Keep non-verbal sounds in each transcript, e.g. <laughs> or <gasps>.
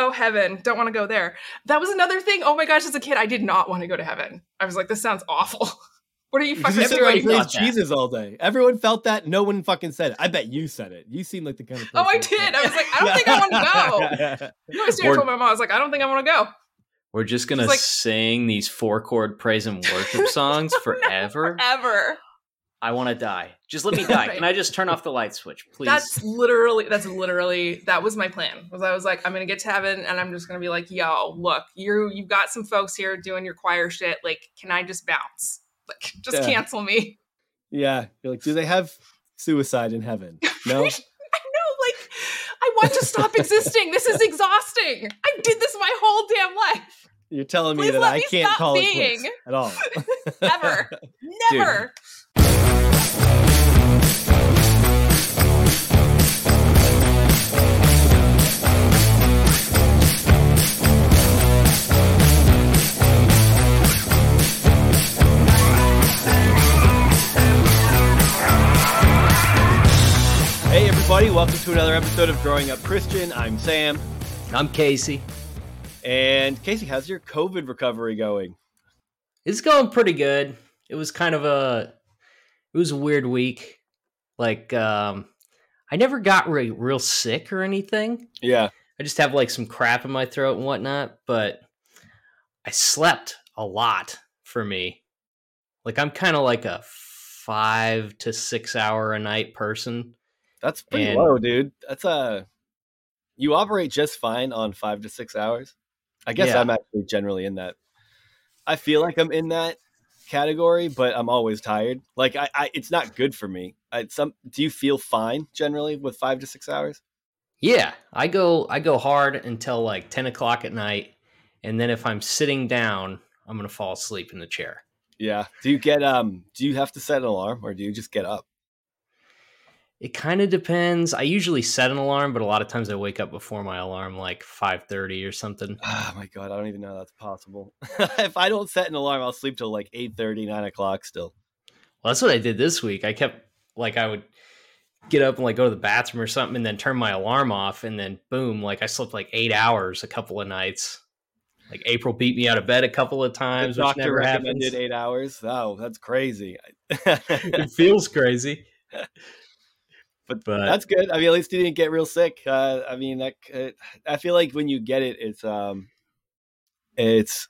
oh, heaven, don't want to go there. That was another thing. Oh my gosh, as a kid, I did not want to go to heaven. I was like, this sounds awful. <laughs> what are you fucking Because you sit around doing? and thought praise. Jesus all day. Everyone felt that. No one fucking said it. I bet you said it. You seem like the kind of Oh, I did. I was like, I don't think I want to <laughs> go. go. You know, I straight Or- told my mom, I was like, I don't think I want to go. We're just gonna like- sing these four chord praise and worship <laughs> songs forever. Ever. I want to die. Just let me <laughs> die. Right. Can I just turn off the light switch, please? That's literally, that's literally, that was my plan. Was I was like, I'm gonna get to heaven, and I'm just gonna be like, yo, look, you, you've got some folks here doing your choir shit. Like, can I just bounce? Like, <laughs> just Yeah. cancel me. Yeah. You're like, do they have suicide in heaven? <laughs> No. I know, like, I want to stop existing. This is exhausting. I did this my whole damn life. You're telling me Please that I me can't call it being. quits at all. Never. Never. Hey, everybody, welcome to another episode of Growing Up Christian. I'm Sam. I'm Casey. And Casey, how's your COVID recovery going? It's going pretty good. It was kind of a it was a weird week. Like um I never got re- real sick or anything. Yeah. I just have like some crap in my throat and whatnot, but I slept a lot for me. Like I'm kind of like a five to six hour a night person. That's pretty And- low, dude. That's a you operate just fine on five to six hours. I guess Yeah. I'm actually generally in that. I feel like I'm in that category, but I'm always tired. Like I, I it's not good for me. I, some do you feel fine generally with five to six hours? Yeah, I go I go hard until like ten o'clock at night, and then if I'm sitting down, I'm gonna fall asleep in the chair. Yeah. Do you get um do you have to set an alarm or do you just get up? It kind of depends. I usually set an alarm, but a lot of times I wake up before my alarm, like five thirty or something. Oh my god, I don't even know that's possible. <laughs> if I don't set an alarm, I'll sleep till like 8 9 o'clock still. Well, that's what I did this week. I kept like I would get up and like go to the bathroom or something, and then turn my alarm off, and then boom, like I slept like eight hours a couple of nights. Like April beat me out of bed a couple of times, the which doctor never happens. eight hours. Oh, that's crazy. <laughs> it feels crazy, <laughs> but, <laughs> but that's good. I mean, at least you didn't get real sick. Uh, I mean, that uh, I feel like when you get it, it's um, it's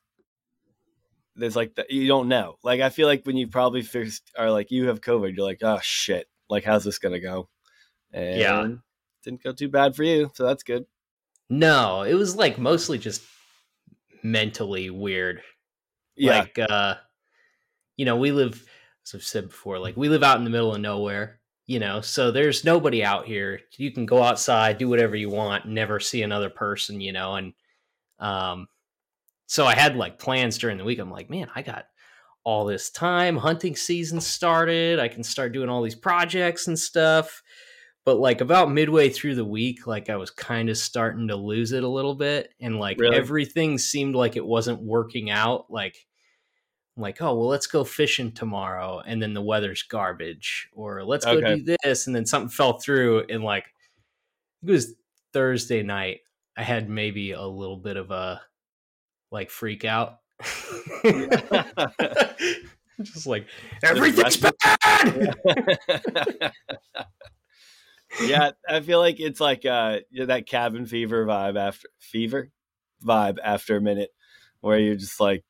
there's like the, you don't know. Like I feel like when you probably first are like you have COVID, you're like, oh shit, like how's this gonna go? And Yeah. didn't go too bad for you, so that's good. No, it was like mostly just mentally weird. Yeah, Like uh you know, we live as I've said before, like we live out in the middle of nowhere, you know, so there's nobody out here. You can go outside, do whatever you want, never see another person, you know, and um so I had like plans during the week. I'm like, man, I got all this time. Hunting season started. I can start doing all these projects and stuff. But like about midway through the week, like I was kind of starting to lose it a little bit. And like Really? everything seemed like it wasn't working out. Like, like, oh, well, let's go fishing tomorrow. And then the weather's garbage. Or let's go Okay. do this. And then something fell through. And like, it was Thursday night. I had maybe a little bit of a like freak out. <laughs> <laughs> Just like everything's bad. <laughs> yeah, I feel like it's like uh that cabin fever vibe after fever vibe after a minute where you're just like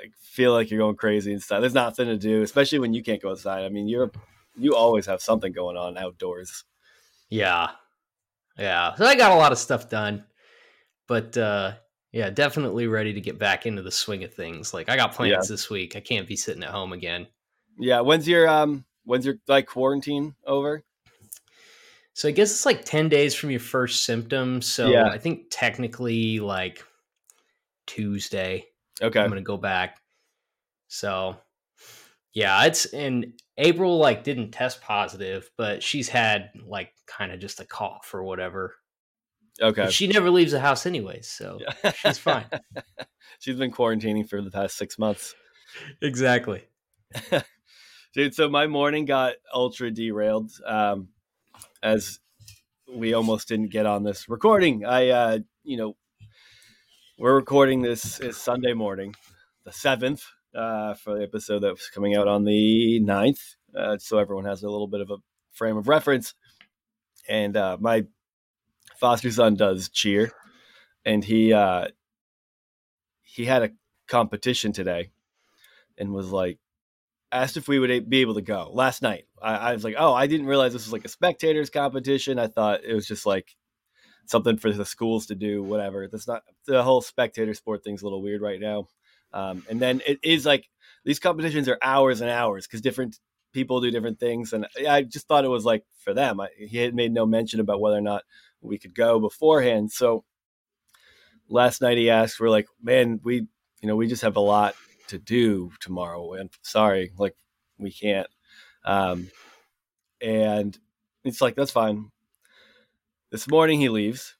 like feel like you're going crazy and stuff. There's nothing to do, especially when you can't go outside. I mean, you're you always have something going on outdoors. Yeah. Yeah. So I got a lot of stuff done. But uh yeah, definitely ready to get back into the swing of things. Like I got plans Yeah. this week. I can't be sitting at home again. Yeah, when's your um when's your like quarantine over? So I guess it's like 10 days from your first symptoms. So Yeah. I think technically like Tuesday Okay. I'm gonna go back. So yeah, it's and April like didn't test positive, but she's had like kind of just a cough or whatever. Okay. She never leaves the house anyways, so she's fine. <laughs> She's been quarantining for the past six months. exactly. <laughs> Dude, so my morning got ultra derailed. Um, as we almost didn't get on this recording. I uh, you know, we're recording this is Sunday morning, the seventh, uh, for the episode that was coming out on the 9th. Uh, so everyone has a little bit of a frame of reference. And uh, my foster son does cheer, and he uh, he had a competition today, and was like asked if we would be able to go last night. I, I was like, oh, I didn't realize this was like a spectators competition. I thought it was just like something for the schools to do, whatever. That's not the whole spectator sport thing's a little weird right now. Um, and then it is like these competitions are hours and hours because different people do different things. And I just thought it was like for them. I, he had made no mention about whether or not we could go beforehand. So last night he asked, we're like, man, we, you know, we just have a lot to do tomorrow. And sorry, like we can't. Um, and it's like, that's fine. This morning he leaves.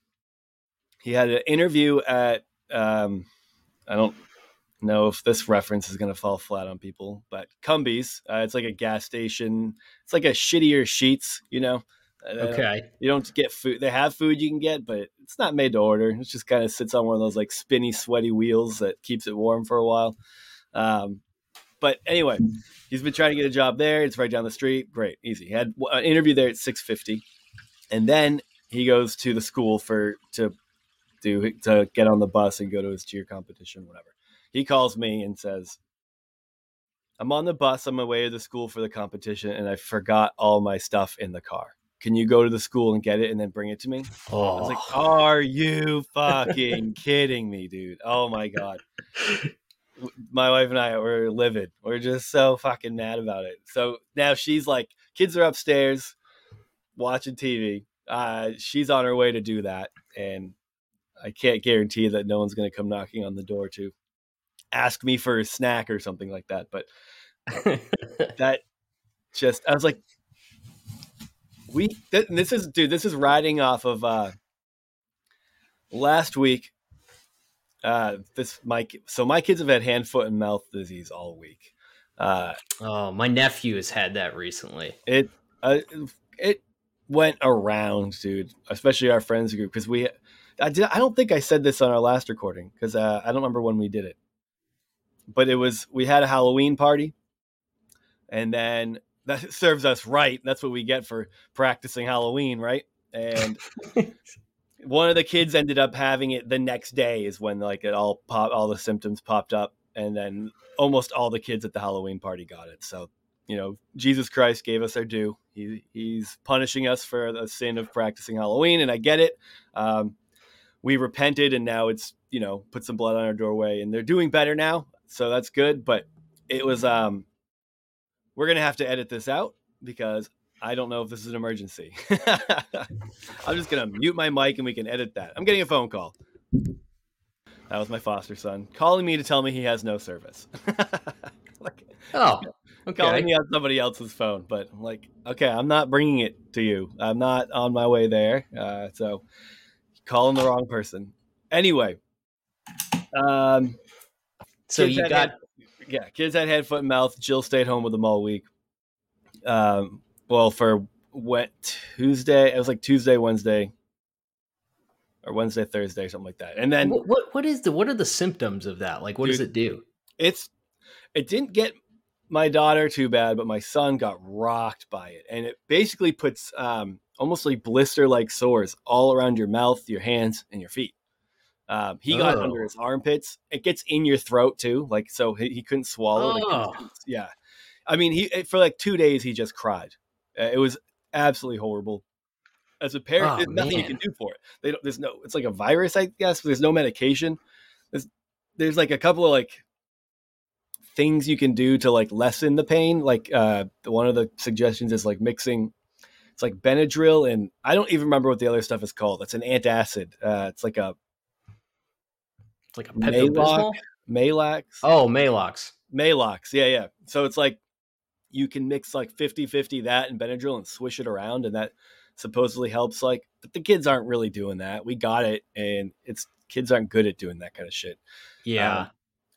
He had an interview at, um, I don't know if this reference is going to fall flat on people, but Cumby's, uh, it's like a gas station. It's like a shittier Sheetz, you know? Okay. You don't get food. They have food you can get, but it's not made to order. It just kind of sits on one of those like spinny, sweaty wheels that keeps it warm for a while. Um, but anyway, he's been trying to get a job there. It's right down the street. Great, easy. He had an interview there at six fifty, and then he goes to the school for to do to get on the bus and go to his cheer competition, whatever. He calls me and says, "I'm on the bus on my way to the school for the competition, and I forgot all my stuff in the car." can you go to the school and get it and then bring it to me? Oh. I was like, oh. are you <laughs> fucking kidding me, dude? Oh my god my wife and I were livid. We're just so fucking mad about it. So now she's like, kids are upstairs watching TV. Uh, she's on her way to do that, and I can't guarantee that no one's going to come knocking on the door to ask me for a snack or something like that. But <laughs> that just, I was like, we. Th- this is, dude. This is riding off of uh, last week uh, this my so my kids have had hand, foot, and mouth disease all week. Uh, oh, my nephew has had that recently. It uh, it went around, dude. Especially our friends group because we. I did. I don't think I said this on our last recording because uh, I don't remember when we did it. But it was we had a Halloween party, and then that <laughs> serves us right. That's what we get for practicing Halloween, right? And <laughs> one of the kids ended up having it the next day is when like it all pop all the symptoms popped up and then almost all the kids at the halloween party got it so you know jesus christ gave us our due he, he's punishing us for the sin of practicing halloween and i get it um, we repented and now it's you know put some blood on our doorway and they're doing better now so that's good but it was um we're gonna have to edit this out because I don't know if this is an emergency. <laughs> I'm just gonna mute my mic and we can edit that. I'm getting a phone call. That was my foster son calling me to tell me he has no service. <laughs> like, oh. <laughs> Calling me on somebody else's phone, but I'm like, okay, I'm not bringing it to you. I'm not on my way there. Uh, so, calling the wrong person. Anyway, um, so you got, yeah, kids had head, foot, and mouth. Jill stayed home with them all week. Um, well for what Tuesday. It was like Tuesday, Wednesday, or Wednesday, Thursday, something like that. And then what what, what is the what are the symptoms of that? Like, what dude, does it do? It's it didn't get my daughter too bad, but my son got rocked by it, and it basically puts um, almost like blister like sores all around your mouth, your hands, and your feet. Um, he oh. got under his armpits. It gets in your throat too, like so he, he couldn't swallow. Oh. yeah, I mean, he for like two days he just cried. Uh, it was absolutely horrible. As a parent, oh, there's nothing man. you can do for it. They don't. There's no. It's like a virus, I guess. There's no medication. There's there's like a couple of like things you can do to like lessen the pain. Like uh, one of the suggestions is like mixing. It's like Benadryl and I don't even remember what the other stuff is called. It's an antacid. Uh, it's like a it's like a Maalox. Maalox. Oh, Maalox. Maalox. Yeah, yeah. So it's like you can mix like 50 50 that and Benadryl and swish it around, and that supposedly helps. Like, but the kids aren't really doing that. We got it, and it's kids aren't good at doing that kind of shit. Yeah. Um,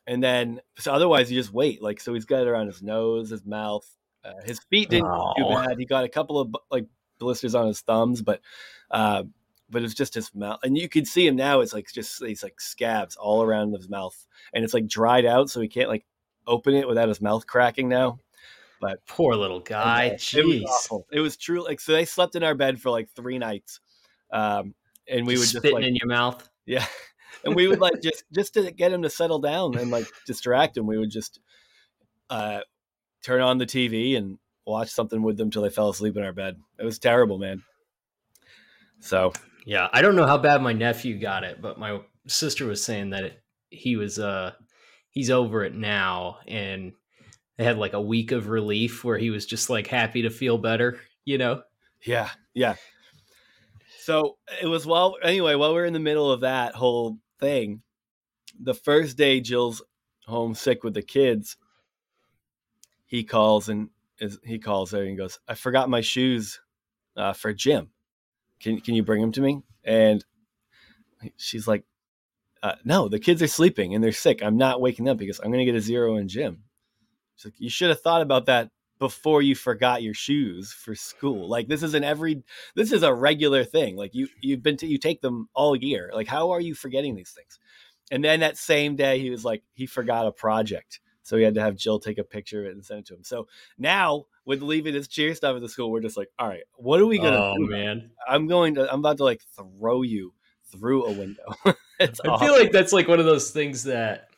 and then, so otherwise, you just wait. Like, so he's got it around his nose, his mouth, uh, his feet didn't oh. too bad. He got a couple of like blisters on his thumbs, but uh, but it's just his mouth, and you can see him now. It's like just these like scabs all around his mouth, and it's like dried out, so he can't like open it without his mouth cracking now. But poor little guy, <laughs> it jeez, was awful. It was true. Like so, they slept in our bed for like three nights, um, and we would just spitting like in your mouth. yeah, <laughs> and we would like just just to get him to settle down and like distract him. We would just uh, turn on the TV and watch something with them till they fell asleep in our bed. It was terrible, man. So Yeah, I don't know how bad my nephew got it, but my sister was saying that it, he was uh he's over it now and they had like a week of relief where he was just like happy to feel better, you know. yeah, yeah. So it was while anyway while we are in the middle of that whole thing, the first day Jill's home sick with the kids, he calls and is he calls her and goes, "I forgot my shoes uh, for gym. Can can you bring them to me?" And she's like, uh, "No, the kids are sleeping and they're sick. I'm not waking up because I'm going to get a zero in gym." She's like, "You should have thought about that before you forgot your shoes for school. Like this is an every this is a regular thing. Like you you've been to you take them all year. Like how are you forgetting these things?" And then that same day, he was like, he forgot a project. So he had to have Jill take a picture of it and send it to him. So now, with leaving his cheer stuff at the school, we're just like, all right, what are we gonna oh do? man, I'm going to, I'm about to like throw you through a window. <laughs> I awful. feel like that's like one of those things that,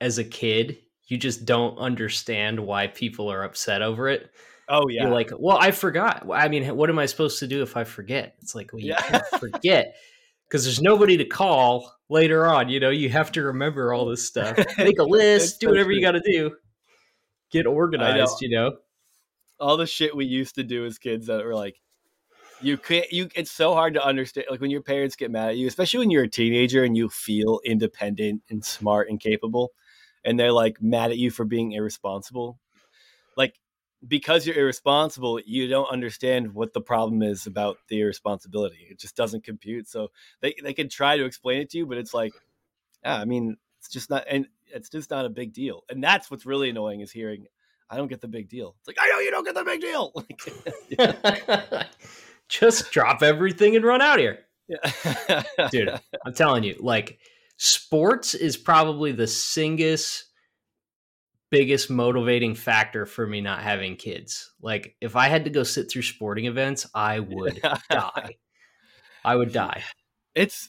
as a kid, you just don't understand why people are upset over it. oh yeah, You're like, well, I forgot. I mean, what am I supposed to do if I forget? It's like, well, you Yeah. can't <laughs> forget because there's nobody to call later on. You know, you have to remember all this stuff. Make a <laughs> list, do so whatever you got to do. Get organized, you know. all the shit we used to do as kids that were like you can't you it's so hard to understand like when your parents get mad at you especially when you're a teenager and you feel independent and smart and capable and they're like mad at you for being irresponsible like because you're irresponsible you don't understand what the problem is about the irresponsibility it just doesn't compute so they, they can try to explain it to you but it's like yeah i mean it's just not and it's just not a big deal and that's what's really annoying is hearing I don't get the big deal. It's like I know you don't get the big deal. <laughs> Like, <laughs> just drop everything and run out here. <laughs> yeah. Dude, I'm telling you, like sports is probably the singest biggest motivating factor for me not having kids. Like if I had to go sit through sporting events, I would die. I would <laughs> die. It's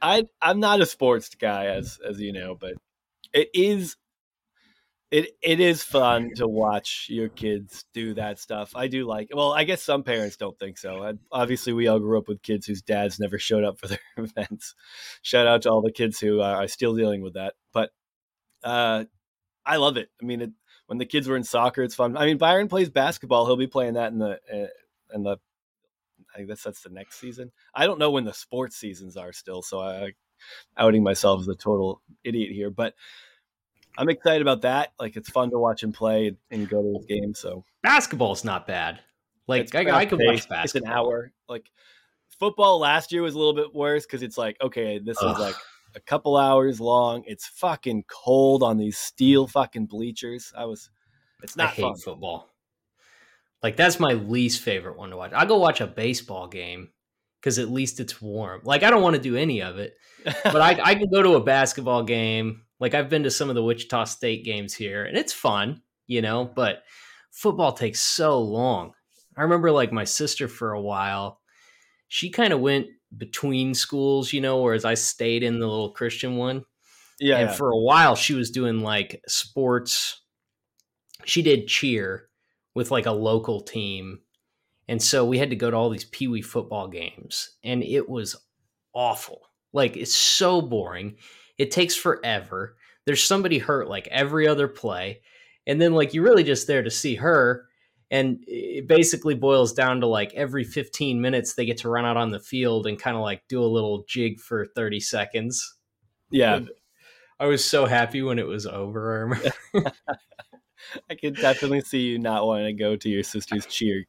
I I'm not a sports guy as as you know, but it is it it is fun to watch your kids do that stuff. I do like. Well, I guess some parents don't think so. I, obviously, we all grew up with kids whose dads never showed up for their <laughs> events. Shout out to all the kids who are, are still dealing with that. But uh, I love it. I mean, it, when the kids were in soccer, it's fun. I mean, Byron plays basketball. He'll be playing that in the uh, in the. I guess that's the next season. I don't know when the sports seasons are still, so I outing myself as a total idiot here, but. I'm excited about that. Like it's fun to watch him play and go to his game. So Basketball's not bad. Like I, I could watch basketball. It's an hour. Like football last year was a little bit worse because it's like okay, this is like a couple hours long. It's fucking cold on these steel fucking bleachers. I was. It's I not hate fun. football. Like that's my least favorite one to watch. I go watch a baseball game because at least it's warm. Like I don't want to do any of it, but I, I can go to a basketball game. Like I've been to some of the Wichita State games here, and it's fun, you know. But football takes so long. I remember like my sister for a while. She kind of went between schools, you know, whereas I stayed in the little Christian one. yeah, and yeah. for a while, she was doing like sports. She did cheer with like a local team. And so we had to go to all these Pee Wee football games, and it was awful. Like, it's so boring. It takes forever. There's somebody hurt like every other play. And then, like, you're really just there to see her. And it basically boils down to like every 15 minutes, they get to run out on the field and kind of like do a little jig for 30 seconds. yeah. I was so happy when it was over. I. <laughs> I could definitely see you not wanting to go to your sister's cheer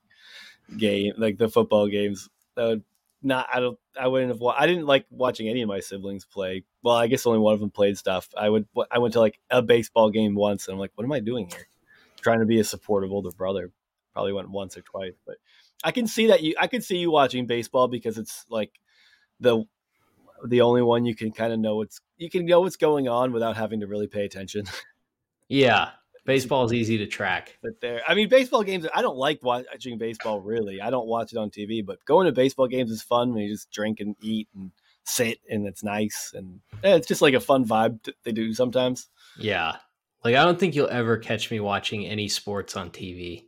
game, like the football games. That would not. I don't. I wouldn't have. wa- I didn't like watching any of my siblings play. Well, I guess only one of them played stuff. I would. I went to like a baseball game once, and I'm like, what am I doing here? Trying to be a supportive older brother. Probably went once or twice, but I can see that you. I could see you watching baseball because it's like the the only one you can kind of know what's you can know what's going on without having to really pay attention. Yeah, baseball is easy to track. But there, I mean, baseball games. I don't like watching baseball really. I don't watch it on TV, but going to baseball games is fun when you just drink and eat and sit, and it's nice, and yeah, it's just like a fun vibe they do sometimes. Yeah, like I don't think you'll ever catch me watching any sports on TV.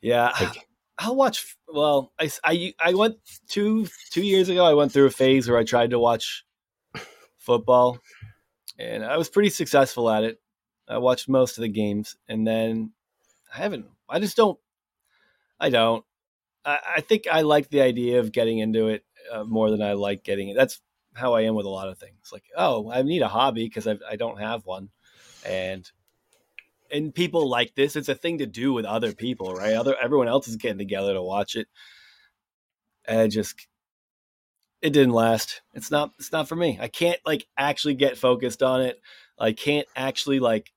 Yeah. <sighs> Like, I'll watch. Well, I, I, I went two two years ago. I went through a phase where I tried to watch <laughs> football, and I was pretty successful at it. I watched most of the games, and then I haven't. I just don't. I don't. I, I think I like the idea of getting into it uh, more than I like getting it. That's how I am with a lot of things. Like, oh, I need a hobby because I I don't have one, and and people like this. It's a thing to do with other people, right? Other everyone else is getting together to watch it. And I just it didn't last. It's not it's not for me. I can't like actually get focused on it. I can't actually like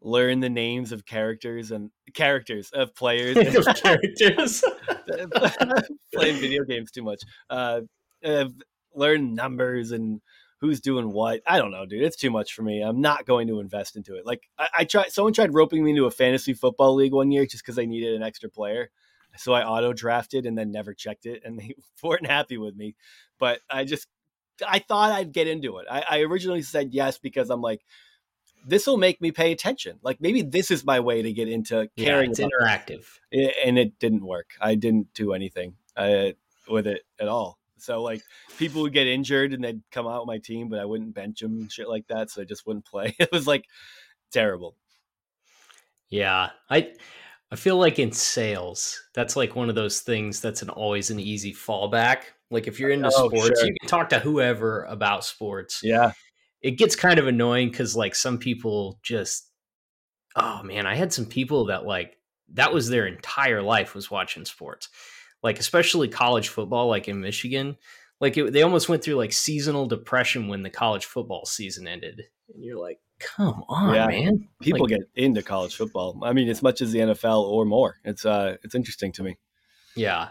learn the names of characters and characters of players <laughs> of characters. <laughs> playing video games too much. Uh, uh learn numbers and who's doing what. I don't know dude. It's too much for me. I'm not going to invest into it. Like i, I tried someone tried roping me into a fantasy football league one year just because they needed an extra player. So i auto drafted and then never checked it and they <laughs> weren't happy with me. But i just i thought i'd get into it. I, I originally said yes because i'm like this will make me pay attention. Like maybe this is my way to get into caring. Yeah, it's interactive, it. and it didn't work. I didn't do anything uh, with it at all. So like people would get injured and they'd come out with my team, but I wouldn't bench them and shit like that. So I just wouldn't play. <laughs> It was like terrible. Yeah, I I feel like in sales, that's like one of those things that's an always an easy fallback. Like if you're into oh, sports, sure. you can talk to whoever about sports. Yeah it gets kind of annoying because like some people just oh man i had some people that like that was their entire life was watching sports like especially college football like in michigan like it, they almost went through like seasonal depression when the college football season ended and you're like come on yeah. man people like, get into college football i mean as much as the nfl or more it's uh it's interesting to me yeah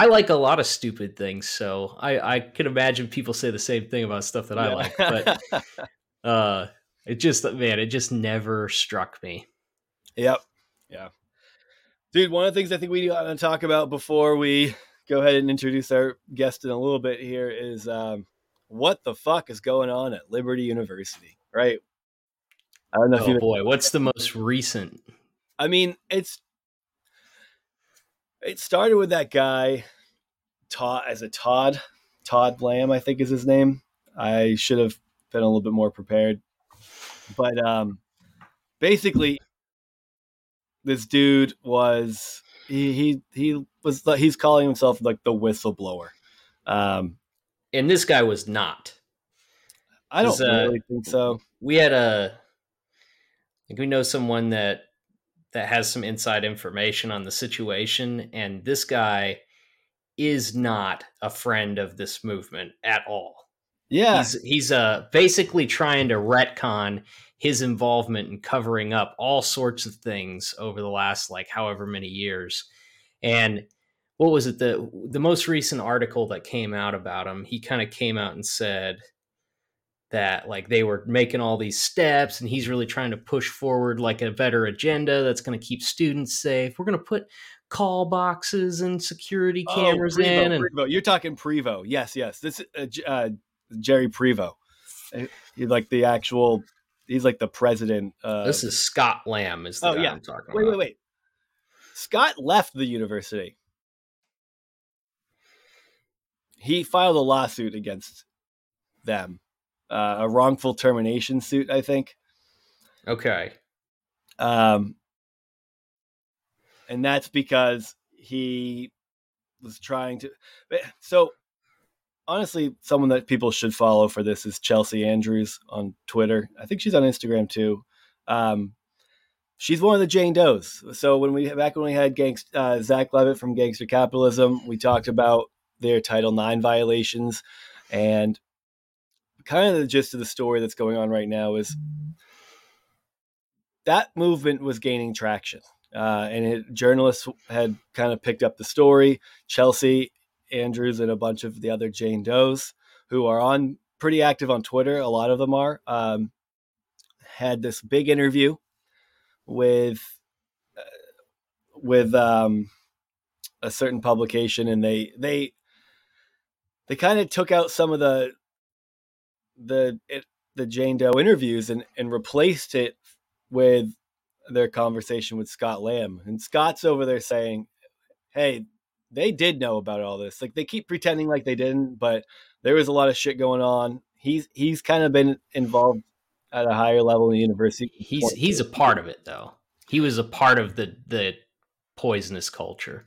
I like a lot of stupid things, so I I can imagine people say the same thing about stuff that I like, but <laughs> uh, it just man, it just never struck me. Yep. Yeah. Dude, one of the things I think we got to talk about before we go ahead and introduce our guest in a little bit here is um, what the fuck is going on at Liberty University, right? I don't know oh, if you boy, what's the most recent? I mean, it's it started with that guy, Todd, as a Todd, Todd Lamb, I think is his name. I should have been a little bit more prepared, but um, basically, this dude was he he he was he's calling himself like the whistleblower, um, and this guy was not. I don't uh, really think so. We had a, I think we know someone that that has some inside information on the situation. And this guy is not a friend of this movement at all. Yeah. He's, he's uh, basically trying to retcon his involvement in covering up all sorts of things over the last, like, however many years. And what was it? The, the most recent article that came out about him, he kind of came out and said, that like they were making all these steps and he's really trying to push forward like a better agenda that's going to keep students safe. We're going to put call boxes and security oh, cameras oh, Prevo, in and Prevo. you're talking prevo. Yes yes. This is uh, uh, jerry prevo. Uh, he's like the actual he's like the president uh, this is scott lamb is the oh, yeah. i'm talking wait about. wait wait. Scott left the university. He filed a lawsuit against them uh, a wrongful termination suit, I think. Okay. Um, and that's because he was trying to. So, honestly, someone that people should follow for this is Chelsea Andrews on Twitter. I think she's on Instagram too. Um, she's one of the Jane Does. So when we back when we had gangst, uh, Zach Levitt from Gangster Capitalism, we talked about their Title IX violations, and kind of the gist of the story that's going on right now is that movement was gaining traction. Uh, and it, journalists had kind of picked up the story. Chelsea Andrews and a bunch of the other Jane Does who are on pretty active on Twitter. A lot of them are. Um, had this big interview with uh, with um, a certain publication, and they they they kind of took out some of the the it, the Jane Doe interviews and and replaced it with their conversation with Scott Lamb. And Scott's over there saying, "Hey, they did know about all this. Like they keep pretending like they didn't, but there was a lot of shit going on. He's he's kind of been involved at a higher level in the university. He's he's a part of it though. He was a part of the the poisonous culture.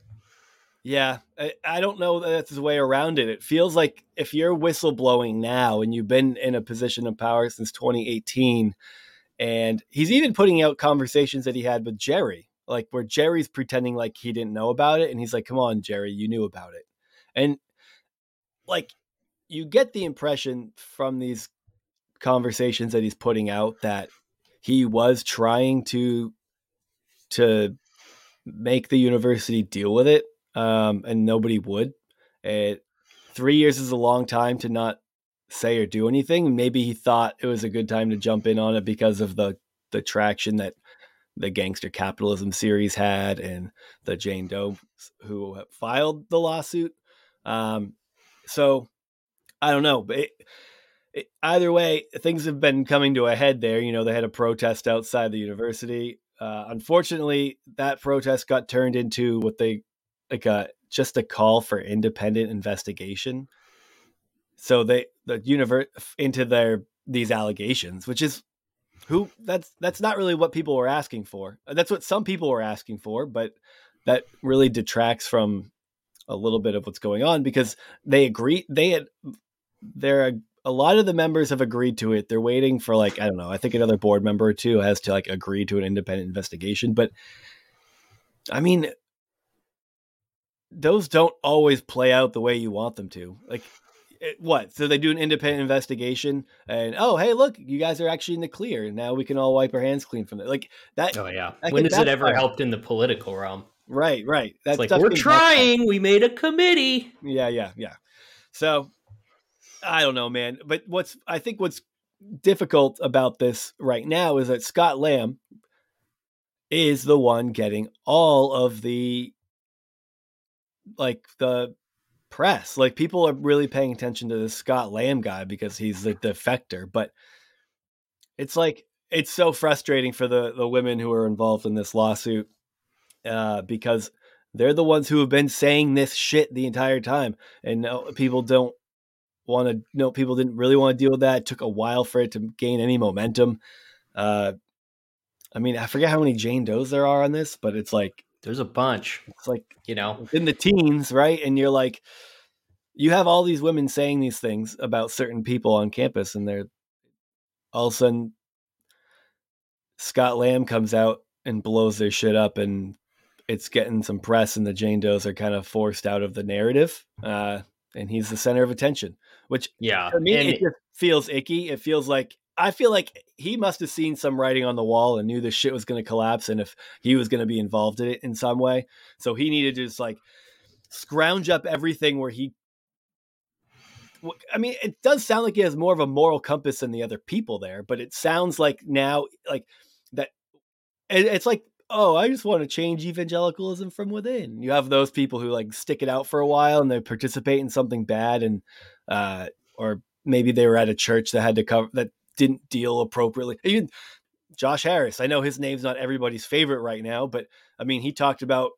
Yeah, I, I don't know that that's the way around it. It feels like if you're whistleblowing now and you've been in a position of power since 2018, and he's even putting out conversations that he had with Jerry, like where Jerry's pretending like he didn't know about it, and he's like, "Come on, Jerry, you knew about it," and like you get the impression from these conversations that he's putting out that he was trying to to make the university deal with it um, and nobody would it, three years is a long time to not say or do anything maybe he thought it was a good time to jump in on it because of the the traction that the gangster capitalism series had and the jane doe who filed the lawsuit um, so I don't know, but it, it, either way, things have been coming to a head there. You know, they had a protest outside the university. Uh, unfortunately, that protest got turned into what they like a just a call for independent investigation. So they the universe into their these allegations, which is who that's that's not really what people were asking for. That's what some people were asking for, but that really detracts from a little bit of what's going on because they agree they had there are a lot of the members have agreed to it. They're waiting for like I don't know. I think another board member or two has to like agree to an independent investigation. But I mean, those don't always play out the way you want them to. Like it, what? So they do an independent investigation, and oh hey, look, you guys are actually in the clear. Now we can all wipe our hands clean from it. Like that. Oh yeah. That when has it ever helped in the political realm? Right, right. That's like we're trying. We made a committee. Yeah, yeah, yeah. So I don't know, man. But what's I think what's difficult about this right now is that Scott Lamb is the one getting all of the like the press. Like people are really paying attention to this Scott Lamb guy because he's the defector, but it's like it's so frustrating for the the women who are involved in this lawsuit uh, because they're the ones who have been saying this shit the entire time, and no, people don't want to know people didn't really want to deal with that. It took a while for it to gain any momentum. Uh, I mean, I forget how many Jane Does there are on this, but it's like there's a bunch. It's like you know in the teens, right? And you're like, you have all these women saying these things about certain people on campus, and they're all of a sudden Scott Lamb comes out and blows their shit up, and it's getting some press, and the Jane Does are kind of forced out of the narrative. Uh, and he's the center of attention. Which yeah, for me and it just feels icky. It feels like I feel like he must have seen some writing on the wall and knew this shit was going to collapse, and if he was going to be involved in it in some way, so he needed to just like scrounge up everything where he. I mean, it does sound like he has more of a moral compass than the other people there, but it sounds like now, like that. It's like oh, I just want to change evangelicalism from within. You have those people who like stick it out for a while and they participate in something bad, and uh, or maybe they were at a church that had to cover that didn't deal appropriately. Even Josh Harris, I know his name's not everybody's favorite right now, but I mean, he talked about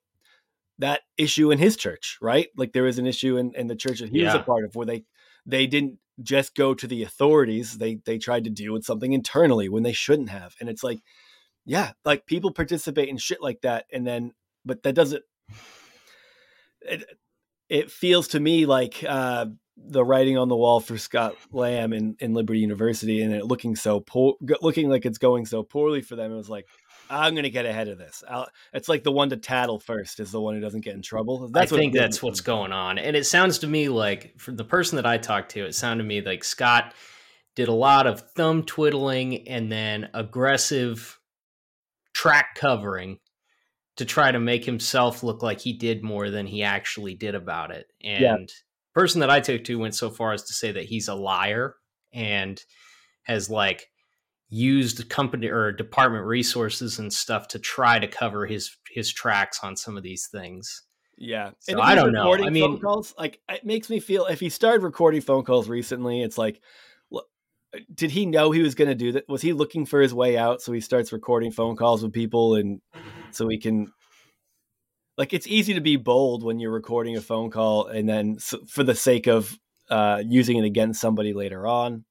that issue in his church, right? Like there was an issue in, in the church that he yeah. was a part of where they they didn't just go to the authorities; they they tried to deal with something internally when they shouldn't have, and it's like yeah, like people participate in shit like that, and then but that doesn't. It, it feels to me like uh, the writing on the wall for Scott Lamb in, in Liberty University, and it looking so poor, looking like it's going so poorly for them. It was like, I'm going to get ahead of this. I'll, it's like the one to tattle first is the one who doesn't get in trouble. That's I think that's what's going on, and it sounds to me like from the person that I talked to, it sounded to me like Scott did a lot of thumb twiddling and then aggressive track covering to try to make himself look like he did more than he actually did about it. And Yeah. Person that I took to went so far as to say that he's a liar and has like used company or department resources and stuff to try to cover his his tracks on some of these things. Yeah. So if I don't know. I mean- phone calls, like it makes me feel if he started recording phone calls recently, it's like, uh, did he know he was going to do that? Was he looking for his way out? So he starts recording phone calls with people, and so he can. Like it's easy to be bold when you're recording a phone call, and then for the sake of uh, using it against somebody later on.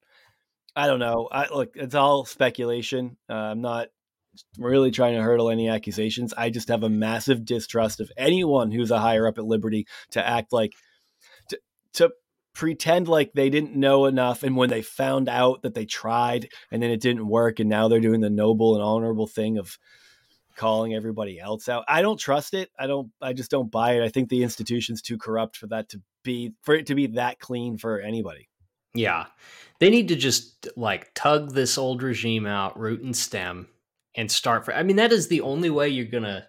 I don't know. I look, it's all speculation. Uh, I'm not really trying to hurdle any accusations. I just have a massive distrust of anyone who's a higher up at Liberty to act like to, to pretend like they didn't know enough and when they found out that they tried and then it didn't work and now they're doing the noble and honorable thing of calling everybody else out. I don't trust it. I don't I just don't buy it. I think the institution's too corrupt for that to be for it to be that clean for anybody. Yeah. They need to just like tug this old regime out, root and stem, and start for. I mean, that is the only way you're going to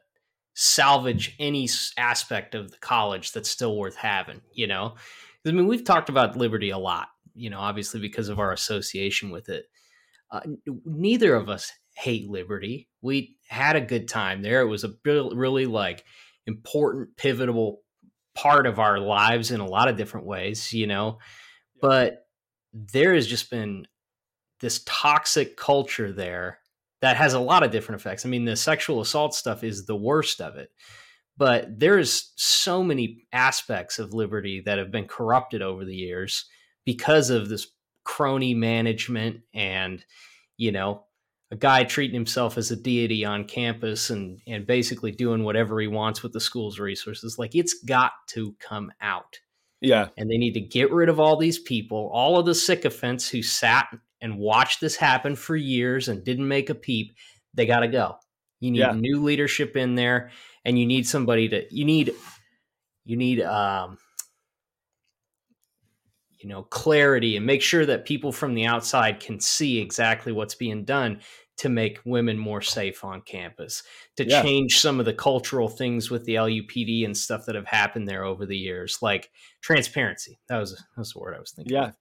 salvage any aspect of the college that's still worth having, you know? I mean, we've talked about Liberty a lot, you know, obviously because of our association with it. Uh, neither of us hate Liberty. We had a good time there. It was a really like important, pivotal part of our lives in a lot of different ways, you know? But there has just been this toxic culture there that has a lot of different effects. I mean, the sexual assault stuff is the worst of it, but there's so many aspects of liberty that have been corrupted over the years because of this crony management and, you know, a guy treating himself as a deity on campus and and basically doing whatever he wants with the school's resources. Like it's got to come out Yeah. and they need to get rid of all these people, all of the sycophants who sat and watched this happen for years and didn't make a peep. They got to go. You need Yeah. new leadership in there, and you need somebody to. You need, you need, um, you know, clarity and make sure that people from the outside can see exactly what's being done to make women more safe on campus, to Yeah. change some of the cultural things with the LUPD and stuff that have happened there over the years, like transparency. That was that was the word I was thinking. Yeah. of.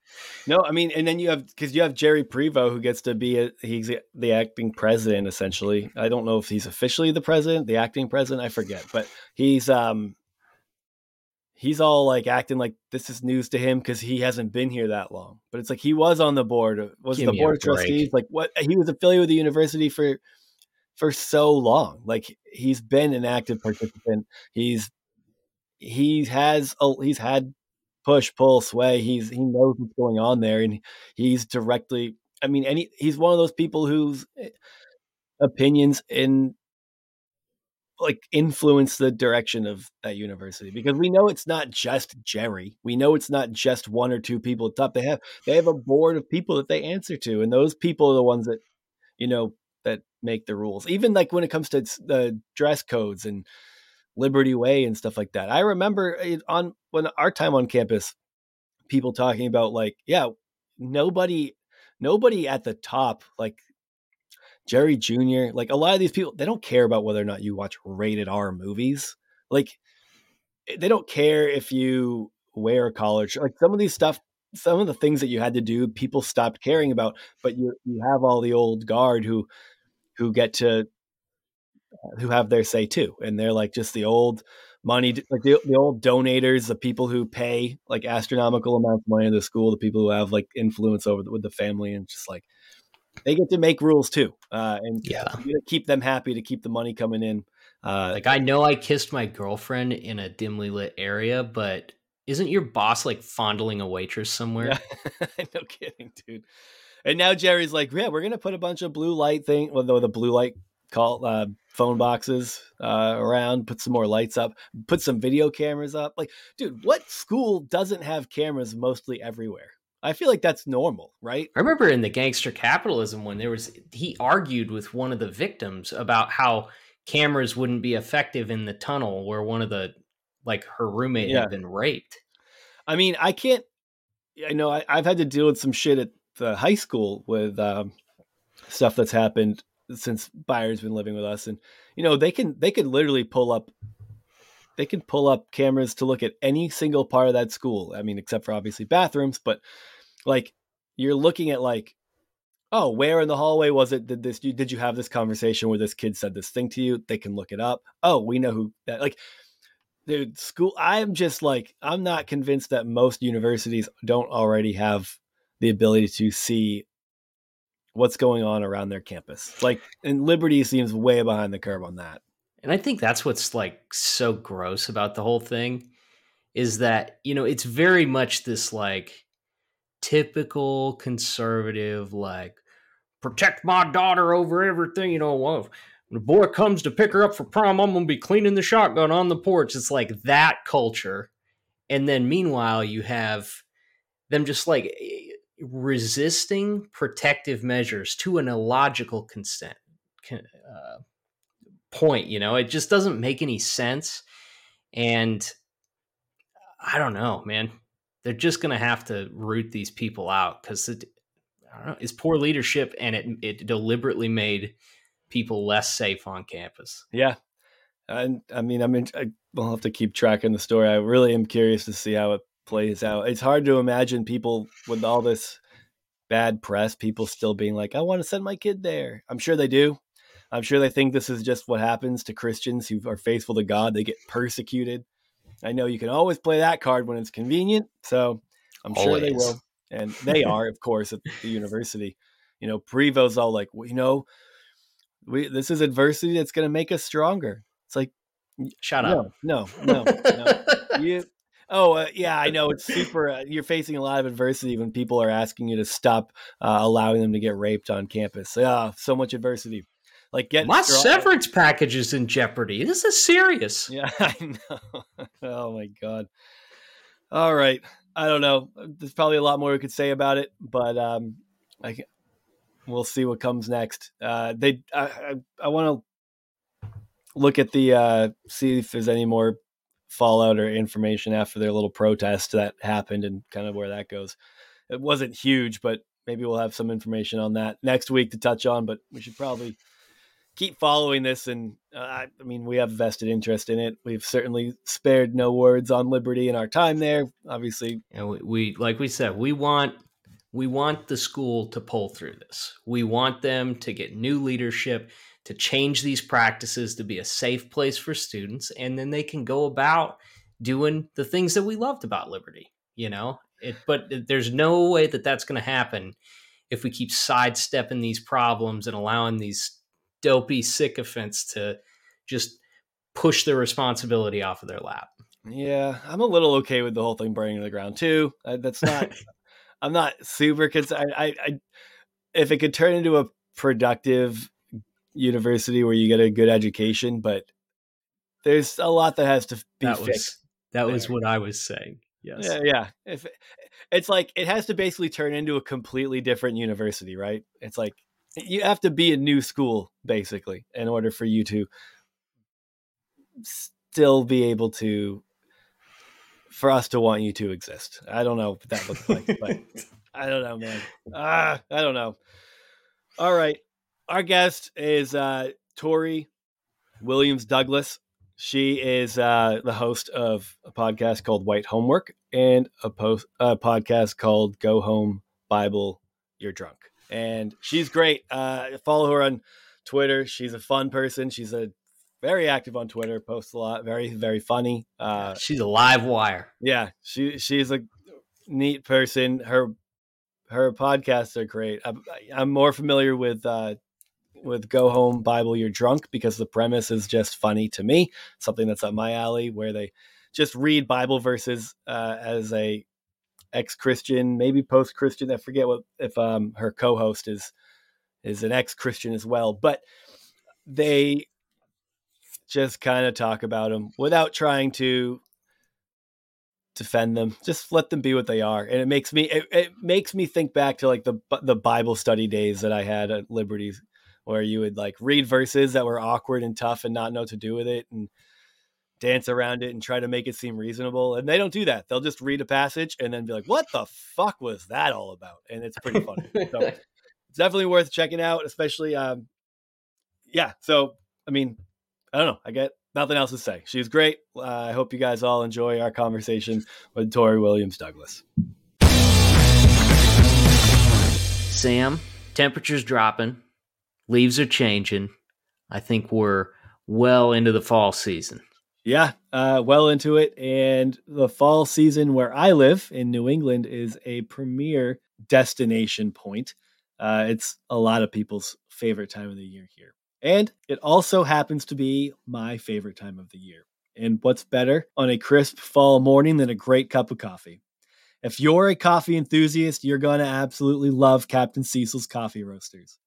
No, I mean, and then you have because you have Jerry Prevo who gets to be a, he's the acting president essentially. I don't know if he's officially the president, the acting president, I forget, but he's um he's all like acting like this is news to him because he hasn't been here that long. But it's like he was on the board, was Give the board of trustees. Like what he was affiliated with the university for for so long. Like he's been an active participant. He's he has a, he's had push, pull, sway. He's he knows what's going on there, and he's directly. I mean, any he's one of those people whose eh, opinions in like influence the direction of that university because we know it's not just Jerry. We know it's not just one or two people at top. They have they have a board of people that they answer to, and those people are the ones that you know that make the rules. Even like when it comes to the dress codes and Liberty Way and stuff like that. I remember uh, it on when our time on campus, people talking about like, yeah, nobody, nobody at the top, like Jerry Jr., like a lot of these people, they don't care about whether or not you watch rated R movies. Like, eh, they don't care if you wear a collar. Like some of these stuff, some of the things that you had to do, people stopped caring about. But you you have all the old guard who who get to who have their say too, and they're like just the old money, like the, the old donators, the people who pay like astronomical amounts of money to the school, the people who have like influence over the, with the family, and just like they get to make rules too, uh, and Yeah. keep them happy to keep the money coming in. Uh, Like I know I kissed my girlfriend in a dimly lit area, but isn't your boss like fondling a waitress somewhere? Yeah. <laughs> no kidding, dude. And now Jerry's like, yeah, we're gonna put a bunch of blue light thing, well, the, the blue light call uh, phone boxes uh, around, put some more lights up, put some video cameras up. Like, dude, what school doesn't have cameras mostly everywhere? I feel like that's normal, right? I remember in the gangster capitalism when there was he argued with one of the victims about how cameras wouldn't be effective in the tunnel where one of the like her roommate Yeah. had been raped. I mean, I can't. I know I, I've had to deal with some shit at the high school with um, stuff that's happened since Byron's been living with us, and you know they can they could literally pull up they can pull up cameras to look at any single part of that school. I mean, except for obviously bathrooms, but like you're looking at like, oh, where in the hallway was it? Did this? Did you have this conversation where this kid said this thing to you? They can look it up. Oh, we know who that. Like, dude, school. I'm just like, I'm not convinced that most universities don't already have the ability to see what's going on around their campus. Like, and Liberty seems way behind the curve on that. And I think that's what's like so gross about the whole thing is that, you know, it's very much this like typical conservative, like, protect my daughter over everything, you know, when the boy comes to pick her up for prom, I'm gonna be cleaning the shotgun on the porch. It's like that culture. And then meanwhile, you have them just like resisting protective measures to an illogical consent uh, point. You know, it just doesn't make any sense. And I don't know, man. They're just going to have to root these people out because it, it's poor leadership and it it deliberately made people less safe on campus. Yeah, and I mean, I mean, I will have to keep tracking the story. I really am curious to see how it plays out. It's hard to imagine people with all this bad press, people still being like, "I want to send my kid there." I'm sure they do. I'm sure they think this is just what happens to Christians who are faithful to God. They get persecuted. I know you can always play that card when it's convenient. So I'm always. sure they will. And they <laughs> are, of course, at the university. You know, Prevo's all like, well, you know, we this is adversity that's going to make us stronger. It's like, shut no, up. No, no, no. <laughs> you, oh, uh, yeah, I know. It's super. Uh, you're facing a lot of adversity when people are asking you to stop uh, allowing them to get raped on campus. Yeah, so much adversity. Like get my strong. severance package is in jeopardy. This is serious. Yeah, <laughs> I know. oh my god. All right. I don't know. There's probably a lot more we could say about it, but um, I we'll see what comes next. Uh, they, I, I, I want to look at the uh, see if there's any more fallout or information after their little protest that happened and kind of where that goes. It wasn't huge, but maybe we'll have some information on that next week to touch on. But we should probably keep following this, and uh, I mean, we have vested interest in it. We've certainly spared no words on liberty in our time there. Obviously, and we, we like we said, we want we want the school to pull through this. We want them to get new leadership to change these practices to be a safe place for students, and then they can go about doing the things that we loved about liberty. You know, it, but there's no way that that's going to happen if we keep sidestepping these problems and allowing these dopey sycophants to just push the responsibility off of their lap. Yeah, I'm a little okay with the whole thing burning to the ground too. Uh, that's not. <laughs> I'm not super concerned. I, I, if it could turn into a productive university where you get a good education, but there's a lot that has to be that fixed. Was, that there. was what I was saying. Yes. Yeah, yeah. If it's like it has to basically turn into a completely different university, right? It's like you have to be a new school basically in order for you to still be able to for us to want you to exist. I don't know what that looks like, but <laughs> I don't know, man. Ah, I don't know. All right. Our guest is uh Tori Williams Douglass. She is uh, the host of a podcast called White Homework and a post a podcast called Go Home Bible You're Drunk and she's great. Uh, follow her on Twitter. She's a fun person. She's a very active on Twitter. Posts a lot. Very very funny. Uh, she's a live wire. Yeah, she she's a neat person. Her her podcasts are great. I'm, I'm more familiar with uh, with Go Home Bible You're Drunk because the premise is just funny to me. Something that's up my alley where they just read Bible verses uh, as a ex-Christian, maybe post-Christian. I forget what if um, her co-host is is an ex-Christian as well, but they just kind of talk about them without trying to defend them. Just let them be what they are, and it makes me it, it makes me think back to like the the Bible study days that I had at Liberty, where you would like read verses that were awkward and tough and not know what to do with it, and dance around it and try to make it seem reasonable. And they don't do that. They'll just read a passage and then be like, what the fuck was that all about? And it's pretty funny. so <laughs> it's definitely worth checking out, especially um, yeah, so I mean, I don't know. I get nothing else to say. She's great. Uh, I hope you guys all enjoy our conversation with Tori Williams Douglass. Sam, temperature's dropping, leaves are changing. I think we're well into the fall season. Yeah, uh, well into it. And the fall season where I live in New England is a premier destination point. Uh, it's a lot of people's favorite time of the year here. And it also happens to be my favorite time of the year. And what's better on a crisp fall morning than a great cup of coffee? If you're a coffee enthusiast, you're going to absolutely love Captain Cecil's Coffee Roasters.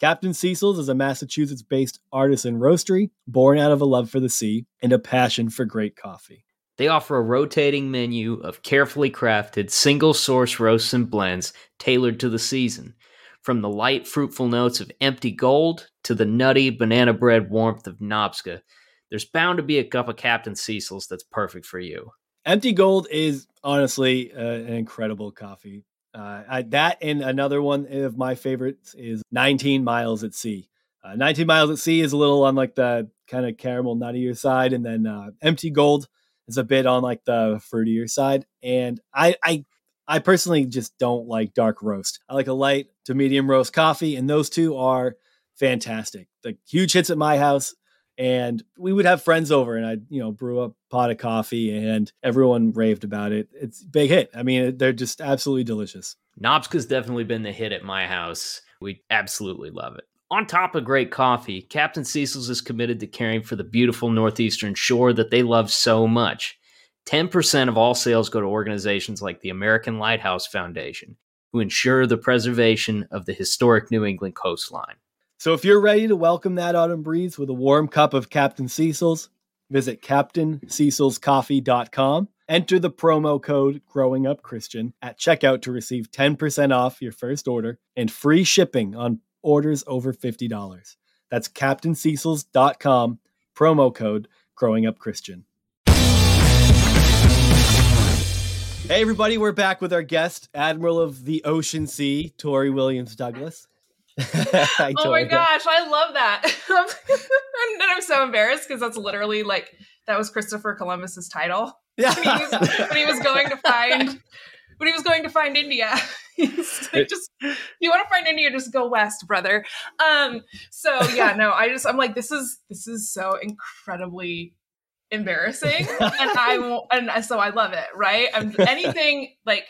Captain Cecil's is a Massachusetts based artisan roastery born out of a love for the sea and a passion for great coffee. They offer a rotating menu of carefully crafted single source roasts and blends tailored to the season. From the light, fruitful notes of empty gold to the nutty banana bread warmth of Nobska, there's bound to be a cup of Captain Cecil's that's perfect for you. Empty Gold is honestly uh, an incredible coffee. Uh, I, that and another one of my favorites is 19 Miles at Sea. Uh, 19 Miles at Sea is a little on like the kind of caramel nuttier side, and then uh, Empty Gold is a bit on like the fruitier side. And I, I, I personally just don't like dark roast. I like a light to medium roast coffee, and those two are fantastic. The huge hits at my house and we would have friends over and I'd, you know, brew a pot of coffee and everyone raved about it. It's big hit. I mean, they're just absolutely delicious. Nobska's definitely been the hit at my house. We absolutely love it. On top of great coffee, Captain Cecil's is committed to caring for the beautiful northeastern shore that they love so much. 10% of all sales go to organizations like the American Lighthouse Foundation, who ensure the preservation of the historic New England coastline. So if you're ready to welcome that autumn breeze with a warm cup of Captain Cecil's, visit captaincecilscoffee.com. Enter the promo code Growing Up Christian at checkout to receive 10% off your first order and free shipping on orders over $50. That's captaincecils.com, promo code Growing Up Christian. Hey, everybody, we're back with our guest, Admiral of the Ocean Sea, Tori Williams Douglass. <laughs> oh my gosh, I love that. <laughs> and I'm so embarrassed because that's literally like that was Christopher Columbus's title. <laughs> Yeah. when, he was, when he was going to find when he was going to find India. like, just you want to find India, just go west, brother. Um, so yeah, no, I just I'm like, this is this is so incredibly embarrassing. and I won't and so I love it, right? I'm anything like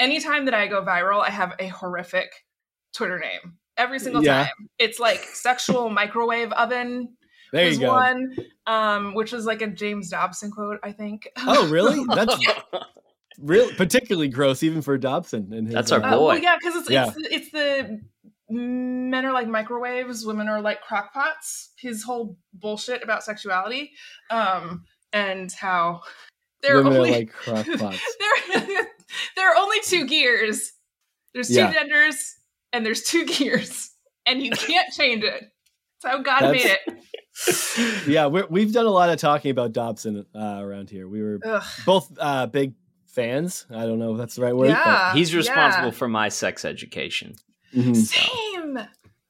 anytime that I go viral, I have a horrific Twitter name every single yeah. time. It's like sexual microwave oven. There you go. One, um, which is like a James Dobson quote, I think. Oh, really? <laughs> That's real, particularly gross, even for Dobson. And his, That's our uh, boy. Uh, well, yeah, because it's, yeah. it's it's the men are like microwaves, women are like crockpots. His whole bullshit about sexuality, um, and how there are only like <laughs> crockpots. there, <laughs> there are only two gears. There's two yeah. genders and there's two <laughs> gears and you can't change it. That's how God That's, made it. yeah, we have done a lot of talking about Dobson uh, around here. We were Ugh. both uh, big fans. I don't know if that's the right word. Yeah, he's responsible yeah. for my sex education. Mm-hmm. Same.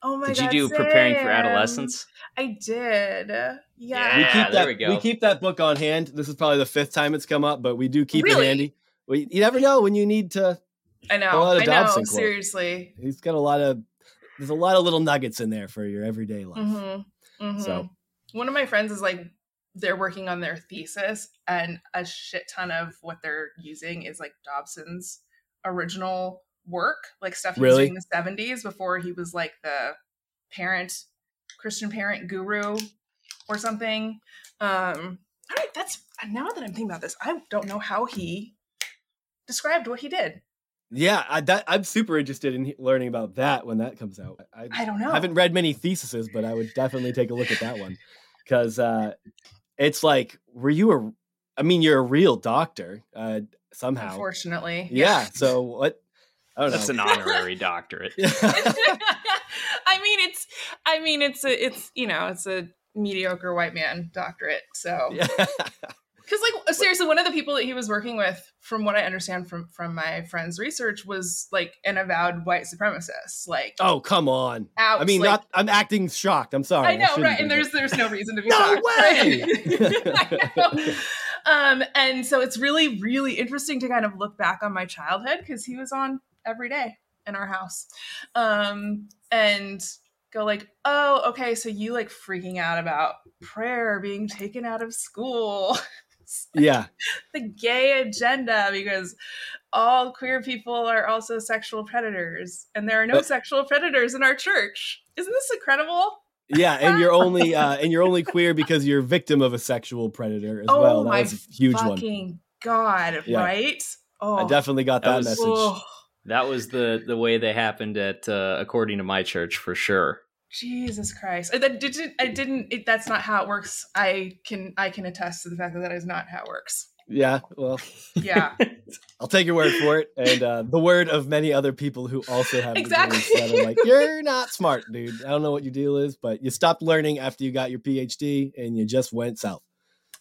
Oh my did god! Did you do same. preparing for adolescence? I did. Yeah. yeah we keep that. We, we, keep that book on hand. This is probably the fifth time it's come up, but we do keep really? it handy. We, you never know when you need to I know. I know. Seriously, he's got a lot of. There's a lot of little nuggets in there for your everyday life. Mm-hmm. Mm-hmm. So, one of my friends is like, they're working on their thesis, and a shit ton of what they're using is like Dobson's original work, like stuff he really? was doing in the 70s before he was like the parent, Christian parent guru or something. Um, all right, that's now that I'm thinking about this, I don't know how he described what he did. Yeah, I, that, I'm super interested in learning about that when that comes out. I, I don't know. I haven't read many theses, but I would definitely take a look at that one because uh, it's like, were you a? I mean, you're a real doctor uh, somehow. Unfortunately, yeah. <laughs> So what? I don't That's an honorary doctorate. <laughs> <laughs> I mean, it's. I mean, it's a. It's you know, it's a mediocre white man doctorate. So. Yeah. Because like seriously one of the people that he was working with from what i understand from from my friend's research was like an avowed white supremacist like oh come on. out, i mean like, not i'm acting shocked. I'm sorry. I know I right and there's there's no reason to be no shocked. <laughs> way! Um and so it's really really interesting to kind of look back on my childhood because he was on every day in our house. Um and go like oh okay so you like freaking out about prayer being taken out of school <laughs> <laughs> yeah. <laughs> the gay agenda because all queer people are also sexual predators and there are no sexual predators in our church. Isn't this incredible? Yeah and you're <laughs> only uh and you're only queer because you're victim of a sexual predator as oh well. That my was a huge fucking one god Yeah. right? Oh. i definitely got That that, was- message. Oh, That was the the way they happened at uh, according to my church for sure. Jesus christ. I that didn't i didn't it, that's not how it works. I can i can attest to the fact that that is not how it works. Yeah well. Yeah. <laughs> I'll take your word for it. And uh the word of many other people who also have Exactly. degrees that are like you're not smart dude. I don't know what your deal is but you stopped learning after you got your phd and you just went south.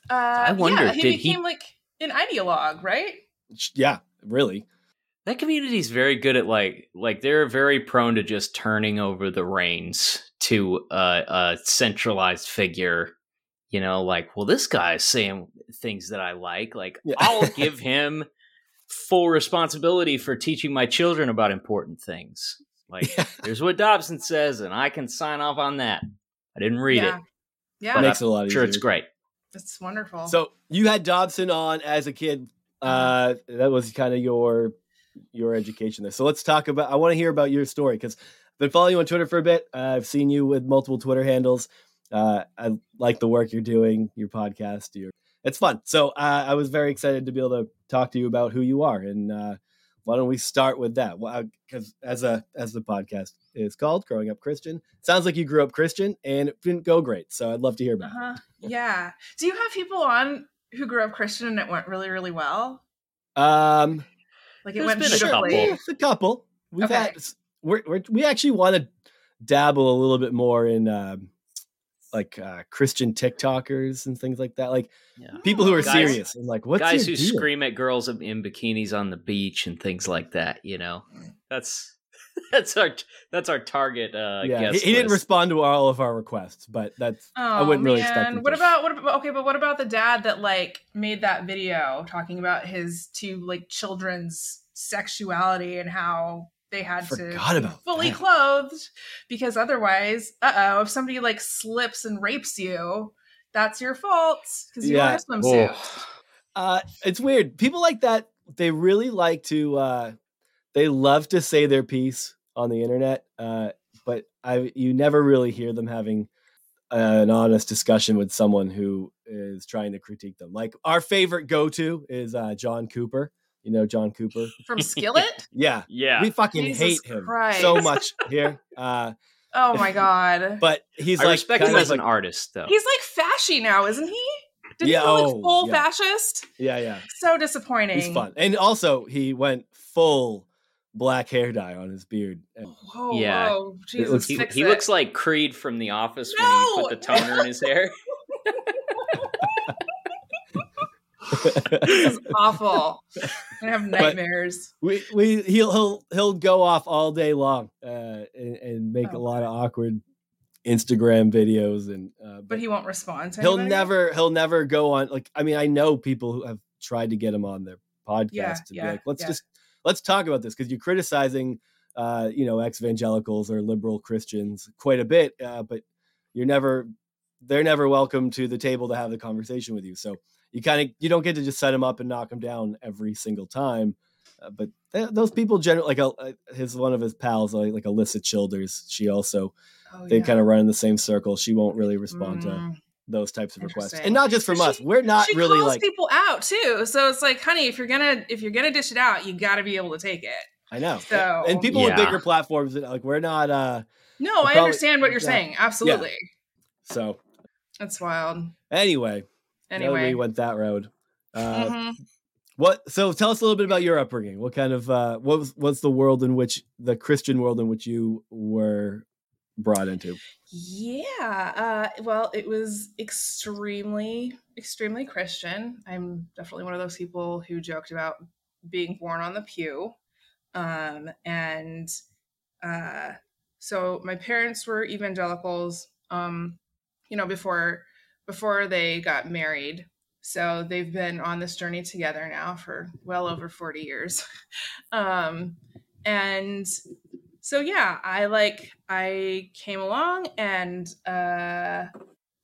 Uh I wonder, yeah, he did he- became like an ideologue right? Yeah really That community is very good at like like they're very prone to just turning over the reins to a, a centralized figure. You know, like, well, this guy's saying things that I like. Like, Yeah. I'll <laughs> give him full responsibility for teaching my children about important things. Like, Yeah. <laughs> here's what Dobson says, and I can sign off on that. I didn't read yeah it. yeah But makes it a lot I'm easier sure it's great. it's wonderful So you had Dobson on as a kid. Uh, that was kind of your your education there. So let's talk about. I want to hear about your story because I've been following you on Twitter for a bit. Uh, I've seen you with multiple Twitter handles. Uh, I like the work you're doing, your podcast. Your it's fun. So uh, I was very excited to be able to talk to you about who you are. And uh, why don't we start with that? Well, because as a as the podcast is called, "Growing Up Christian," sounds like you grew up Christian and it didn't go great. So I'd love to hear about. Uh-huh. Yeah. Do you have people on who grew up Christian and it went really, really well? Um, Like it There's went been a couple. Yeah, a couple. We've Okay. had we're, we're we actually want to dabble a little bit more in um, like uh, Christian TikTokers and things like that. Like Yeah. people who are Guys- serious and like what's Guys who deal? scream at girls in bikinis on the beach and things like that. You know, that's <laughs> that's our that's our target. Uh, yeah, he, guest he didn't respond to all of our requests, but that's Oh, I wouldn't really expect him What to. about what about okay, but what about the dad that like made that video talking about his two like children's sexuality and how they had to Forgot be about fully that. clothed because otherwise, uh oh, if somebody like slips and rapes you, that's your fault because you Yeah. wear a swimsuit. Oh. Uh, it's weird. People like that, they really like to. Uh, they love to say their piece on the internet, uh, but I you never really hear them having an honest discussion with someone who is trying to critique them. Like our favorite go to is uh, John Cooper. You know John Cooper. <laughs> From Skillet? <laughs> Yeah, Yeah, we fucking Jesus hate him Christ. so much here. Uh, <laughs> Oh my god. but he's I like respect him as like, an artist, though. He's like fashy now, isn't he? Did Yeah, he go like oh, full yeah. fascist? yeah, yeah. So disappointing. He's fun, and also he went full black hair dye on his beard. And Whoa, Yeah. whoa, Jesus, looks- he, fix he it. looks like Creed from The Office when he put the toner in his hair. <laughs> <laughs> this is awful. I'm have nightmares. we we he'll he'll he'll go off all day long uh, and, and make a Oh. lot of awkward Instagram videos and uh, but he won't respond to he'll anybody? never he'll never go on like I mean I know people who have tried to get him on their podcast Yeah, to yeah, be like let's yeah. just let's talk about this because you're criticizing uh, you know ex-evangelicals or liberal Christians quite a bit uh, but you're never they're never welcome to the table to have the conversation with you so you kind of you don't get to just set them up and knock them down every single time uh, but th- those people generally like uh, his one of his pals like, like Alisa Childers she also Oh, they yeah. kind of run in the same circle she won't really respond to Mm. Those types of requests and not just from But us she- we're not she really calls like people out too. So it's like, honey, if you're gonna if you're gonna dish it out, you got to be able to take it. i know So- and people with bigger platforms like we're not uh No, Well, I probably- understand what you're yeah. saying. Absolutely, so that's wild. anyway now Anyway, we went that road uh Mhm. what so tell us a little bit about your upbringing what kind of uh what was what's the world in which the christian world in which you were brought into? Yeah. Uh, well, it was extremely, extremely Christian. I'm definitely one of those people who joked about being born on the pew. Um, and uh, so my parents were evangelicals, um, you know, before before they got married. So they've been on this journey together now for well over 40 years. <laughs> um, and so yeah, I like I came along and uh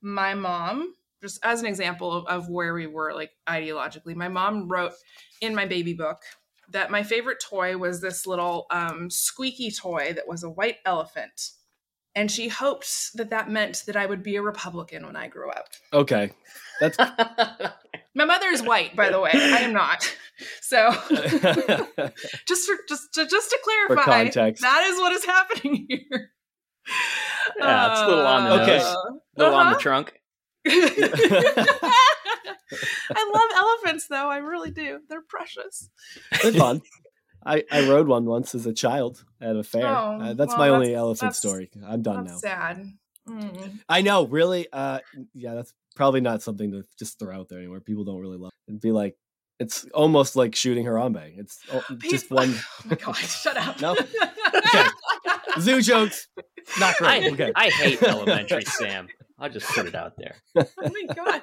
my mom just as an example of, of where we were like ideologically, my mom wrote in my baby book that my favorite toy was this little um, squeaky toy that was a white elephant. And she hoped that that meant that I would be a Republican when I grew up. Okay. That's <laughs> my mother is white, by the way. I am not. So <laughs> just for, just to, just to clarify, that is what is happening here. Yeah, it's a little on the uh, okay. nose, a little uh-huh. on the uh-huh. trunk. <laughs> I love elephants, though. I really do. They're precious. They're fun. I, I rode one once as a child at a fair. Oh, uh, that's well, my only elephant story. I'm done now. Sad. Mm. I know, really. Uh, yeah, that's probably not something to just throw out there anymore. People don't really love. It. It'd be like it's almost like shooting Harambe. It's just <laughs> oh one. Oh my god! Shut up. no. <laughs> Okay. Zoo jokes. Not great. I, okay. I hate <laughs> elementary Sam. I'll just put it out there. oh my god.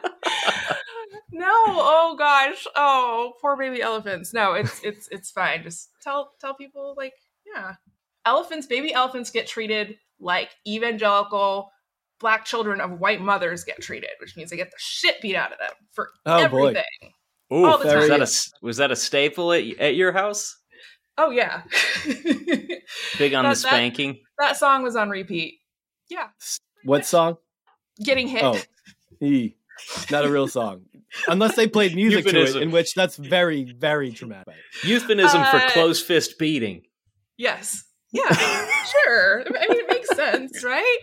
No, oh gosh. Oh, poor baby elephants. No, it's it's it's fine. Just tell tell people like, yeah. Elephants, baby elephants get treated like evangelical black children of white mothers get treated, which means they get the shit beat out of them for oh, everything. Boy. Ooh, all the time. Was that, a, was that a staple at, at your house? Oh yeah. <laughs> Big on that, the spanking. That, that, song was on repeat. Yeah. What song? Getting hit. Oh, he. Not a real song. Unless they played music Euphemism. to it, in which that's very, very dramatic. Euphemism uh, for close fist beating. Yes. Yeah, sure. I mean, it makes sense, right?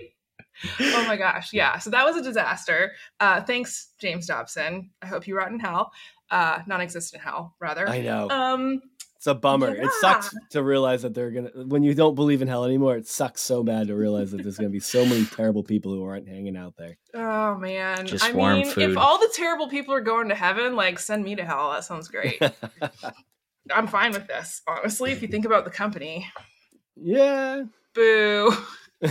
oh my gosh yeah so that was a disaster uh thanks james dobson i hope you rot in hell uh non-existent hell rather. I know. Um it's a bummer. Yeah. it sucks to realize that they're gonna when you don't believe in hell anymore it sucks so bad to realize that there's gonna be so many terrible people who aren't hanging out there. Oh man. Just i mean food. if all the terrible people are going to heaven like send me to hell. That sounds great. <laughs> I'm fine with this honestly if you think about the company. Yeah. Boo. <laughs>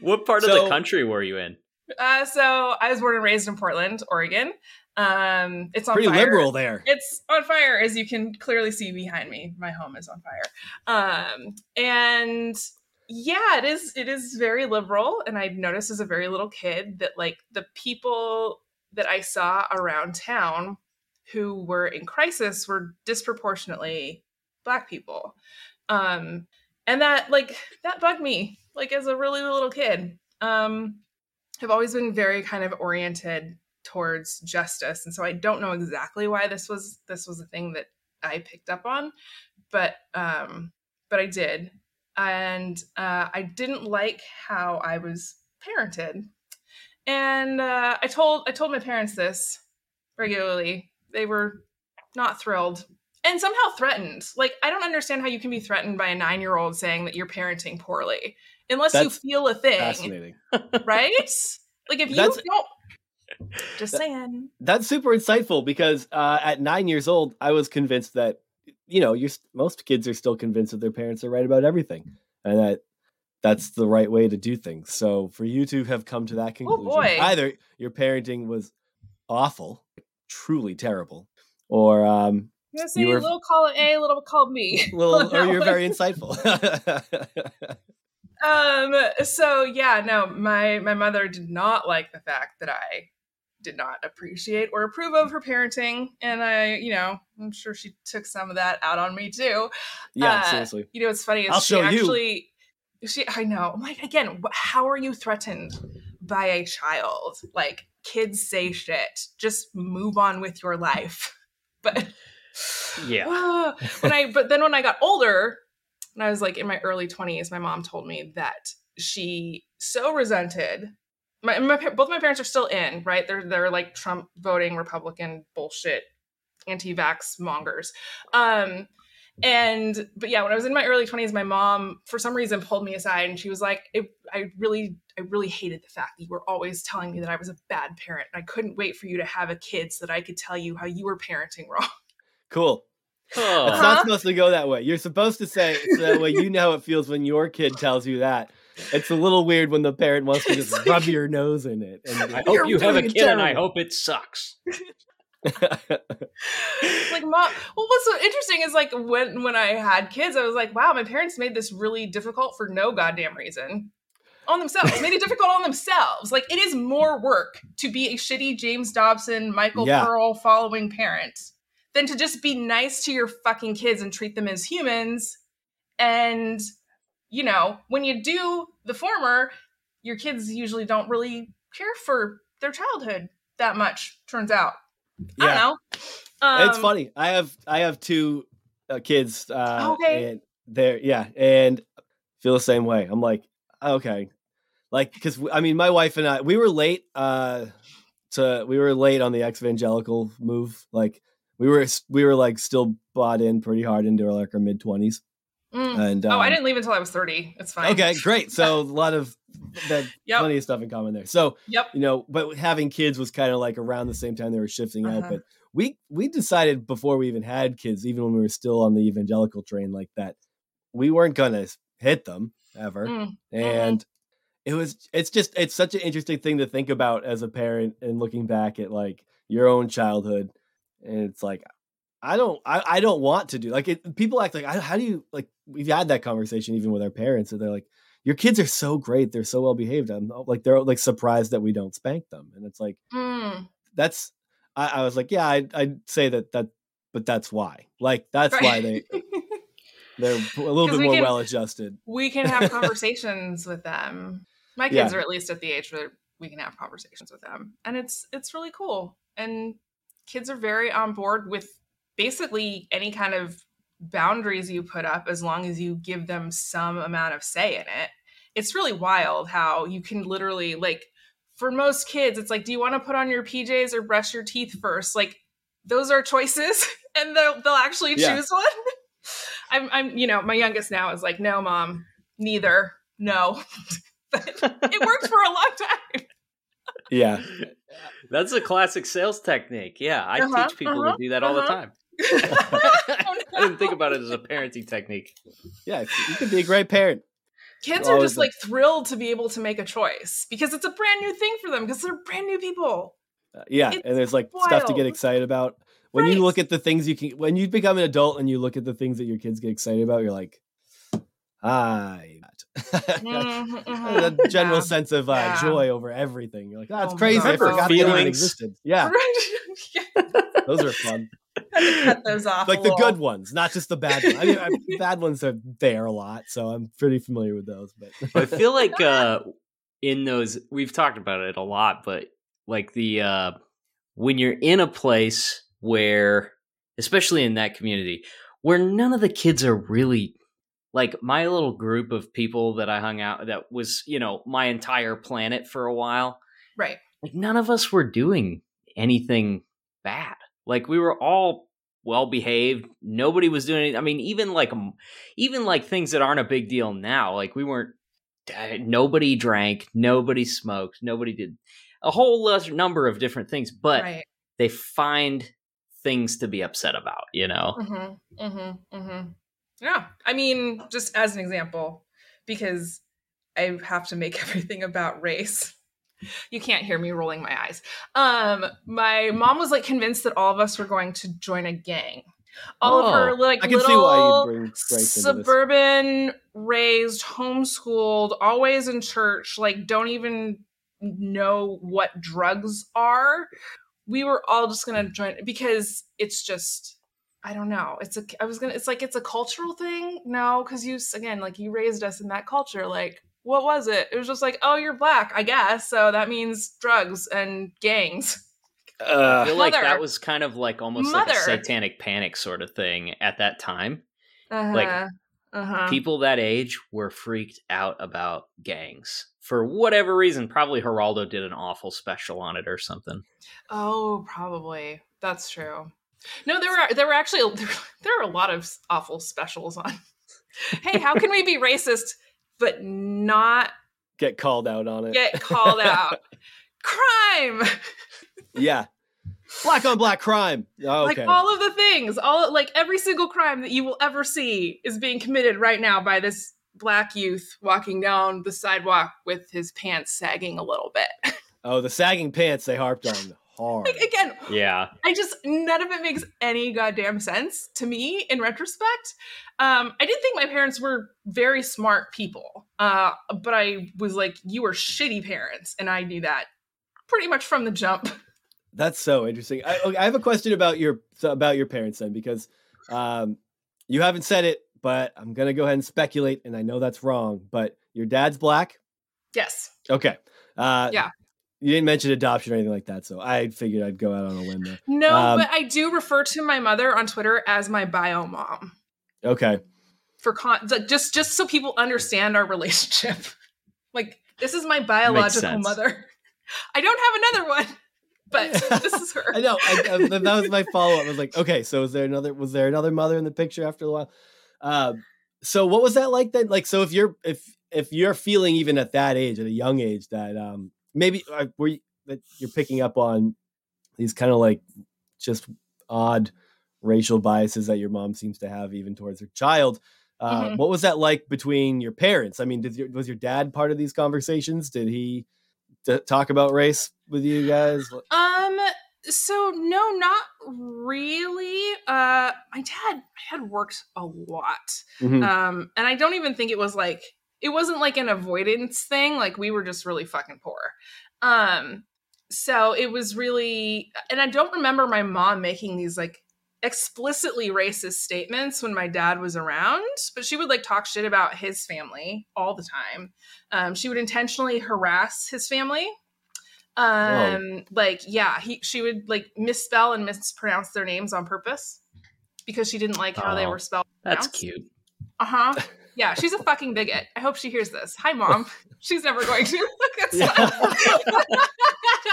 What part so, of the country were you in? Uh, so I was born and raised in Portland, Oregon. Um, it's on pretty fire. liberal there. It's on fire, as you can clearly see behind me. My home is on fire. Um, and yeah, it is. It is very liberal, and I noticed as a very little kid that like the people that I saw around town who were in crisis were disproportionately black people. Um, and that like that bugged me like as a really little kid um i've always been very kind of oriented towards justice and so i don't know exactly why this was this was a thing that i picked up on but um but i did and uh, i didn't like how i was parented and uh, i told i told my parents this regularly they were not thrilled and somehow threatened. Like, I don't understand how you can be threatened by a nine year old saying that you're parenting poorly unless That's you feel a thing. Fascinating. <laughs> Right? like, if you That's, don't. Just saying. That's super insightful because uh, at nine years old, I was convinced that, you know, you're, most kids are still convinced that their parents are right about everything and that that's the right way to do things. So for you to have come to that oh, conclusion, oh either your parenting was awful, truly terrible, or um, I'm gonna were, a little call it A, a little B. Well, <laughs> or you're very insightful. <laughs> um. So yeah, no, my my mother did not like the fact that I did not appreciate or approve of her parenting, and I, you know, I'm sure she took some of that out on me too. Yeah, uh, seriously. You know, it's funny is I'll she show actually. You. She, I know. I'm like, again, how are you threatened by a child? Like, kids say shit. Just move on with your life. <laughs> But yeah. <sighs> when I but then when I got older, when I was like in my early 20s, my mom told me that she so resented my, my both my parents are still in, right? They're they're like Trump voting Republican bullshit anti-vax mongers. Um and but yeah when i was in my early 20s my mom for some reason pulled me aside and she was like i really i really hated the fact that you were always telling me that i was a bad parent and i couldn't wait for you to have a kid so that i could tell you how you were parenting wrong <laughs> cool oh. it's not supposed to go that way you're supposed to say so that way you know how it feels when your kid tells you that it's a little weird when the parent wants to just rub your nose in it. And I hope you have a kid, terrible. and I hope it sucks. <laughs> like mom well what's so interesting is like when when i had kids i was like wow my parents made this really difficult for no goddamn reason on themselves made it difficult on themselves like it is more work to be a shitty james dobson michael yeah. pearl following parent than to just be nice to your fucking kids and treat them as humans and you know when you do the former your kids usually don't really care for their childhood that much turns out yeah. I don't know. Um, it's funny. I have I have two uh, kids. Uh, okay. And they're yeah, and feel the same way. I'm like, okay, like because I mean, my wife and I we were late. Uh, to we were late on the evangelical move. Like we were we were like still bought in pretty hard into like our mid twenties. Mm. And um, oh, I um, didn't leave until I was thirty. It's fine. Okay, great. So <laughs> a lot of that yep. plenty of stuff in common there. So yep. you know, but having kids was kind of like around the same time they were shifting uh-huh. out. But we we decided before we even had kids, even when we were still on the evangelical train like that, we weren't gonna hit them ever. Mm. And it was it's just it's such an interesting thing to think about as a parent and looking back at like your own childhood. And it's like I don't I, I don't want to do like it, people act like how do you like we've had that conversation even with our parents and they're like your kids are so great they're so well behaved i'm like they're like surprised that we don't spank them and it's like mm. that's I, I, was like yeah I'd, I'd, say that that but that's why like that's right. why they they're <laughs> a little bit more well adjusted we can have conversations with them my <laughs> kids yeah. are at least at the age where we can have conversations with them and it's it's really cool and kids are very on board with basically any kind of boundaries you put up as long as you give them some amount of say in it. It's really wild how you can literally like for most kids it's like do you want to put on your PJs or brush your teeth first? Like those are choices <laughs> and they'll they'll actually yeah. choose one. <laughs> I'm I'm you know, my youngest now is like no mom, neither. No. <laughs> it worked for a long time. Yeah. That's a classic sales technique. Yeah, I uh-huh, teach people uh-huh, to do that all uh-huh. the time. <laughs> <laughs> I didn't think about it as a parenting technique. Yeah, you could be a great parent. Kids are just like thrilled to be able to make a choice because it's a brand new thing for them because they're brand new people. Uh, yeah, it's and there's like wild. stuff to get excited about. When right. you look at the things you can, when you become an adult and you look at the things that your kids get excited about, you're like, hi. mm-hmm, <laughs> mm-hmm. a general yeah. sense of uh, yeah. joy over everything. You're like, that's oh, crazy. I forgot feelings. that existed. Yeah. Those are fun <laughs> cut those off. Like the good ones, not just the bad ones. I mean, I, <laughs> bad ones are there a lot, so I'm pretty familiar with those. But I feel like <laughs> uh, in those, we've talked about it a lot, but like the uh, when you're in a place where, especially in that community, where none of the kids are really like my little group of people that I hung out that was, you know, my entire planet for a while. Right. Like none of us were doing anything bad. Like we were all well behaved. Nobody was doing it. I mean, even like even like things that aren't a big deal now. Like we weren't. Nobody drank. Nobody smoked. Nobody did a whole number of different things. But right. they find things to be upset about. You know. Mm-hmm, mm-hmm, mm-hmm. Yeah, I mean, just as an example, because I have to make <laughs> everything about race you can't hear me rolling my eyes. Um, my mom was like convinced that all of us were going to join a gang. All oh, of her oh, like little suburban raised, homeschooled, always in church, like don't even know what drugs are. We were all just gonna join because it's just I don't know. It's a I was gonna it's like it's a cultural thing. No, because you again like you raised us in that culture. Like what was it? It was just like, oh, you're black, I guess. So that means drugs and gangs. Uh, I feel like that was kind of like almost Mother. like a satanic panic sort of thing at that time. Uh-huh. Like uh-huh. people that age were freaked out about gangs for whatever reason. Probably Geraldo did an awful special on it or something. Oh, probably. That's true. No, there were there were actually <laughs> there, there are a lot of awful specials on. <laughs> hey, how can we be racist but not get called out on it? Get called <laughs> out. Crime. yeah. Black on black crime. Oh, okay. Like all of the things, all like every single crime that you will ever see is being committed right now by this black youth walking down the sidewalk with his pants sagging a little bit. <laughs> Oh, the sagging pants they harped on hard. Like, again, yeah. I just none of it makes any goddamn sense to me in retrospect. Um, I did think my parents were very smart people, uh, but I was like, you were shitty parents, and I knew that pretty much from the jump. <laughs> That's so interesting. I, I have a question about your about your parents then, because um, you haven't said it, but I'm gonna go ahead and speculate, and I know that's wrong. But your dad's black. Yes. Okay. Uh, yeah. You didn't mention adoption or anything like that, so I figured I'd go out on a limb there. No, um, but I do refer to my mother on Twitter as my bio mom. Okay. For con- just just so people understand our relationship. <laughs> like this is my biological mother. <laughs> I don't have another one, but <laughs> this is her. I know. I, I, that was my follow up. I was like, okay, so is there another? Was there another mother in the picture after a while? Um, so what was that like then? Like, so if you're if if you're feeling even at that age, at a young age, that um maybe uh, were you, that you're picking up on these kind of like just odd racial biases that your mom seems to have even towards her child. Uh, mm-hmm. What was that like between your parents? I mean, your, was your dad part of these conversations? Did he t- talk about race with you guys? Um, so no, not really. Uh, my dad, my dad worked a lot, mm-hmm. um, and I don't even think it was like it wasn't like an avoidance thing like we were just really fucking poor. Um so it was really and i don't remember my mom making these like explicitly racist statements when my dad was around but she would like talk shit about his family all the time. Um she would intentionally harass his family. Um Whoa. like yeah he she would like misspell and mispronounce their names on purpose because she didn't like how oh, they were spelled. That's cute. Uh-huh <laughs> yeah, she's a fucking bigot. I hope she hears this. Hi, mom. <laughs> She's never going to. <laughs> <laughs>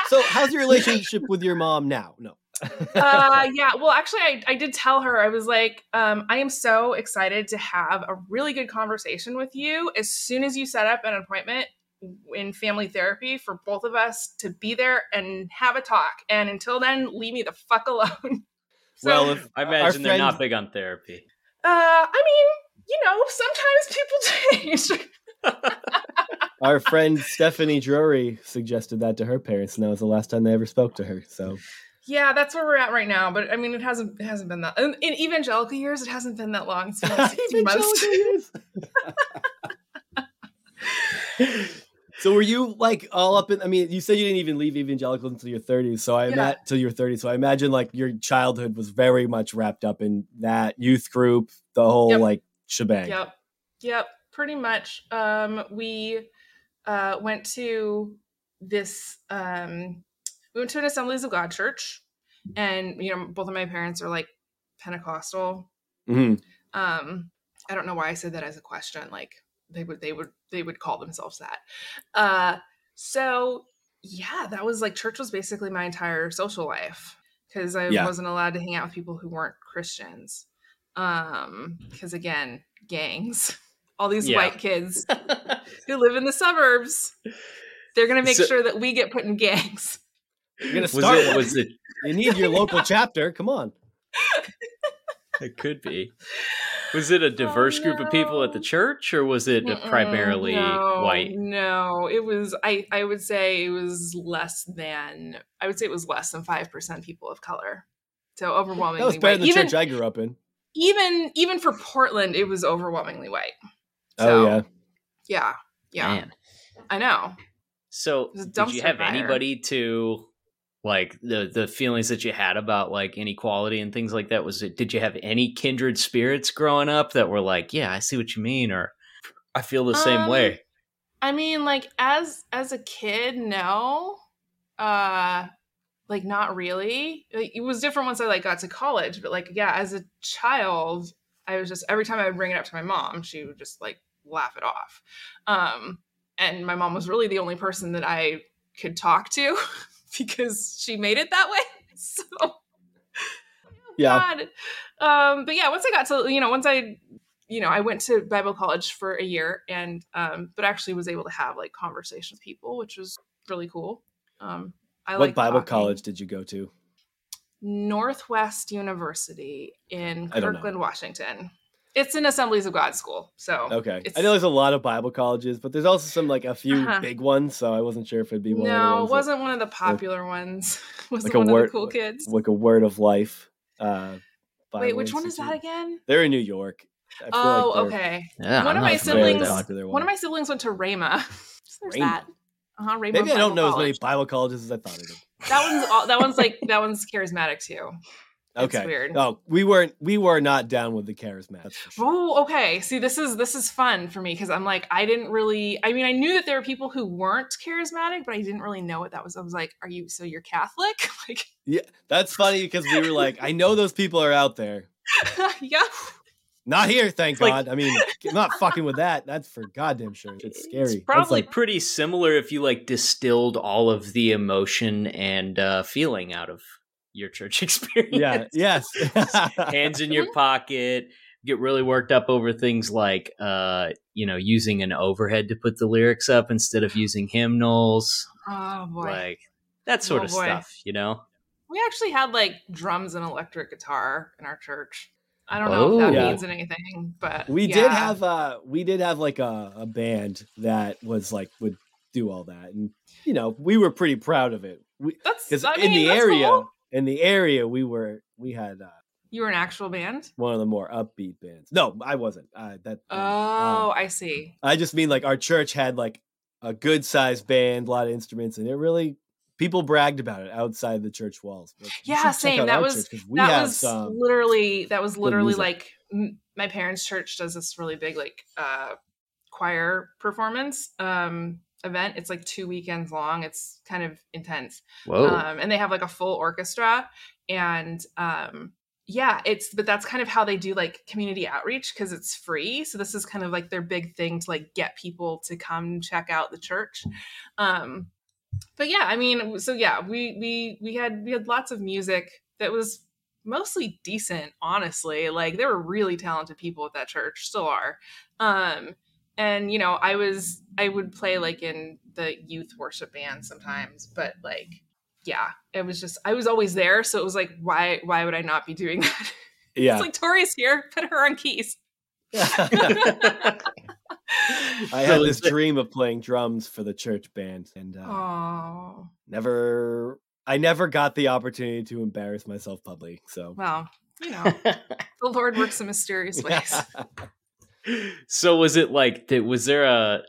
so, how's your relationship with your mom now? No. uh, yeah. Well, actually, I, I did tell her. I was like, um, I am so excited to have a really good conversation with you as soon as you set up an appointment in family therapy for both of us to be there and have a talk. And until then, leave me the fuck alone. so, well, if, I imagine they're not big on therapy. Uh, I mean, you know, sometimes people change. <laughs> Our friend Stephanie Drury suggested that to her parents, and that was the last time they ever spoke to her. So, yeah, that's where we're at right now. But I mean, it hasn't it hasn't been that in, in evangelical years. It hasn't been that long. It's been like <laughs> months. <laughs> so were you like all up in? I mean, you said you didn't even leave evangelical until your 30s. So I yeah. met till your 30s. So I imagine like your childhood was very much wrapped up in that youth group, the whole yep. like shebang. Yep. Yep. Pretty much. Um, we uh, went to this, um, we went to an Assemblies of God church, and, you know, both of my parents are like Pentecostal. Mm-hmm. Um, I don't know why I said that as a question. Like, they would, they would, they would call themselves that. Uh, so yeah, that was like church was basically my entire social life because I yeah. wasn't allowed to hang out with people who weren't Christians um because again gangs. <laughs> All these yeah. white kids who live in the suburbs they're gonna make so, sure that we get put in gangs. You're gonna start was it, was it you need your local <laughs> chapter come on. It could be. Was it a diverse oh, no. group of people at the church or was it Mm-mm, primarily no, white? no. It was i i would say it was less than i would say it was less than 5% people of color. So overwhelmingly that was better white. than the Even, church i grew up in even even for Portland, it was overwhelmingly white. Oh, so, oh yeah, yeah, yeah. Man. I know. So did you have fire. anybody to like the the feelings that you had about like inequality and things like that? Was it? Did you have any kindred spirits growing up that were like, yeah, I see what you mean, or I feel the same um, way? I mean, like as as a kid, no. Uh like not really like, it was different once i like got to college but like yeah as a child i was just every time i would bring it up to my mom she would just like laugh it off um and my mom was really the only person that i could talk to <laughs> because she made it that way <laughs> so yeah. God. Um, but yeah, once I got to, you know, once I, you know, I went to Bible college for a year and, um, but actually was able to have like conversations with people, which was really cool. Um, I what Bible talking. college did you go to? Northwest University in Kirkland, Washington. It's an Assemblies of God school. So okay, I know there's a lot of Bible colleges, but there's also some like a few uh-huh. big ones. So I wasn't sure if it'd be one. No, it wasn't that, one of the popular like, ones. <laughs> wasn't like one word, of the cool kids. Like a Word of Life. Uh, Wait, which one is that again? They're in New York. oh, like okay. Yeah, one I'm of my siblings. One. one. of my siblings went to Rhema. <laughs> so there's Rhema. that. Uh-huh, Maybe Bible I don't know College. as many Bible colleges as I thought I did. That one's all, that one's like that one's <laughs> charismatic too. Okay. It's weird. Oh, we weren't we were not down with the charismatic. Sure. Oh, okay. See, this is this is fun for me because I'm like I didn't really. I mean, I knew that there were people who weren't charismatic, but I didn't really know what that was. I was like, "Are you so you're Catholic?" <laughs> like, yeah, that's funny because we were like, I know those people are out there. <laughs> yeah. Not here, thank God. I mean, not fucking with that. That's for goddamn sure. It's scary. It's probably like, pretty similar if you like distilled all of the emotion and uh, feeling out of your church <laughs> experience. Yeah. Yes. <laughs> Hands in your pocket. Get really worked up over things like, uh, you know, using an overhead to put the lyrics up instead of using hymnals. Oh boy. Like that sort oh, of boy. stuff, you know. We actually had like drums and electric guitar in our church. I don't know oh, if that yeah. means anything, but we yeah. did have uh we did have like a, a band that was like would do all that, and you know we were pretty proud of it. That's Because in the area, cool. in the area, we were we had. uh You were an actual band. One of the more upbeat bands. No, I wasn't. Uh, that. Um, oh, um, I see. I just mean like our church had like a good sized band, a lot of instruments, and it really people bragged about it outside the church walls. yeah, same. That was that was literally that was literally like my parents' church does this really big like uh, choir performance um, event. It's like two weekends long. It's kind of intense. Whoa! Um, and they have like a full orchestra and. Um, yeah, it's but that's kind of how they do like community outreach because it's free. So this is kind of like their big thing to like get people to come check out the church. Um, but yeah, I mean, so yeah, we we we had we had lots of music that was mostly decent, honestly. Like there were really talented people at that church, still are. Um, and you know, I was I would play like in the youth worship band sometimes, but like yeah, it was just I was always there, so it was like why why would I not be doing <laughs> that? Yeah, it's like Tori's here, put her on keys. <laughs> <laughs> I had this dream of playing drums for the church band, and uh, never, I never got the opportunity to embarrass myself publicly. So, well, you know, <laughs> the Lord works in mysterious ways. <laughs> so, was it like? Was there a?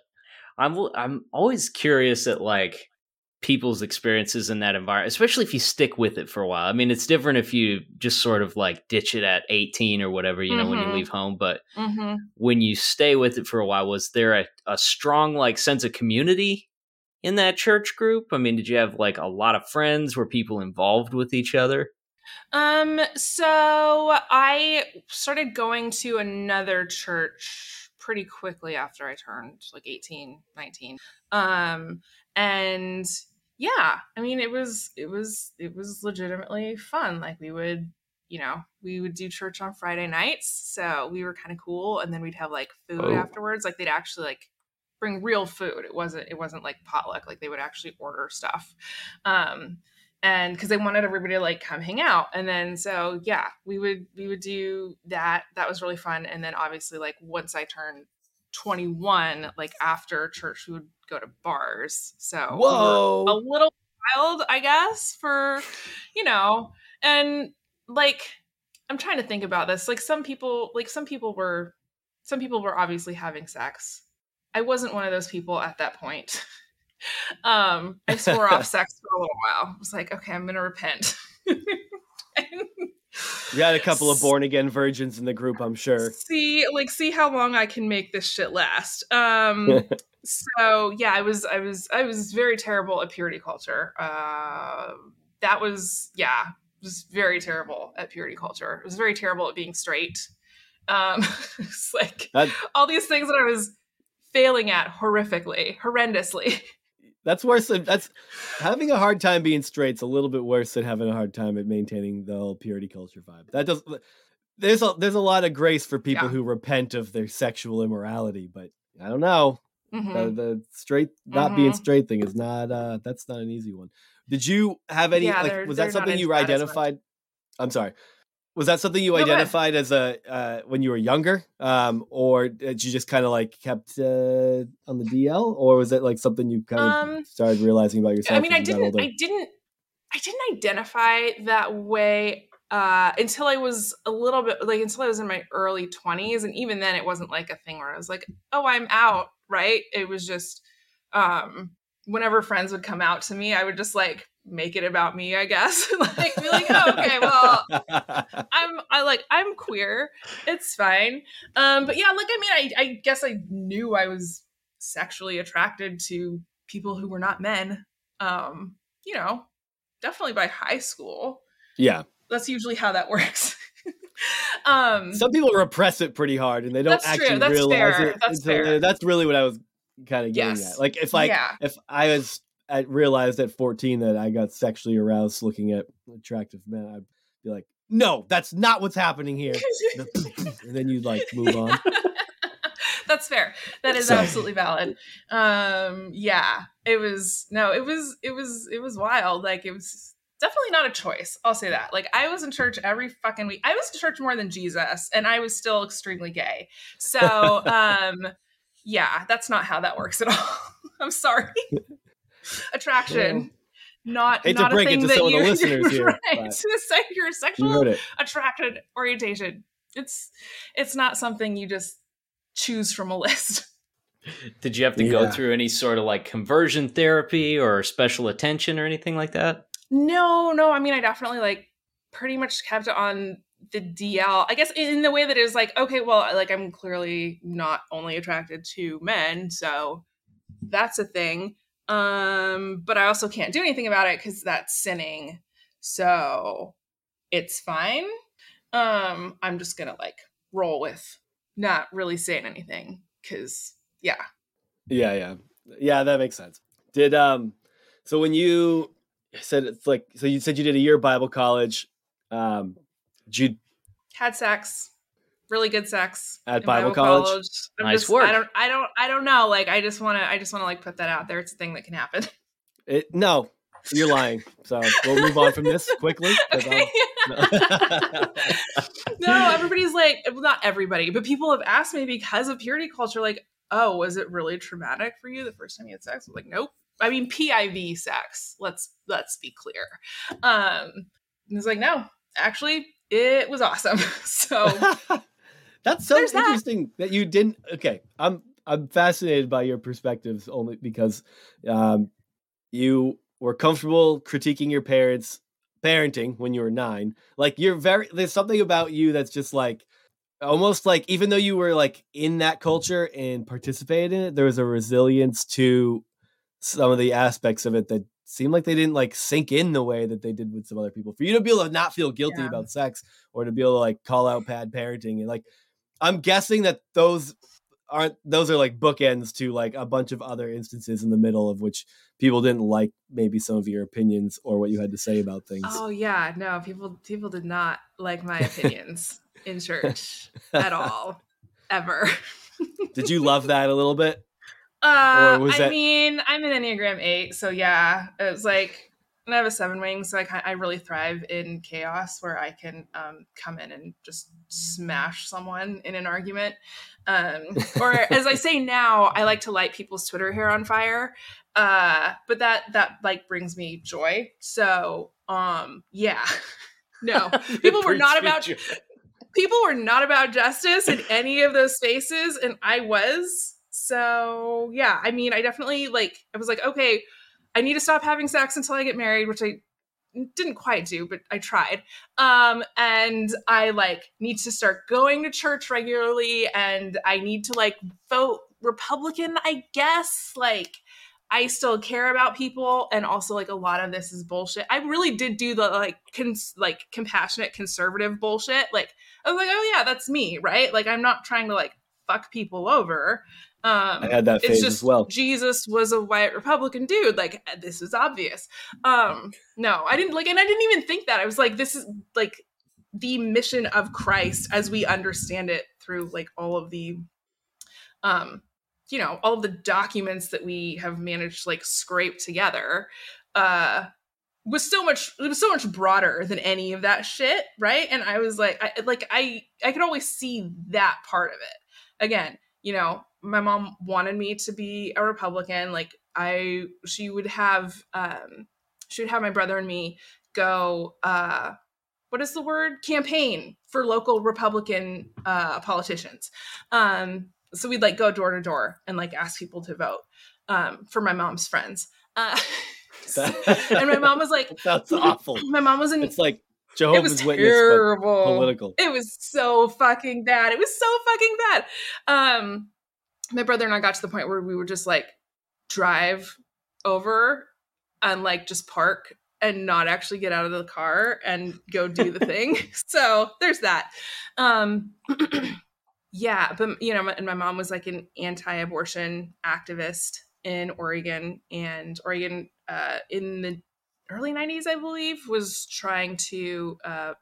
I'm I'm always curious at like people's experiences in that environment, especially if you stick with it for a while. I mean, it's different if you just sort of like ditch it at 18 or whatever, you know, mm-hmm. when you mm-hmm. leave home. But mm-hmm. when you stay with it for a while, was there a, a strong like sense of community in that church group? I mean, did you have like a lot of friends? Were people involved with each other? Um, so I started going to another church pretty quickly after I turned like 18, 19. Um, and yeah i mean it was it was it was legitimately fun. Like we would you know we would do church on friday nights so we were kind of cool. And then we'd have like food oh. afterwards. Like they'd actually like bring real food. It wasn't it wasn't like potluck. Like they would actually order stuff. Um and because they wanted everybody to like come hang out. And then so yeah we would we would do that. That was really fun. And then obviously like once i turned 21 like after church we would go to bars. So whoa, a little wild, I guess, for you know, and like I'm trying to think about this. Like some people, like some people were, some people were obviously having sex. I wasn't one of those people at that point. <laughs> um, I swore off <laughs> sex for a little while. I was like, okay, I'm gonna repent. <laughs> You had a couple of born again virgins in the group, I'm sure. See, like, see how long I can make this shit last. Um, <laughs> so yeah, I was, I was, I was very terrible at purity culture. Uh, that was, yeah, was very terrible at purity culture. It was very terrible at being straight. Um, <laughs> it's like that, all these things that I was failing at horrifically, horrendously. <laughs> That's worse than that's having a hard time being straight's a little bit worse than having a hard time at maintaining the whole purity culture vibe. That does there's a there's a lot of grace for people yeah. who repent of their sexual immorality, but I don't know. Mm-hmm. The, the, straight not mm-hmm. being straight thing is not uh that's not an easy one. Did you have any yeah, like was that something you identified? I'm sorry was that something you identified as a uh, when you were younger? Um, or did you just kind of like kept uh, on the dl or was it like something you kind of um, started realizing about yourself i mean i didn't i didn't i didn't identify that way uh, until i was a little bit like until i was in my early 20s and even then it wasn't like a thing where i was like oh i'm out right? It was just um whenever friends would come out to me i would just like make it about me, I guess. <laughs> like be like, oh, okay, well, I'm I like I'm queer. It's fine. Um, but yeah, like I mean, I, I guess I knew I was sexually attracted to people who were not men. Um, you know, definitely by high school. Yeah. That's usually how that <laughs> works. um some people repress it pretty hard and they don't actually realize fair. it. That's, fair. that's really what I was kind of getting yes. at. Like if like yeah. if I was I realized at 14 that I got sexually aroused looking at attractive men, I'd be like, no, that's not what's happening here. <laughs> and then you'd like move on. <laughs> that's fair. That is absolutely valid. Um, yeah, it was no, it was it was it was wild. Like it was definitely not a choice. I'll say that. Like I was in church every fucking week. I was in church more than Jesus, and I was still extremely gay. So <laughs> um, yeah, that's not how that works at all. <laughs> I'm sorry <laughs> attraction. Not, Hate not to break a thing it to that some of the <laughs> listeners here. Right. your sexual you attracted orientation. It's it's not something you just choose from a list. Did you have to yeah. go through any sort of like conversion therapy or special attention or anything like that? No, no. I mean, I definitely like pretty much kept it on the DL. I guess in the way that it like, okay, well, like I'm clearly not only attracted to men, so that's a thing. Um, but I also can't do anything about it because that's sinning. So it's fine. Um, I'm just gonna like roll with not really saying anything because yeah. Yeah, yeah. Yeah, that makes sense. Did um so when you said it's like so you said you did a year Bible college, um did you had sex really good sex at Bible, Bible college. college. nice just, work. I don't, I don't, I don't know. Like, I just want to, I just want to like put that out there. It's a thing that can happen. <laughs> It, no, you're lying. So we'll move on from this quickly. Okay. <laughs> no, everybody's like, well, not everybody, but people have asked me because of purity culture, like, oh, was it really traumatic for you the first time you had sex? I was like, nope. I mean, PIV sex. Let's let's be clear. Um, it's like, no, actually, it was awesome. <laughs> so <laughs> that's so There's interesting that. that. you didn't. Okay, I'm I'm fascinated by your perspectives only because um, you were comfortable critiquing your parents' parenting when you were nine. Like you're very there's something about you that's just like almost like even though you were like in that culture and participated in it, there was a resilience to some of the aspects of it that seemed like they didn't like sink in the way that they did with some other people. For you to be able to not feel guilty yeah. about sex or to be able to like call out bad parenting and like I'm guessing that those aren't those are like bookends to like a bunch of other instances in the middle of which people didn't like maybe some of your opinions or what you had to say about things. Oh yeah, no, people people did not like my opinions in <laughs> church at all ever. did you love that a little bit? Uh, I that... mean, I'm an Enneagram 8, so yeah, it was like I have a seven wing, so I kind I really thrive in chaos where I can um, come in and just smash someone in an argument. Um, <laughs> or as I say now, I like to light people's Twitter hair on fire. Uh, but that that like brings me joy. So um, yeah, <laughs> no, <laughs> people were not about people were not about justice in any of those spaces, and I was. So yeah, I mean, I definitely like. I was like, okay I need to stop having sex until I get married, which I didn't quite do, but I tried. Um, and I like need to start going to church regularly and I need to like vote Republican, I guess. Like I still care about people and also like a lot of this is bullshit. I really did do the like cons- like compassionate conservative bullshit. Like I was like, "Oh yeah, that's me," right? Like I'm not trying to like fuck people over. Um, I had that phase just, as well. Jesus was a white Republican dude. Like this is obvious. Um, no, I didn't like, and I didn't even think that. I was like, this is like the mission of Christ as we understand it through like all of the, um, you know, all of the documents that we have managed to like scrape together. Uh, was so much it was so much broader than any of that shit right and i was like i like i i could always see that part of it again you know my mom wanted me to be a republican like i she would have um she would have my brother and me go uh what is the word campaign for local republican uh politicians um so we'd like go door to door and like ask people to vote um for my mom's friends uh <laughs> and my mom was like, "That's awful." My mom was in. It's like Jehovah's Witness, terrible. political. It was so fucking bad. It was so fucking bad. Um, my brother and I got to the point where we would just like drive over and like just park and not actually get out of the car and go do the <laughs> thing. so there's that. Um, <clears throat> yeah, but you know, and my mom was like an anti-abortion activist in Oregon, and Oregon uh, in the early 90s, I believe, was trying to uh,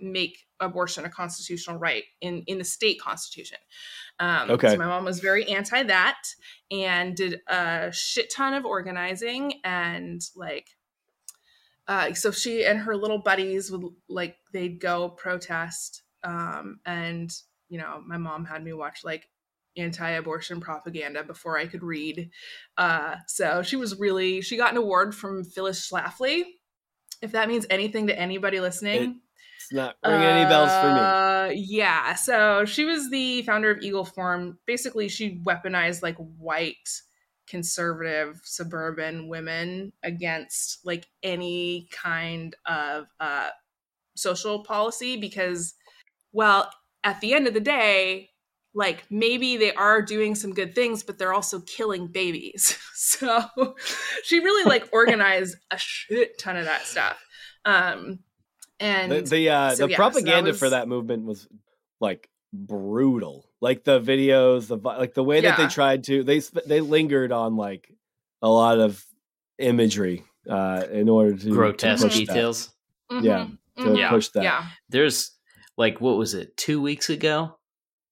make abortion a constitutional right in, in the state constitution. Um, okay. So my mom was very anti that and did a shit ton of organizing and like, uh, so she and her little buddies would like, they'd go protest. Um, and, you know, my mom had me watch like anti-abortion propaganda before I could read. Uh, so she was really she got an award from Phyllis Schlafly. If that means anything to anybody listening. It, it's not ringing uh, any bells for me. Uh, yeah. So she was the founder of Eagle Forum. Basically, she weaponized like white conservative suburban women against like any kind of uh social policy because well at the end of the day like maybe they are doing some good things but they're also killing babies <laughs> so she really like <laughs> organized a shit ton of that stuff um and the the, uh, so, the yeah, propaganda so that was... for that movement was like brutal like the videos the like the way that they tried to they they lingered on like a lot of imagery uh in order to grotesque details mm-hmm. yeah to mm-hmm. push that yeah there's like what was it two weeks ago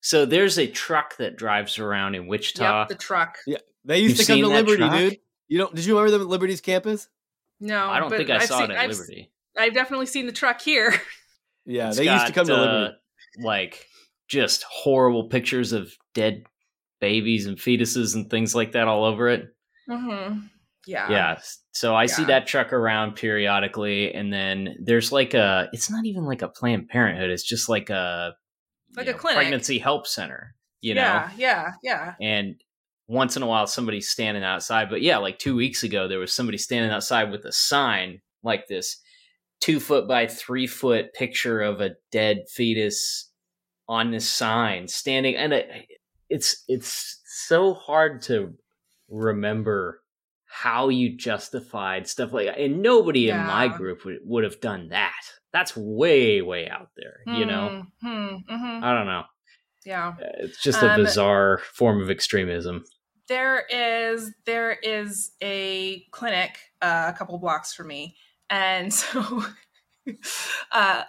so there's a truck that drives around in Wichita. Yep, the truck. Yeah, they used You've to come to Liberty, truck? dude. You don't? Did you remember them at Liberty's campus? No, I don't think I I've saw seen, it at I've, Liberty. I've definitely seen the truck here. <laughs> Yeah, it's they got, used to come to Liberty. Uh, like just horrible pictures of dead babies and fetuses and things like that all over it. Mm-hmm. Yeah. Yeah. So I yeah. see that truck around periodically, and then there's like a. It's not even like a Planned Parenthood. It's just like a like a know, clinic. pregnancy help center. You know, yeah, yeah, yeah. And once in a while, somebody's standing outside. But yeah, like two weeks ago, there was somebody standing outside with a sign like this two foot by three foot picture of a dead fetus on this sign standing and it, it's it's so hard to remember how you justified stuff like that and nobody yeah. in my group would, would have done that that's way way out there you know mm-hmm. Mm-hmm. i don't know yeah uh, it's just a um, bizarre form of extremism there is there is a clinic uh, a couple blocks from me and <laughs> so uh,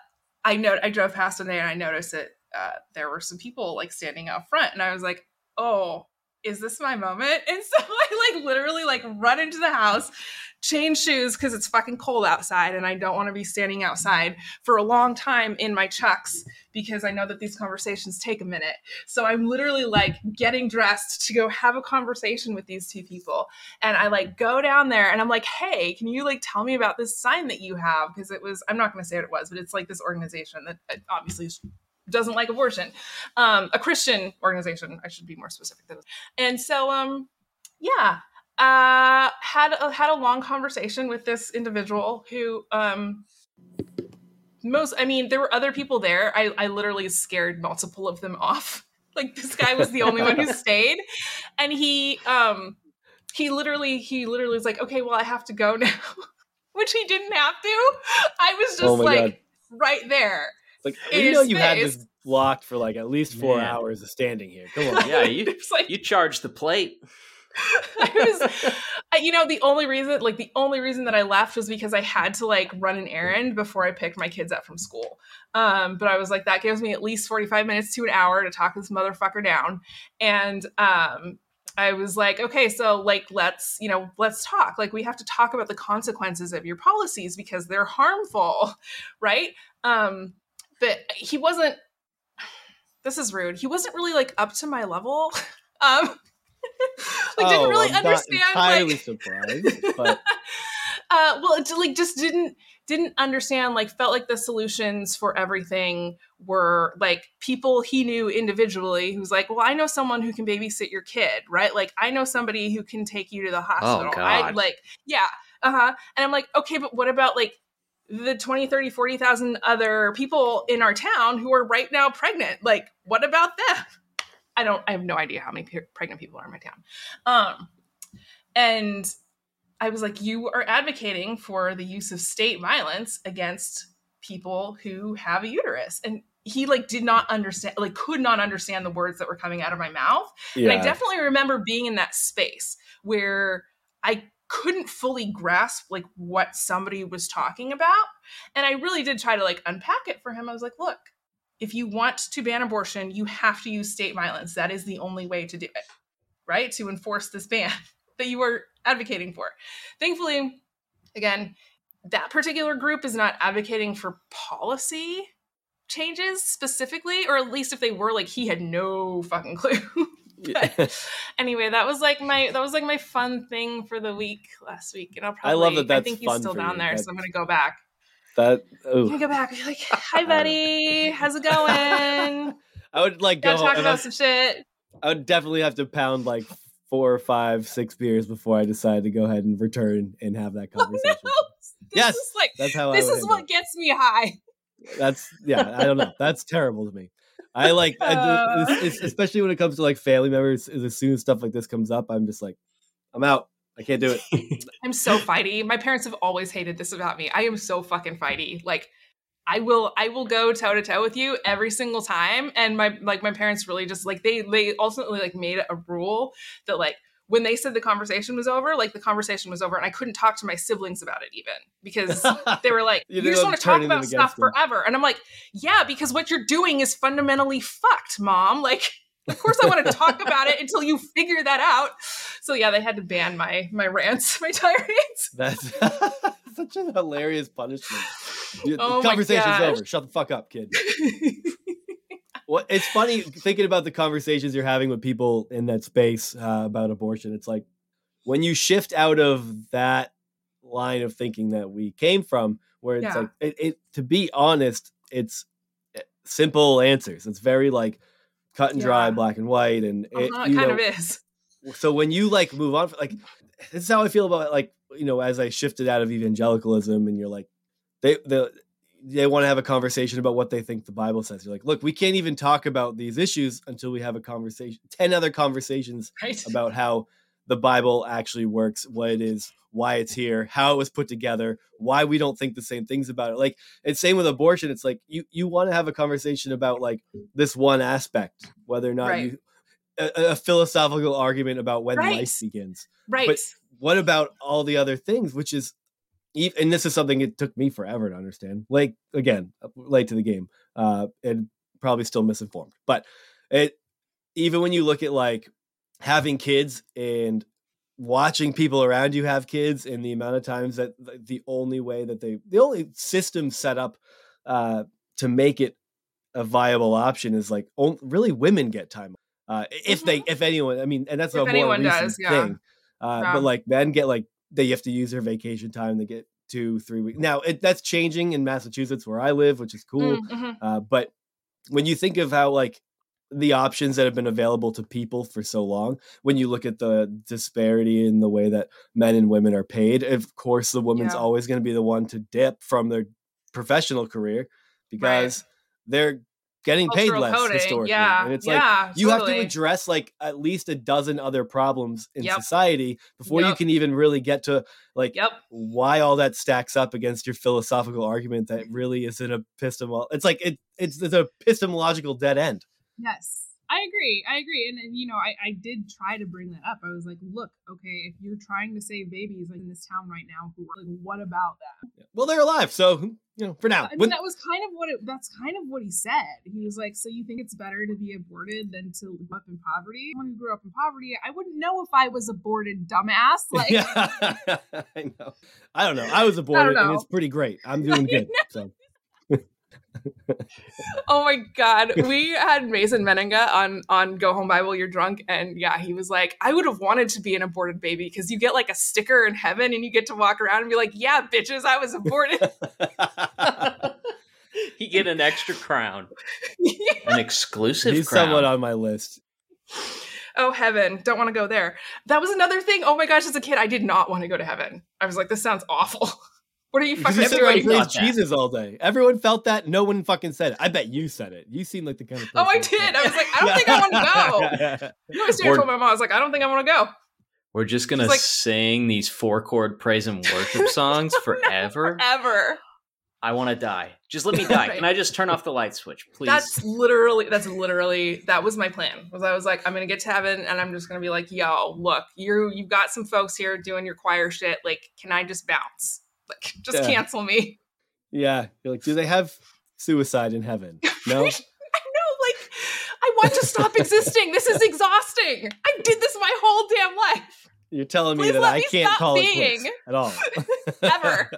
i know i drove past one day and i noticed that uh, there were some people like standing out front. And i was like oh is this my moment? <laughs> And so I like literally like run into the house, change shoes because it's fucking cold outside and I don't want to be standing outside for a long time in my chucks because I know that these conversations take a minute. So I'm literally like getting dressed to go have a conversation with these two people. And I like go down there and I'm like, hey, can you like tell me about this sign that you have? Because it was, I'm not going to say what it was, but it's like this organization that uh, obviously is doesn't like abortion, um, a Christian organization. I should be more specific than this. And so, um, yeah, uh, had a, had a long conversation with this individual who, um, most, I mean, there were other people there. I, I literally scared multiple of them <laughs> off. Like this guy was the only one who <laughs> stayed, and he, um, he literally, he literally was like, okay, well, I have to go <laughs> now, which he didn't have to. I was just oh like God. right there like <laughs> you know you face. had this locked for like at least four Man. hours of standing here. Come <laughs> on. Yeah, you <laughs> like, you charge the plate. I was, you know, the only reason, like the only reason that I left was because I had to like run an errand before I picked my kids up from school. Um, but I was like, that gives me at least 45 minutes to an hour to talk this motherfucker down. And um, I was like, okay, so like let's, you know, let's talk. Like we have to talk about the consequences of your policies because they're harmful, right? Um, but he wasn't this is rude. He wasn't really like up to my level. <laughs> Um <laughs> like didn't oh, really I'm understand entirely like, surprised, but <laughs> uh well it like just didn't didn't understand like felt like the solutions for everything were like people he knew individually who's like well i know someone who can babysit your kid right like i know somebody who can take you to the oh, hospital oh, i like yeah uh-huh and i'm like okay but what about like the 20 30 40,000 other people in our town who are right now pregnant like what about them i don't i have no idea how many pregnant people are in my town um and I was like, you are advocating for the use of state violence against people who have a uterus. And he like did not understand, like could not understand the words that were coming out of my mouth. Yeah. And I definitely remember being in that space where I couldn't fully grasp like what somebody was talking about. And I really did try to like unpack it for him. I was like, look, if you want to ban abortion, you have to use state violence. That is the only way to do it, right? To enforce this ban <laughs> that you are advocating for. Thankfully, again, that particular group is not advocating for policy changes specifically, or at least if they were, like he had no fucking <laughs> clue. But <laughs> anyway, that was like my that was like my fun thing for the week last week, and I'll probably I love that. That's I think he's still down you. there, that's, so I'm gonna go back. That gonna go back. Be like, <laughs> hi, buddy, how's it going? <laughs> I would like go talk about some shit. I would definitely have to pound like four or five, six beers before I decide to go ahead and return and have that conversation. Oh, no. yes, like, that's how. This is what gets me high. That's yeah. I don't know. That's terrible to me. I like, uh. especially when it comes to like family members. As soon as stuff like this comes up, I'm just like, I'm out. I can't do it. <laughs> I'm so fighty. My parents have always hated this about me. I am so fucking fighty. Like I will I will go toe to toe with you every single time. And my like my parents really just like they they ultimately like made a rule that like when they said the conversation was over, like the conversation was over, and I couldn't talk to my siblings about it even because <laughs> they were like, "You just want to talk about stuff them. forever," and I'm like, "Yeah, because what you're doing is fundamentally fucked, mom." Like, of course I want to talk about it until you figure that out. So yeah, they had to ban my my rants, <laughs> my tirades. That's <laughs> such a hilarious punishment. Oh the conversation's over. Shut the fuck up, kid. Well, it's funny thinking about the conversations you're having with people in that space uh, about abortion. It's like when you shift out of that line of thinking that we came from, where it's yeah. like, it, it, to be honest, it's eh, simple answers. It's very like cut and dry, black and white, and uh-huh, it, kind know, of is. So when you like move on, like this is how I feel about it, like you know as I shifted out of evangelicalism, and you're like they they they want to have a conversation about what they think the Bible says. You're like, look, we can't even talk about these issues until we have a conversation, ten other conversations <laughs> right. about how the Bible actually works, what it is, why it's here, how it was put together, why we don't think the same things about it. Like it's same with abortion. It's like you you want to have a conversation about like this one aspect, whether or not right. you a, a, philosophical argument about when right. life begins. Right. But what about all the other things, which is and this is something it took me forever to understand. Like again, uh, late to the game, uh, and probably still misinformed. But it even when you look at like having kids and watching people around you have kids, and the amount of times that the only way that they the only system set up uh, to make it a viable option is like only, really women get time. Uh, if mm-hmm. they, if anyone, I mean, and that's if a more recent does, yeah. thing. Uh, yeah. But like men get like they have to use their vacation time. to get two, three weeks. Now it, that's changing in Massachusetts where I live, which is cool. Mm, mm-hmm. Uh, but when you think of how like the options that have been available to people for so long, when you look at the disparity in the way that men and women are paid, of course the woman's yeah. always going to be the one to dip from their professional career because right. they're getting paid less coding. historically. Yeah. And it's yeah, like you totally. have to address like at least a dozen other problems in yep. society before yep. you can even really get to like yep. why all that stacks up against your philosophical argument that really is an epistemol it's like it it's, it's a epistemological dead end. Yes. I agree. I agree. And, and you know, I, I did try to bring that up. I was like, look, okay, if you're trying to save babies like in this town right now, who like, what about that? Well, they're alive, so you know, for now. I mean, that was kind of what it. That's kind of what he said. He was like, so you think it's better to be aborted than to live up in poverty? When who grew up in poverty, I wouldn't know if I was aborted, dumbass. <laughs> Like, yeah, <laughs> I know. I don't know. I was aborted, I and it's pretty great. I'm <laughs> doing good. So oh my god, we had Mason Mennenga on on Go Home Bible You're Drunk, and yeah, he was like, I would have wanted to be an aborted baby because you get like a sticker in heaven, and you get to walk around and be like, yeah, bitches, I was aborted. <laughs> <laughs> he get an extra crown, yeah. <laughs> an exclusive. He's crown. someone on my list. Oh heaven, don't want to go there. That was another thing. Oh my gosh, as a kid, I did not want to go to heaven. I was like, this sounds awful. What are you fucking? Everybody plays Jesus all day. Everyone felt that. No one fucking said it. I bet you said it. You seem like the kind of. oh, I did. I was like, I don't think I want to go. <laughs> You know, I told my mom, I was like, I don't think I want to go. We're just gonna like, sing these four chord praise and worship <laughs> songs forever. forever. I want to die. Just let me die. right. Can I just turn off the light switch, please? That's literally. That's literally. That was my plan. Was I was like, I'm gonna get to heaven, and I'm just gonna be like, Yo, look, you you've got some folks here doing your choir shit. Like, can I just bounce? Like, <laughs> just yeah. cancel me. Yeah. You're like, do they have suicide in heaven? No. <laughs> I know, like, I want to stop existing. This is exhausting. I did this my whole damn life. You're telling Please me that I can't call being. it at all. <laughs> Never.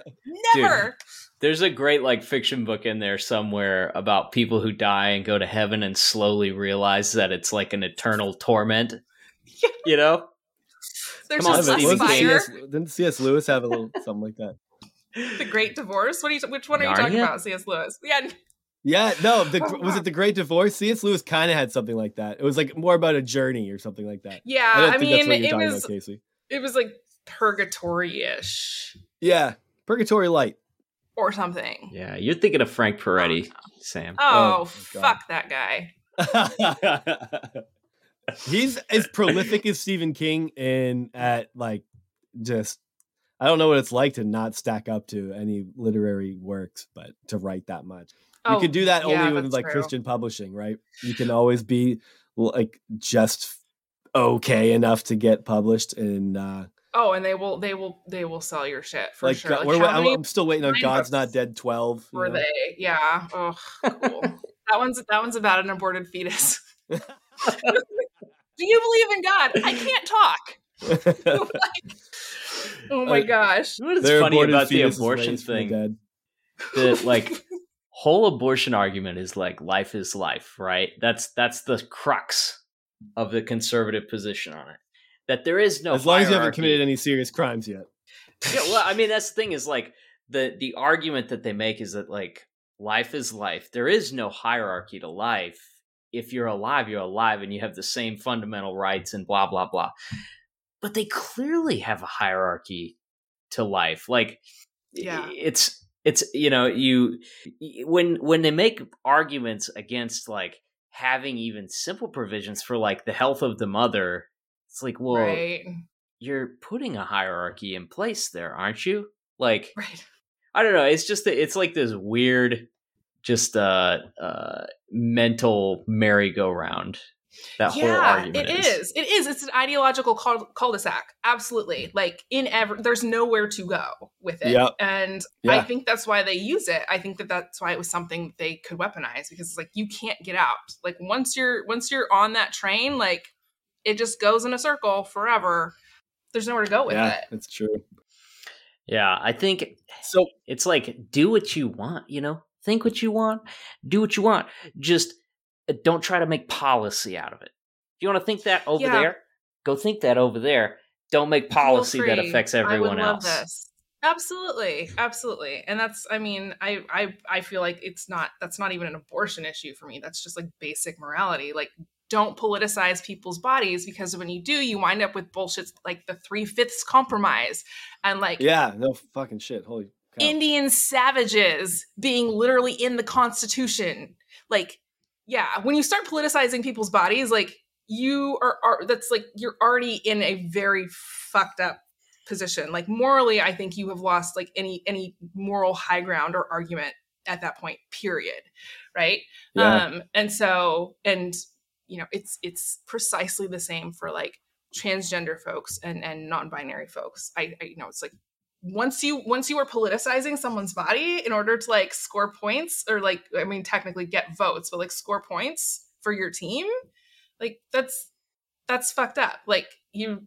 Never. Dude, there's a great like fiction book in there somewhere about people who die and go to heaven and slowly realize that it's like an eternal torment. Yeah. You know? There's Come just on, less fire. C.S. Didn't C.S. Lewis have a little something like that? <laughs> the Great Divorce. What are you? Which one are you talking about? C.S. Lewis. Yeah. <laughs> Yeah, no, the, oh was it the Great Divorce? C.S. Lewis kind of had something like that. It was like more about a journey or something like that. Yeah, I, I mean, it was about, it was like purgatory-ish. Yeah, purgatory light or something. Yeah, you're thinking of Frank Peretti, oh, Sam. Oh, oh fuck that guy. <laughs> He's as prolific as Stephen King in at like just I don't know what it's like to not stack up to any literary works, but to write that much. Oh, you can do that yeah, only with like true. Christian publishing, right? You can always be like just okay enough to get published and uh Oh, and they will, they will, they will sell your shit for like, sure. Like I'm, I'm, still waiting on God's Not <laughs> Dead twelve. Were know? they? Yeah. Oh, cool. that one's that one's about an aborted fetus. <laughs> <laughs> Do you believe in God? I can't talk. like, oh my gosh. What is funny about the abortion thing? <laughs> The like whole abortion argument is like life is life, right? That's that's the crux of the conservative position on it. That there is no as long hierarchy. as you haven't committed any serious crimes yet. yeah, well, I mean that's the thing is like the the argument that they make is that like life is life. There is no hierarchy to life. If you're alive, you're alive, and you have the same fundamental rights and blah blah blah but they clearly have a hierarchy to life. Like, yeah, it's it's you know you when when they make arguments against like having even simple provisions for like the health of the mother, it's like, well, right. you're putting a hierarchy in place there, aren't you? Like, right. I don't know. It's just that it's like this weird, just uh, uh mental merry-go-round that yeah, whole argument it is. is. It is. It's an ideological cul-de-sac. Absolutely. Mm. Like in every, there's nowhere to go with it. Yep. And yeah. I think that's why they use it. I think that that's why it was something they could weaponize because it's like you can't get out. Like once you're once you're on that train, like it just goes in a circle forever. There's nowhere to go with yeah, it. That's true. Yeah, I think so. It's like do what you want, you know. Think what you want, do what you want. Just Uh, don't try to make policy out of it. If you want to think that over yeah. there, go think that over there. Don't make policy that affects everyone else. This. Absolutely, absolutely, and that's. I mean, I, I, I feel like it's not. That's not even an abortion issue for me. That's just like basic morality. Like, don't politicize people's bodies because when you do, you wind up with bullshit like the three fifths compromise and like yeah, no fucking shit. Holy cow. Indian savages being literally in the Constitution. Like yeah, when you start politicizing people's bodies, like you are, are that's like you're already in a very fucked up position. Like morally, I think you have lost like any any moral high ground or argument at that point. Period. Right. Yeah. Um. And so and you know it's it's precisely the same for like transgender folks and and non-binary folks. I, I you know it's like once you once you are politicizing someone's body in order to like score points or like i mean technically get votes but like score points for your team like that's that's fucked up. Like you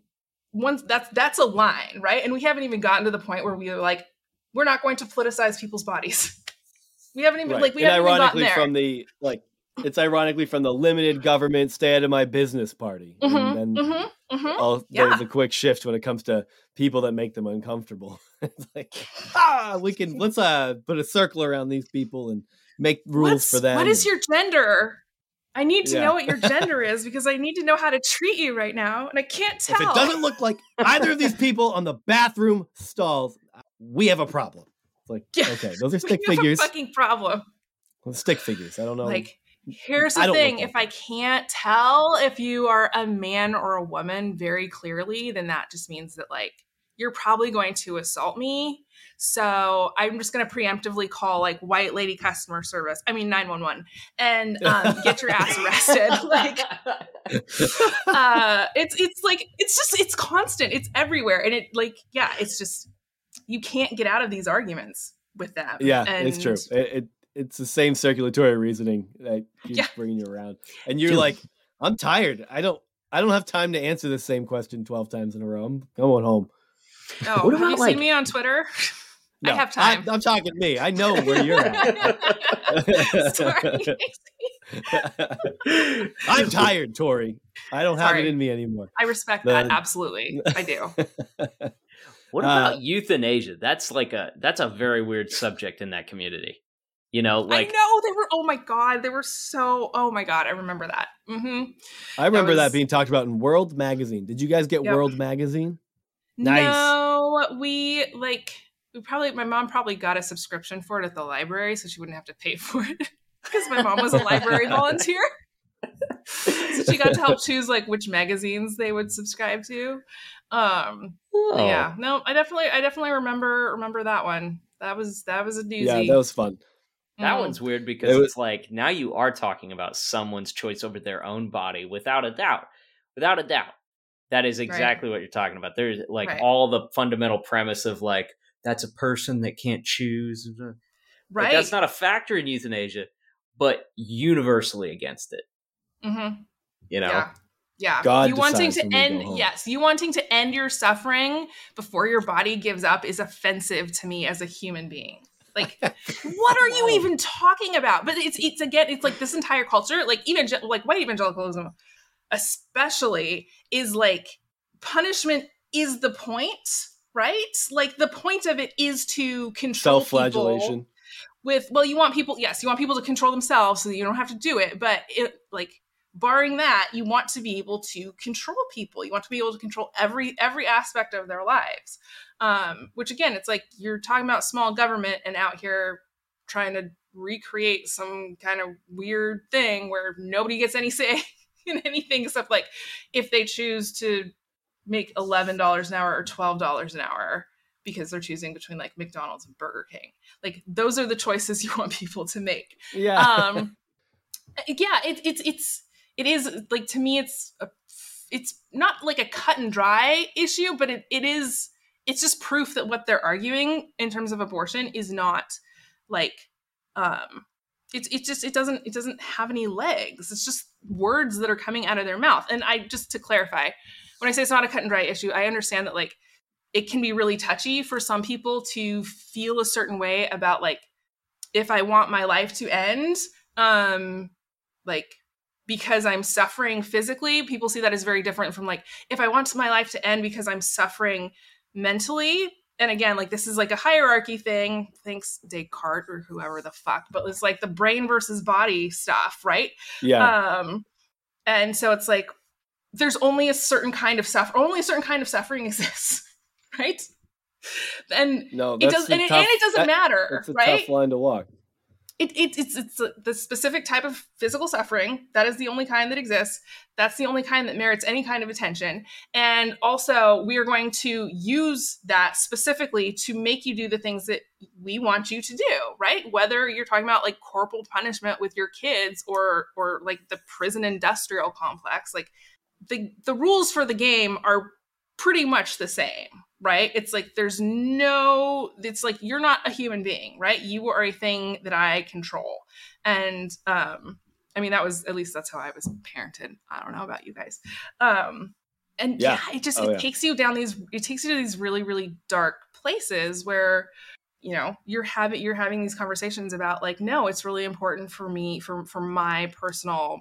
once that's that's a line right? And we haven't even gotten to the point where we are like we're not going to politicize people's bodies. <laughs> We haven't even right. like we and haven't ironically even from the like it's ironically from the limited government stay out of my business party mm-hmm, and then mm-hmm, mm-hmm. Yeah. there's a quick shift when it comes to people that make them uncomfortable <laughs> it's like ah we can <laughs> let's uh put a circle around these people and make rules What's, for them what is your gender i need to yeah. know what your gender <laughs> is because i need to know how to treat you right now and i can't tell if it doesn't look like either of these people on the bathroom stalls we have a problem it's like yeah. okay those are stick figures fucking problem stick figures i don't know like Here's the thing if I can't tell if you are a man or a woman very clearly, then that just means that, like, you're probably going to assault me. So I'm just going to preemptively call like white lady customer service. I mean 911 and <laughs> um, get your ass arrested. <laughs> like <laughs> uh, it's it's like it's just it's constant. It's everywhere, and it like yeah, it's just you can't get out of these arguments with them. Yeah, and, it's true. It, it it's the same circulatory reasoning that <laughs> keeps yeah. bringing you around. And you're Dude. like, I'm tired. I don't I don't have time to answer the same question 12 times in a row. I'm going home. Oh, what about, have you like, seen me on Twitter? <laughs> No, I have time. I, am talking to me. I know <laughs> where you're at. Sorry. I'm tired, Tori. I don't have Sorry. it in me anymore. I respect the, that. Absolutely. I do. What about uh, euthanasia? That's like a that's a very weird subject in that community. You know, like I know they were. Oh my god, they were so. Oh my god, I remember that. Mm-hmm. I remember that, was, that, being talked about in World Magazine. Did you guys get yep. World Magazine? Nice. No, we like we probably my mom probably got a subscription for it at the library, so she wouldn't have to pay <laughs> for it because my mom was a library <laughs> volunteer. so she got to help choose like which magazines they would subscribe to. Um, oh. yeah, no, I definitely, I definitely remember remember that one. That was that was a doozy. Yeah, that was fun. That mm. one's weird because it was, it's like now you are talking about someone's choice over their own body without a doubt. Without a doubt. That is exactly right. what you're talking about. There's like right. all the fundamental premise of like that's a person that can't choose. Right. Like, that's not a factor in euthanasia, but universally against it. Mm-hmm. You know? Yeah. Yeah. God you wanting to end yes, you wanting to end your suffering before your body gives up is offensive to me as a human being. Like, <laughs> what are you even talking about? But it's it's again, it's like this entire culture, like even like white evangelicalism, especially, is like punishment is the point, right? Like the point of it is to control self-flagellation. With well, you want people, yes, you want people to control themselves so that you don't have to do it. But it like barring that you want to be able to control people you want to be able to control every every aspect of their lives um, which again it's like you're talking about small government and out here trying to recreate some kind of weird thing where nobody gets any say <laughs> in anything except like if they choose to make $11 an hour or $12 an hour because they're choosing between like McDonald's and Burger King. Like those are the choices <laughs> you want people to make. Yeah. Um <laughs> yeah, it, it's it's it is like to me it's a, it's not like a cut and dry issue but it, it is it's just proof that what they're arguing in terms of abortion is not like um it's it just it doesn't it doesn't have any legs. It's just words that are coming out of their mouth. And i just to clarify when i say it's not a cut and dry issue i understand that like it can be really touchy for some people to feel a certain way about like if i want my life to end um like because I'm suffering physically, people see that as very different from like if I want my life to end because I'm suffering mentally. And again, like this is like a hierarchy thing. Thanks Descartes or whoever the fuck, but it's like the brain versus body stuff, right? Yeah. Um, and so it's like there's only a certain kind of suffering. Only a certain kind of suffering <laughs> exists, right? And no, it does, and, and, it doesn't that, matter, it's a right? Tough line to walk. It, it, it's it's the specific type of physical suffering that is the only kind that exists that's the only kind that merits any kind of attention and also we are going to use that specifically to make you do the things that we want you to do right? Whether you're talking about like corporal punishment with your kids or or like the prison industrial complex like the the rules for the game are pretty much the same right? It's like there's no, it's like you're not a human being, right? You are a thing that I control. And um, I mean, that was at least that's how I was parented. I don't know about you guys. Um, and yeah, yeah it just oh, it yeah. takes you down these, it takes you to these really, really dark places where you know you're having you're having these conversations about like no it's really important for me for for my personal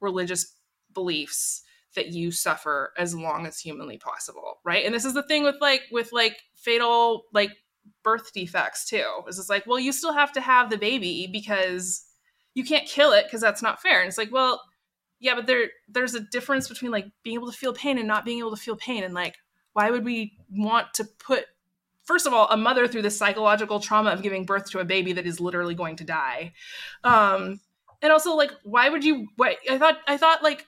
religious beliefs that you suffer as long as humanly possible right? And this is the thing with like with like fatal like birth defects too is it's like well you still have to have the baby because you can't kill it because that's not fair. And it's like well yeah but there there's a difference between like being able to feel pain and not being able to feel pain. And like why would we want to put first of all a mother through the psychological trauma of giving birth to a baby that is literally going to die? Um and also like why would you what i thought i thought like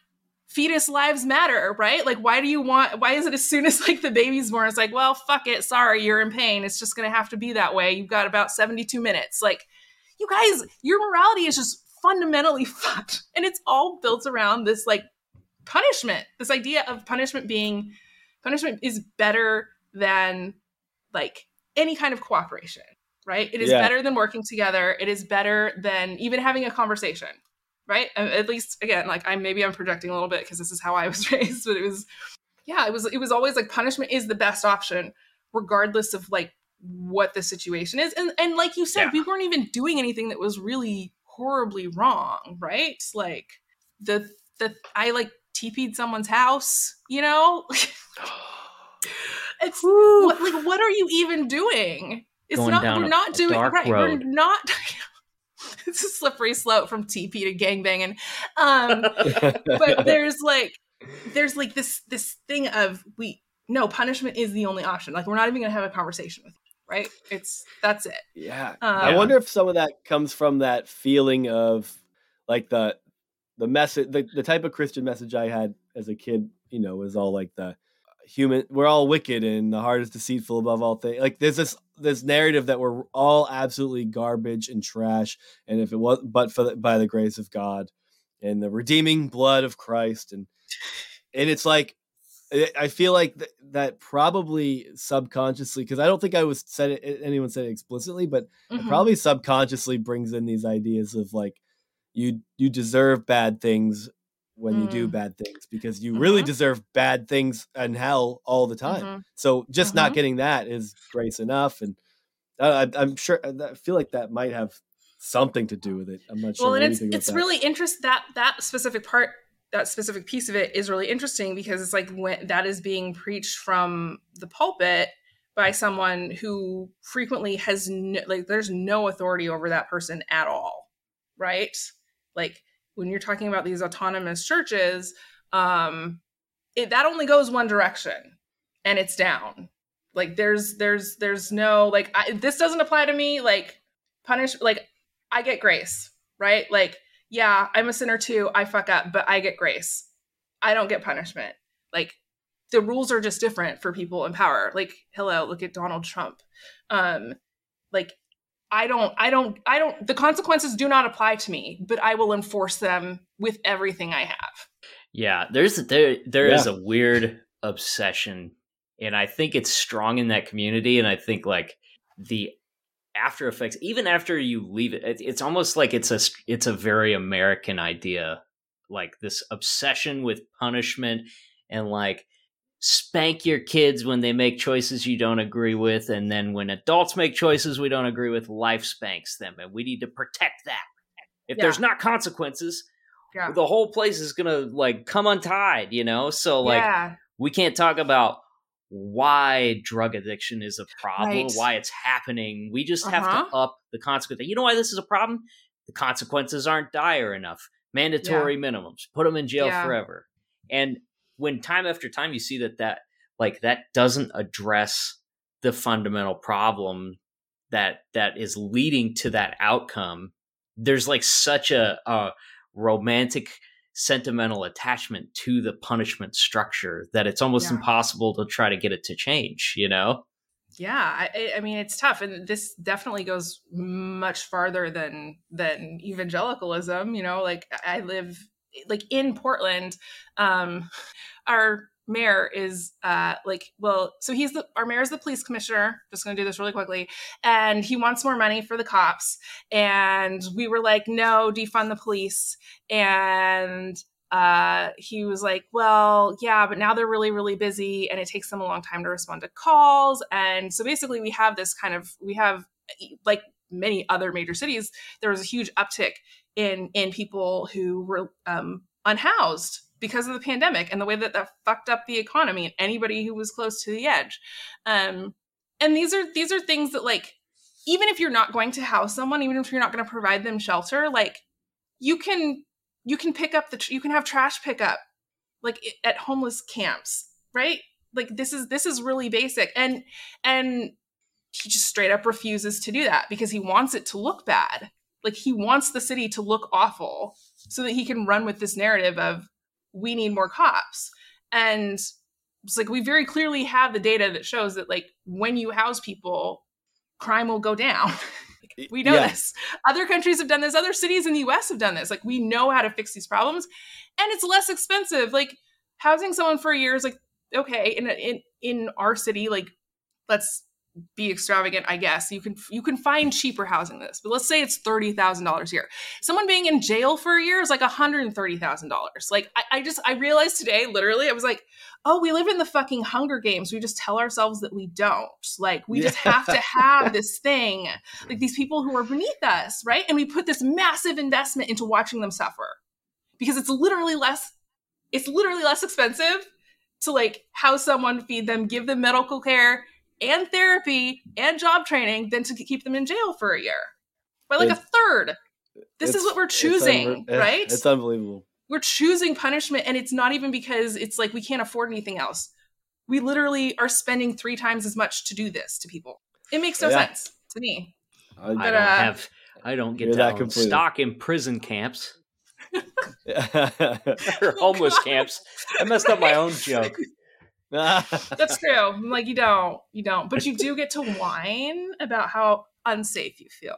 fetus lives matter, right? Like, why do you want, why is it as soon <laughs> as like the baby's born, it's like, well, fuck it. Sorry, you're in pain. It's just going to have to be that way. You've got about 72 minutes. Like, you guys, your morality is just fundamentally <laughs> fucked. And it's all built around this like punishment, this idea of punishment being, punishment is better than like any kind of cooperation. Right? It is yeah. better than working together. It is better than even having a conversation right? At least again, like I maybe I'm projecting a little bit because this is how I was <laughs> raised, but it was yeah, it was it was always like punishment is the best option, regardless of like what the situation is. And and like you said, yeah. we weren't even doing anything that was really horribly wrong, right? Like the the I like TP'd someone's house, you know? <gasps> it's what, like what are you even doing? It's Going not we're not doing right. Road. We're not <laughs> <laughs> it's a slippery slope from TP to gangbanging. Um, but <laughs> there's like there's like this this thing of we no punishment is the only option. Like we're not even gonna have a conversation with you, right? It's that's it. Yeah. Um, I wonder if some of that comes from that feeling of like the the message the, the type of Christian message I had as a kid, you know, was all like the human we're all wicked and the heart is deceitful above all things like there's this this narrative that we're all absolutely garbage and trash and if it was but for the, by the grace of god and the redeeming blood of christ and and it's like i feel like th- that probably subconsciously because i don't think i was said it, anyone said it explicitly but mm-hmm. it probably subconsciously brings in these ideas of like you you deserve bad things when mm. you do mm. bad things because you really mm-hmm. deserve bad things and hell all the time. Mm-hmm. So just mm-hmm. not getting that is grace enough. And I, am sure I feel like that might have something to do with it. I'm not sure. Well, and it's it's really interesting that that specific part, that specific piece of it is really interesting because it's like when that is being preached from the pulpit by someone who frequently has no, like there's no authority over that person at all, right? Like when you're talking about these autonomous churches, um, it, that only goes one direction, and it's down. Like there's there's there's no like I, this doesn't apply to me. Like punish like I get grace, right? Like yeah, I'm a sinner too. I fuck up, but I get grace. I don't get punishment. Like the rules are just different for people in power. Like hello, look at Donald Trump. Um, like I don't, I don't, I don't, the consequences do not apply to me, but I will enforce them with everything I have. Yeah, there's, there, there yeah. is a weird obsession, and I think it's strong in that community. And I think like the after effects, even after you leave it, it's almost like it's a, it's a very American idea, like this obsession with punishment and like, spank your kids when they make choices you don't agree with and then when adults make choices we don't agree with life spanks them and we need to protect that if yeah. there's not consequences yeah. the whole place is gonna like come untied you know so like yeah. we can't talk about why drug addiction is a problem right. why it's happening we just uh-huh. have to uh-huh. up the consequence you know why this is a problem the consequences aren't dire enough mandatory minimums put them in jail forever and when time after time you see that that like that doesn't address the fundamental problem that that is leading to that outcome there's like such a, a romantic sentimental attachment to the punishment structure that it's almost yeah. impossible to try to get it to change you know yeah I, I, mean it's tough and this definitely goes much farther than than evangelicalism you know like i live like in portland um our mayor is uh like well so he's the our mayor is the police commissioner just gonna do this really quickly and he wants more money for the cops and we were like no defund the police and uh he was like well yeah but now they're really really busy and it takes them a long time to respond to calls and so basically we have this kind of we have like many other major cities there was a huge uptick in in people who were um unhoused because of the pandemic and the way that that fucked up the economy and anybody who was close to the edge. Um, and these are these are things that like even if you're not going to house someone, even if you're not going to provide them shelter, like you can you can pick up the you can have trash pickup like at homeless camps, right? Like this is this is really basic and and he just straight up refuses to do that because he wants it to look bad. Like he wants the city to look awful so that he can run with this narrative of we need more cops. And it's like we very clearly have the data that shows that like when you house people, crime will go down. <laughs> we know yeah. this. Other countries have done this. Other cities in the US have done this. Like we know how to fix these problems and it's less expensive. Like housing someone for a year is like okay, in in in our city like let's be extravagant, I guess. You can you can find cheaper housing than this, but let's say it's thirty thousand dollars a year. Someone being in jail for a year is like hundred and thirty thousand dollars. Like I, I just I realized today, literally, I was like, oh, we live in the fucking Hunger Games. We just tell ourselves that we don't. Like we yeah. just have to have <laughs> this thing. Like these people who are beneath us, right? And we put this massive investment into watching them suffer because it's literally less. It's literally less expensive to like house someone, feed them, give them medical care and therapy and job training than to keep them in jail for a year by like it's, a third. This is what we're choosing, it's right? It's unbelievable. We're choosing punishment, and it's not even because it's like we can't afford anything else. We literally are spending three times as much to do this to people. It makes no yeah. sense to me. I, but, I don't uh, have. I don't get that stock in prison camps. <laughs> <laughs> or homeless oh, camps. I messed up my own joke. <laughs> <laughs> That's true. I'm like you don't, you don't, but you do get to whine about how unsafe you feel.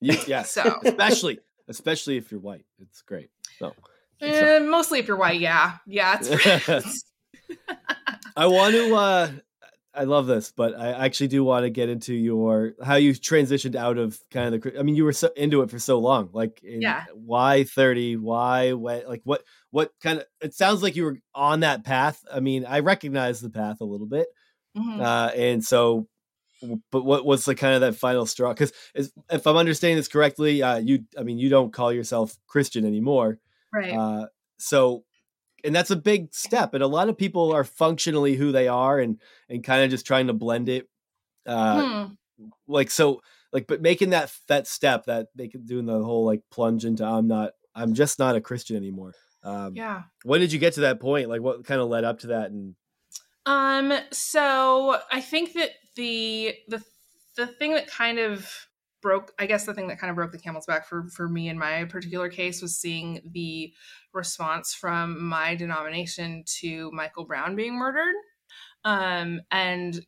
You, yeah. So especially, especially if you're white, it's great. So, uh, mostly if you're white, yeah, yeah. It's, <laughs> <laughs> I want to. uh I love this, but I actually do want to get into your how you transitioned out of kind of the. I mean, you were so into it for so long. Like, yeah. Why thirty? Why what? Like, what? What kind of? It sounds like you were on that path. I mean, I recognize the path a little bit, mm-hmm. uh, and so. But what was the kind of that final straw? Because if I'm understanding this correctly, uh, you, I mean, you don't call yourself Christian anymore, right? Uh, so and that's a big step and a lot of people are functionally who they are and and kind of just trying to blend it uh hmm. like so like but making that that step that they could doing the whole like plunge into i'm not i'm just not a christian anymore um yeah when did you get to that point like what kind of led up to that and um so i think that the the the thing that kind of broke i guess the thing that kind of broke the camel's back for for me in my particular case was seeing the response from my denomination to michael brown being murdered. Um and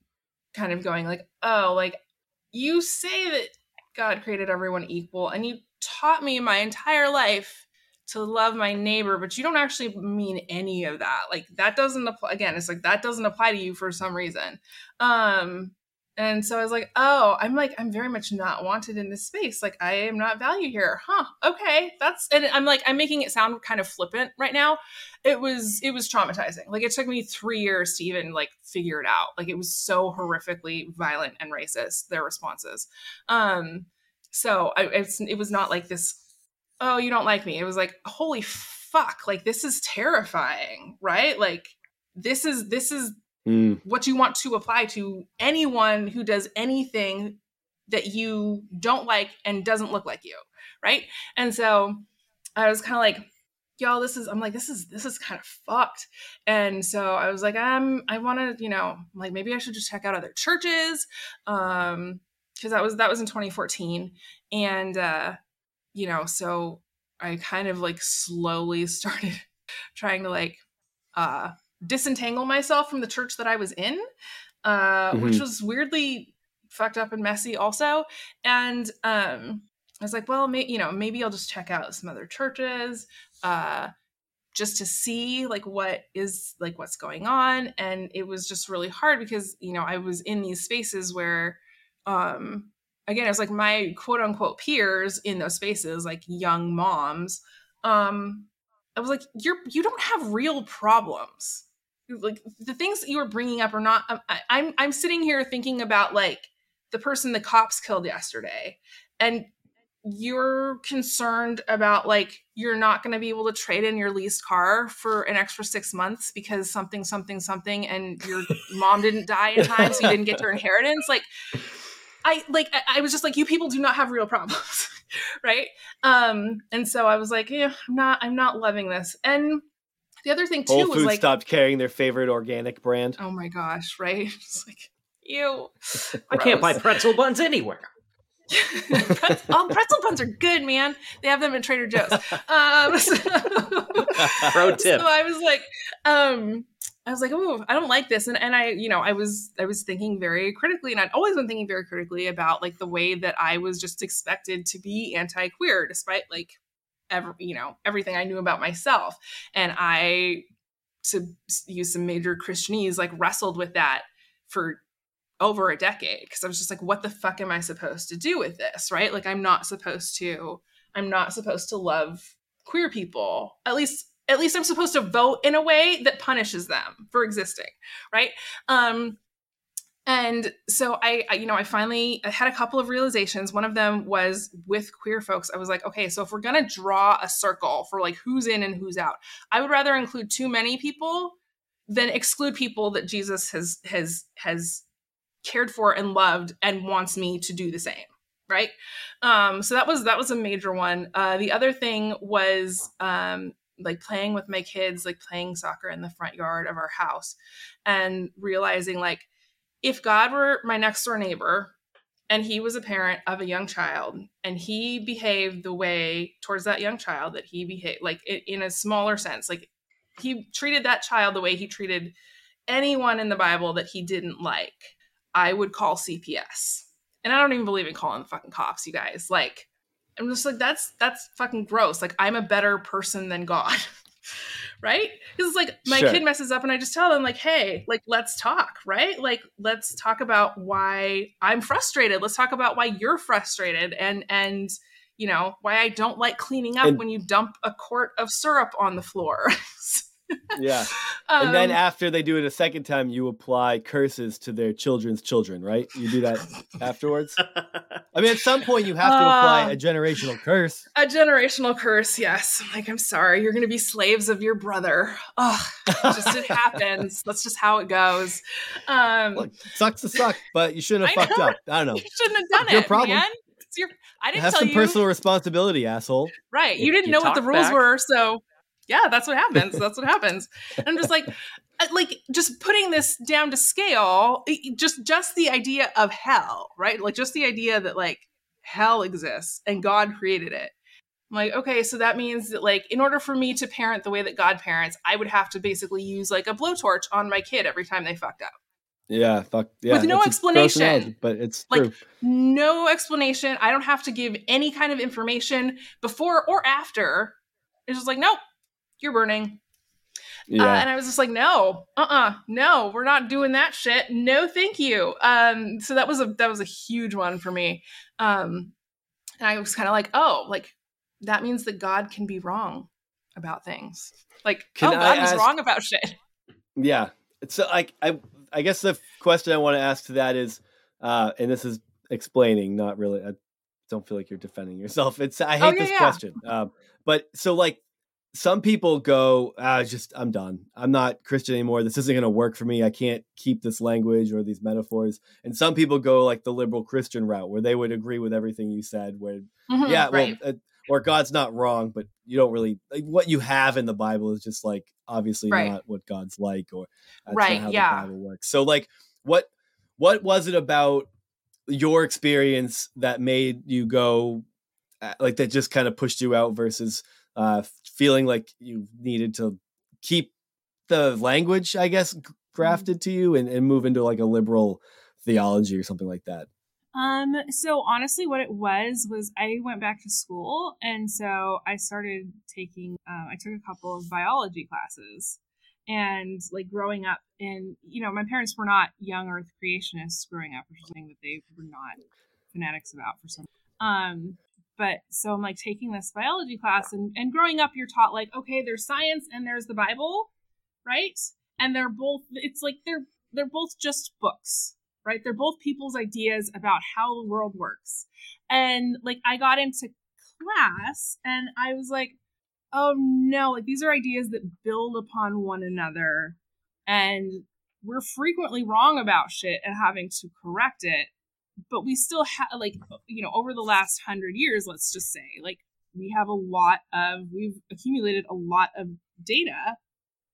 kind of going like oh like you say that god created everyone equal and you taught me my entire life to love my neighbor but you don't actually mean any of that. Like that doesn't apply again it's like that doesn't apply to you for some reason. Um and so I was like, oh, I'm like, I'm very much not wanted in this space. Like, I am not valued here. Huh. Okay. That's, and I'm like, I'm making it sound kind of flippant right now. It was, it was traumatizing. Like, it took me three years to even like figure it out. Like, it was so horrifically violent and racist, their responses. Um, so I, it's, it was not like this, oh, you don't like me. It was like, holy fuck. Like, this is terrifying, right? Like, this is, this is, mm. what you want to apply to anyone who does anything that you don't like and doesn't look like you right? And so i was kind of like y'all this is i'm like this is this is kind of fucked. And so i was like i'm i want to you know like maybe i should just check out other churches um because that was that was in 2014 and uh you know, so I kind of like slowly <laughs> started trying to like uh disentangle myself from the church that I was in, uh, mm-hmm. which was weirdly fucked up and messy also. And um I was like, well, may, you know, maybe I'll just check out some other churches. Uh just to see like what is like what's going on and it was just really hard because you know i was in these spaces where um again it was like my quote unquote peers in those spaces like young moms um i was like you're you don't have real problems like the things that you were bringing up are not um, I, i'm i'm sitting here thinking about like the person the cops killed yesterday and you're concerned about like you're not going to be able to trade in your leased car for an extra six months because something something something and your mom didn't die in time so you didn't get your <laughs> inheritance like i like i was just like you people do not have real problems <laughs> right? Um and so i was like yeah i'm not i'm not loving this and the other thing too Whole was Foods like stopped carrying their favorite organic brand oh my gosh right <laughs> it's like ew i can't buy pretzel buns anywhere pretzel, <laughs> oh, <laughs> pretzel buns are good, man. They have them at Trader Joe's. Um, so, Pro tip. So I was like, um, I was like, oh, I don't like this, and and I, you know, I was I was thinking very critically, and I'd always been thinking very critically about like the way that I was just expected to be anti-queer, despite like every you know everything I knew about myself, and I to use some major Christianese like wrestled with that for over a decade because I was just like, what the fuck am I supposed to do with this? Right? Like, I'm not supposed to, I'm not supposed to love queer people. At least, at least I'm supposed to vote in a way that punishes them for existing. Right. Um, and so I, I, you know, I finally I had a couple of realizations. One of them was with queer folks. I was like, okay, so if we're gonna draw a circle for like who's in and who's out, I would rather include too many people than exclude people that Jesus has has has cared for and loved and wants me to do the same right um so that was that was a major one uh the other thing was um like playing with my kids like playing soccer in the front yard of our house and realizing like if god were my next door neighbor and he was a parent of a young child and he behaved the way towards that young child that he behaved like in a smaller sense like he treated that child the way he treated anyone in the bible that he didn't like I would call CPS. And I don't even believe in calling the fucking cops, you guys. Like, I'm just like, that's that's fucking gross. Like, I'm a better person than God. <laughs> right? Because it's like my sure. kid messes up and I just tell them, like, hey, like, let's talk, right? Like, let's talk about why I'm frustrated. Let's talk about why you're frustrated and and you know, why I don't like cleaning up and, when you dump a quart of syrup on the floor. <laughs> yeah. Um, <laughs> and then um, after they do it a second time, you apply curses to their children's children, right? You do that afterwards. <laughs> I mean, at some point, you have to uh, apply a generational curse. A generational curse, yes. Like, I'm sorry, you're going to be slaves of your brother. Oh, just it happens. <laughs> That's just how it goes. Um, Look, sucks to suck, but you shouldn't have fucked know. up. I don't know. You shouldn't have done your it, Your problem. man. It's your. I didn't have some you. personal responsibility, asshole. Right. You, you didn't you know what the rules back. were, so yeah, that's what happens. That's what happens. And I'm just like, uh, like just putting this down to scale, just just the idea of hell, right? Like just the idea that like hell exists and God created it. I'm like, okay, so that means that like in order for me to parent the way that God parents, I would have to basically use like a blowtorch on my kid every time they fucked up. Yeah, fuck yeah. With no explanation. But it's like true. no explanation. I don't have to give any kind of information before or after. It's just like, nope, you're burning. Uh, yeah. Uh, and I was just like, no, uh, uh-uh, uh no, we're not doing that shit. No, thank you. Um, so that was a that was a huge one for me. Um, and I was kind of like, oh, like that means that God can be wrong about things. Like, can oh, God is wrong about shit. <laughs> Yeah. So, like, I I guess the question I want to ask to that is, uh, and this is explaining, not really. I don't feel like you're defending yourself. It's I oh, hate oh, yeah, this yeah. question. Um, but so like some people go, ah, just I'm done. I'm not Christian anymore. This isn't going to work for me. I can't keep this language or these metaphors. And some people go like the liberal Christian route, where they would agree with everything you said. Where, mm-hmm, yeah, right. well, uh, or God's not wrong, but you don't really like, what you have in the Bible is just like obviously right. not what God's like, or right, yeah, the Bible works. So, like, what what was it about your experience that made you go? uh, like that just kind of pushed you out versus uh, feeling like you needed to keep the language, I guess, mm-hmm. grafted to you and, and move into like a liberal theology or something like that? Um, so honestly, what it was was I went back to school, and so I started taking. Um, I took a couple of biology classes, and like growing up, and you know, my parents were not young Earth creationists growing up, which is something that they were not fanatics about for some. Um, but so I'm like taking this biology class, and and growing up, you're taught like, okay, there's science and there's the Bible, right? And they're both. It's like they're they're both just books right? They're both people's ideas about how the world works. And like I got into class and I was like, oh no, like these are ideas that build upon one another. And we're frequently wrong about shit and having to correct it. But we still have, like, you know, over the last hundred years, let's just say, like, we have a lot of, we've accumulated a lot of data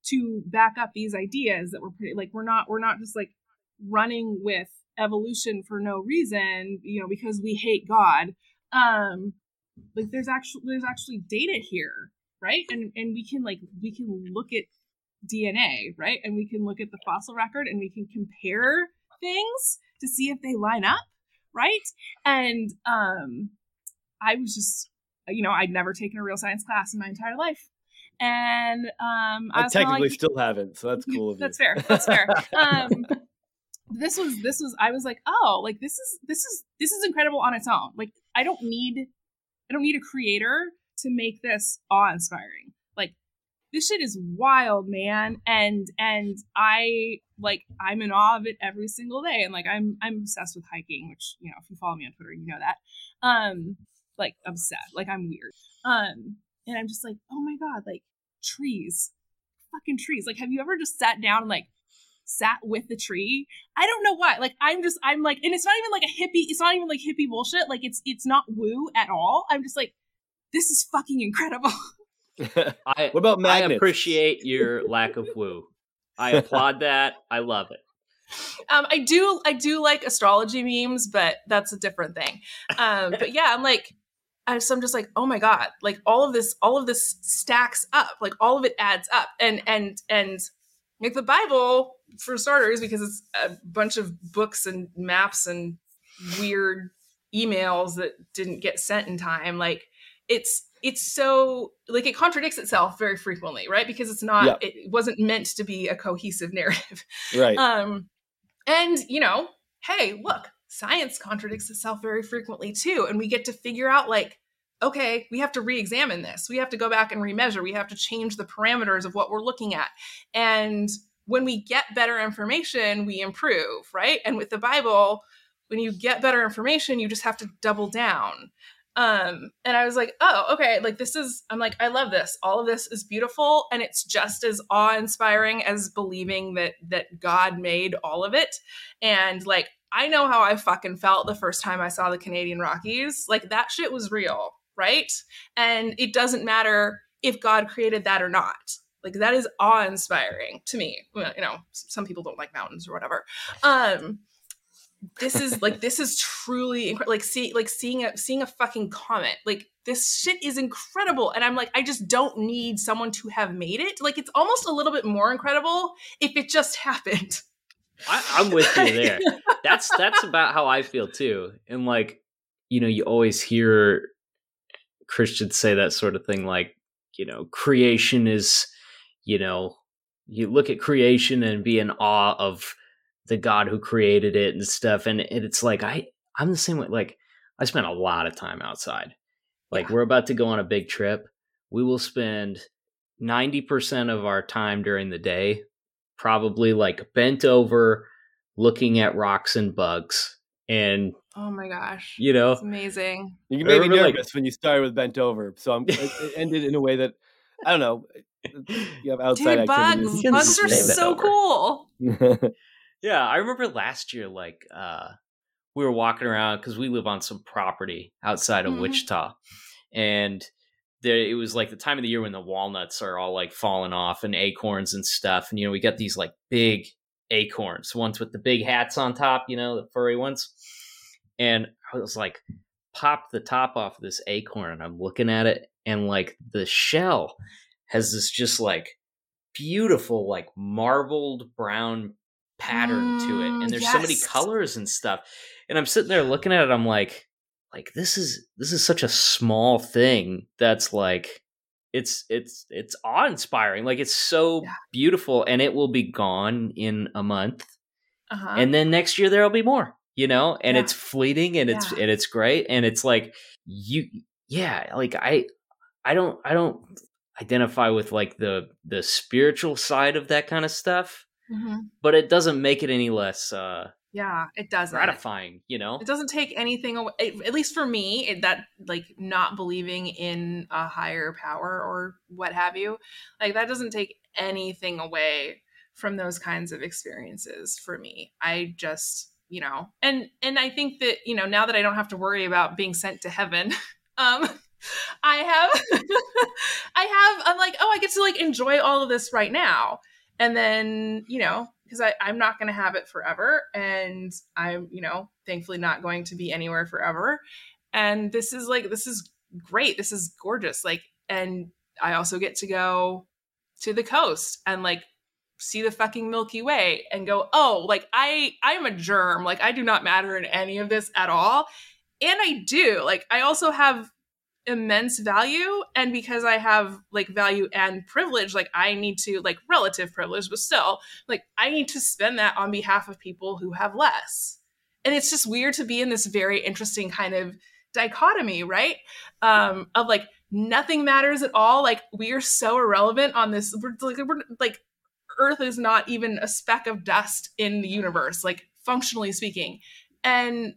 to back up these ideas that we're pretty, like, we're not, we're not just like running with evolution for no reason, you know, because we hate God. Um, like there's actually there's actually data here, right? And and we can like we can look at DNA, right? And we can look at the fossil record and we can compare things to see if they line up, right? And um I was just you know, I'd never taken a real science class in my entire life. And um I, I technically like, still haven't, so that's cool that's fair. That's fair. <laughs> Um this was this was I was like, oh, like this is this is this is incredible on its own. Like I don't need I don't need a creator to make this awe-inspiring. Like this shit is wild, man. And and I like I'm in awe of it every single day. And like I'm I'm obsessed with hiking, which, you know, if you follow me on Twitter, you know that. Um, like obsessed. Like I'm weird. Um, and I'm just like, oh my God, like trees. Fucking trees. Like, have you ever just sat down and like sat with the tree. I don't know why. Like I'm just I'm like, and it's not even like a hippie. It's not even like hippie bullshit. Like it's it's not woo at all. I'm just like, this is fucking incredible. <laughs> <laughs> I, what about magnets? I appreciate your lack of woo. I applaud that. I love it. Um, I do I do like astrology memes, but that's a different thing. Um, but yeah, I'm like, I, so I'm just like, oh my god, like all of this, all of this stacks up, like all of it adds up, and and and like the Bible for starters, because it's a bunch of books and maps and weird emails that didn't get sent in time. Like it's it's so like it contradicts itself very frequently, right? Because it's not yeah. it wasn't meant to be a cohesive <laughs> narrative. Right. Um and you know, hey, look, science contradicts itself very frequently too. And we get to figure out like okay, we have to re examine this. We have to go back and remeasure. We have to change the parameters of what we're looking at. And when we get better information, we improve, right? And with the Bible, when you get better information, you just have to double down. Um, and I was like, oh, okay, like this is, I'm like, I love this. All of this is beautiful, and it's just as awe-inspiring as believing that that God made all of it. And like, I know how I fucking felt the first time I saw the Canadian Rockies. Like that shit was real, right? And it doesn't matter if God created that or not like that is awe-inspiring to me well, you know some people don't like mountains or whatever um this is like this is truly incredible like see like seeing a seeing a fucking comet like this shit is incredible and i'm like i just don't need someone to have made it like it's almost a little bit more incredible if it just <laughs> happened. I, am with you there. That's that's about how i feel too and like you know you always hear christians say that sort of thing like you know creation is you know, you look at creation and be in awe of the God who created it and stuff. And it's like I I'm the same way. Like I spent a lot of time outside. Like yeah. we're about to go on a big trip. We will spend 90% of our time during the day probably like bent over looking at rocks and bugs and oh my gosh you know it's amazing you made me nervous like, when you started with bent over so I'm, it ended in a way that i don't know <laughs> you have outside Dude, bugs. Bugs are so cool. <laughs> yeah, I remember last year, like uh, we were walking around because we live on some property outside of mm-hmm. Wichita, and there it was like the time of the year when the walnuts are all like falling off and acorns and stuff, and you know we got these like big acorns, ones with the big hats on top, you know, the furry ones, and I was like, popped the top off this acorn and I'm looking at it and like the shell has this just like beautiful like marbled brown pattern mm, to it and there's yes. so many colors and stuff and i'm sitting there looking at it i'm like like this is this is such a small thing that's like it's it's it's awe-inspiring like it's so yeah. beautiful and it will be gone in a month uh-huh. and then next year there'll be more you know and yeah. it's fleeting and it's yeah. and it's great and it's like you yeah like i i don't i don't identify with like the the spiritual side of that kind of stuff mm-hmm. but it doesn't make it any less uh yeah it doesn't gratifying you know it doesn't take anything away at least for me it, that like not believing in a higher power or what have you like that doesn't take anything away from those kinds of experiences for me i just you know and and i think that you know now that i don't have to worry about being sent to heaven <laughs> um I have, <laughs> I have, I'm like, oh, I get to like enjoy all of this right now. And then, you know, because I'm not going to have it forever. And I'm, you know, thankfully not going to be anywhere forever. And this is like, this is great. This is gorgeous. Like, and I also get to go to the coast and like see the fucking Milky Way and go, oh, like I, I'm a germ. Like I do not matter in any of this at all. And I do. Like I also have immense value and because i have like value and privilege like i need to like relative privilege but still like i need to spend that on behalf of people who have less. And it's just weird to be in this very interesting kind of dichotomy right? Um of like nothing matters at all like we are so irrelevant on this we're like, we're, like earth is not even a speck of dust in the universe like functionally speaking. And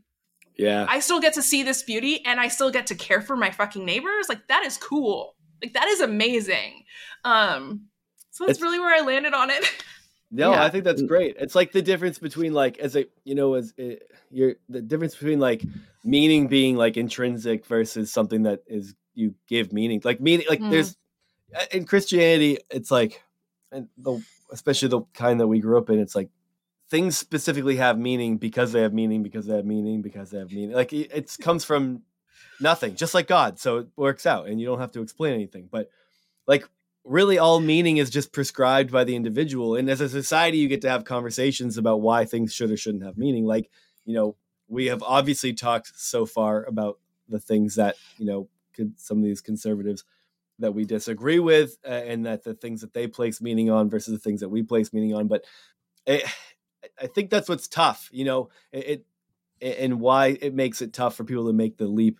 yeah. I still get to see this beauty and I still get to care for my fucking neighbors. Like that is cool. Like that is amazing. Um so that's it's, really where I landed on it. <laughs> No, yeah. I think that's great. It's like the difference between like as a you know as it, you're the difference between like meaning being like intrinsic versus something that is you give meaning. Like meaning like mm. there's uh, in Christianity it's like and the especially the kind that we grew up in it's like things specifically have meaning because they have meaning because they have meaning because they have meaning like it comes from nothing just like god so it works out and you don't have to explain anything but like really all meaning is just prescribed by the individual and as a society you get to have conversations about why things should or shouldn't have meaning like you know we have obviously talked so far about the things that you know could some of these conservatives that we disagree with uh, and that the things that they place meaning on versus the things that we place meaning on but it, I think that's what's tough, you know, it, it, and why it makes it tough for people to make the leap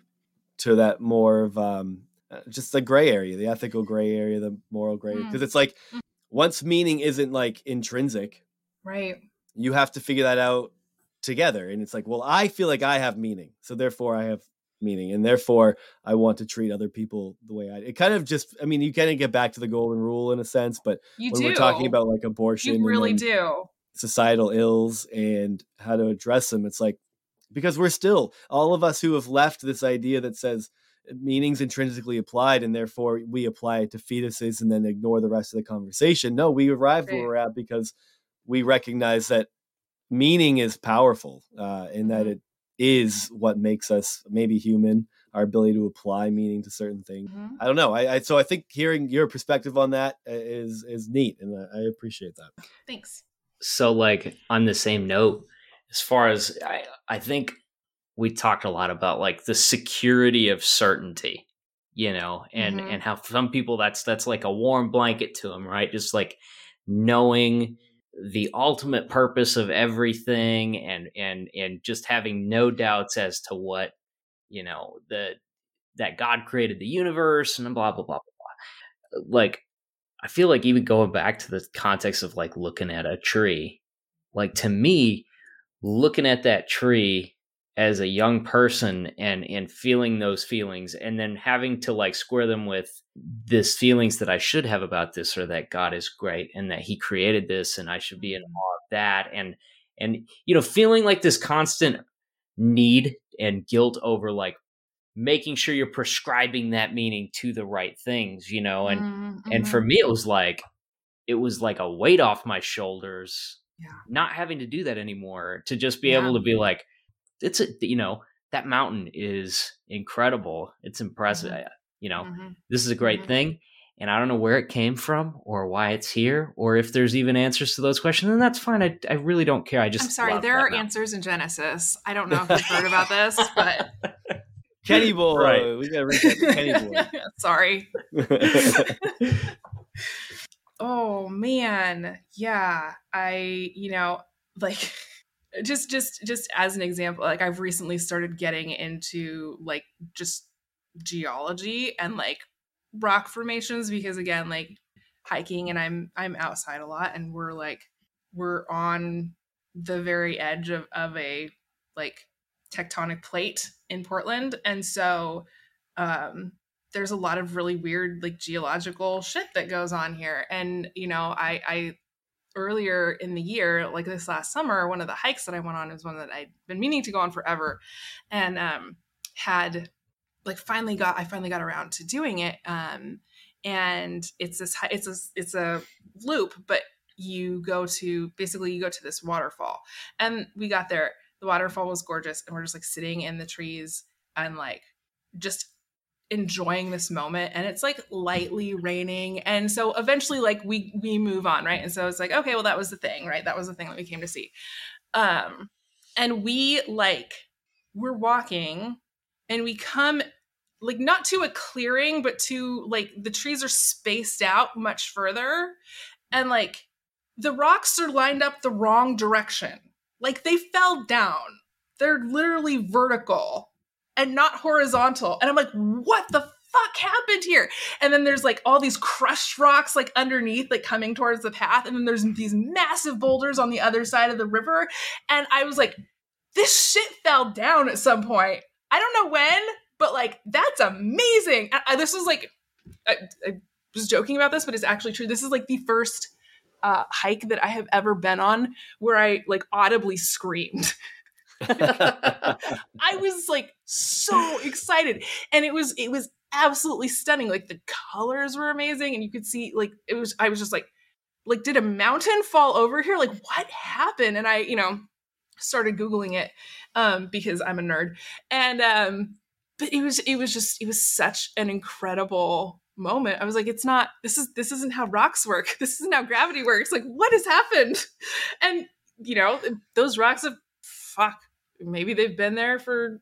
to that more of um, uh, just the gray area, the ethical gray area, the moral gray, because mm. it's like mm. once meaning isn't like intrinsic, right? You have to figure that out together, and it's like, well, I feel like I have meaning, so therefore I have meaning, and therefore I want to treat other people the way I. It kind of just, I mean, you kind of get back to the golden rule in a sense, but you when do. we're talking about like abortion, you really then, do societal ills and how to address them. It's like because we're still all of us who have left this idea that says meanings intrinsically applied and therefore we apply it to fetuses and then ignore the rest of the conversation. No, we arrived right. where we're at because we recognize that meaning is powerful uh, and that mm-hmm. it is what makes us maybe human our ability to apply meaning to certain things mm-hmm. i don't know I, I, so i think hearing your perspective on that uh, is is neat and i, I appreciate that thanks so like on the same note as far as i i think we talked a lot about like the security of certainty you know and mm-hmm. and how some people that's that's like a warm blanket to them right just like knowing the ultimate purpose of everything and and and just having no doubts as to what you know the that god created the universe and blah blah blah blah blah like I feel like even going back to the context of like looking at a tree, like to me, looking at that tree as a young person and and feeling those feelings and then having to like square them with this feelings that I should have about this or that God is great and that he created this and I should be in mm-hmm. awe of that and and you know feeling like this constant need and guilt over like making sure you're prescribing that meaning to the right things you know and mm-hmm. and for mm-hmm. me it was like it was like a weight off my shoulders yeah. not having to do that anymore to just be yeah. able to be like it's a you know that mountain is incredible. It's impressive. Mm-hmm. You know, mm-hmm. this is a great mm-hmm. thing. And I don't know where it came from or why it's here or if there's even answers to those questions. And that's fine. I, I really don't care. I just I'm sorry, there are mountain. answers in Genesis. I don't know if you've heard about this, but <laughs> Kenny <laughs> Boy. Right. We gotta reach out to Kenny Boy. <laughs> sorry. <laughs> oh man. Yeah. I, you know, like just just just as an example like i've recently started getting into like just geology and like rock formations because again like hiking and i'm i'm outside a lot and we're like we're on the very edge of of a like tectonic plate in portland and so um there's a lot of really weird like geological shit that goes on here and you know i i earlier in the year, like this last summer, one of the hikes that I went on is one that I'd been meaning to go on forever, and um, had like finally got I finally got around to doing it. Um, and it's this it's a it's a loop, but you go to basically you go to this waterfall, and we got there. The waterfall was gorgeous, and we're just like sitting in the trees and like just enjoying this moment and it's like lightly raining and so eventually like we we move on right? And so it's like okay well that was the thing right? That was the thing that we came to see. Um and we like we're walking and we come like not to a clearing but to like the trees are spaced out much further and like the rocks are lined up the wrong direction like they fell down they're literally vertical and not horizontal. And I'm like, what the fuck happened here? And then there's like all these crushed rocks like underneath, like coming towards the path. And then there's these massive boulders on the other side of the river. And I was like, this shit fell down at some point. I don't know when, but like, that's amazing. I, I, this was like, I, I was joking about this, but it's actually true. This is like the first uh, hike that I have ever been on where I like audibly screamed. <laughs> I was like so excited. And it was it was absolutely stunning. Like the colors were amazing and you could see like it was I was just like like did a mountain fall over here? Like what happened? And I, you know, started googling it um because I'm a nerd. And um but it was it was just it was such an incredible moment. I was like, it's not this is this isn't how rocks work. <laughs> This isn't how gravity works. Like, what has happened? <laughs> And you know, those rocks have fuck maybe they've been there for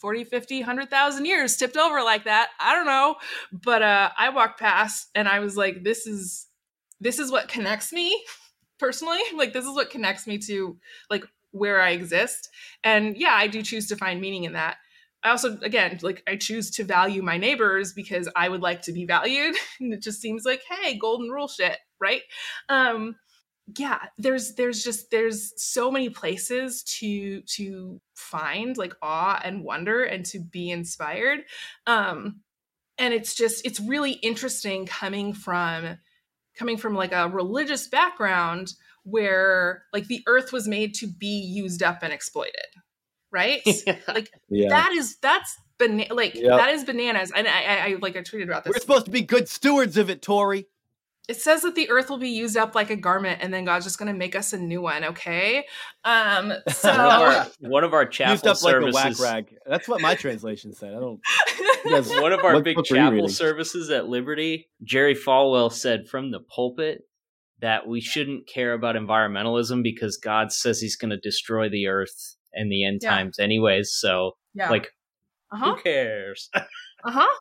40 50 100000 years tipped over like that i don't know but uh i walked past and i was like this is this is what connects me <laughs> personally like this is what connects me to like where i exist and yeah i do choose to find meaning in that i also again like i choose to value my neighbors because i would like to be valued. <laughs> And it just seems like hey golden rule shit right? Um yeah there's there's just there's so many places to to find like awe and wonder and to be inspired. Um and it's just it's really interesting coming from coming from like a religious background where like the earth was made to be used up and exploited right? <laughs> Yeah. like yeah. that is that's bana- like yep. that is bananas. And I, I, I like i tweeted about this. we're supposed to be good stewards of it tori. It says that the earth will be used up like a garment and then god's just going to make us a new one okay? Um <laughs> so one, of our, <laughs> one of our chapel used up services, like a whack rag. That's what my translation said. I don't guys, one of our big chapel services at liberty jerry falwell said from the pulpit that we shouldn't care about environmentalism because god says he's going to destroy the earth in the end yeah. times anyways so yeah. like uh-huh. who cares <laughs> uh-huh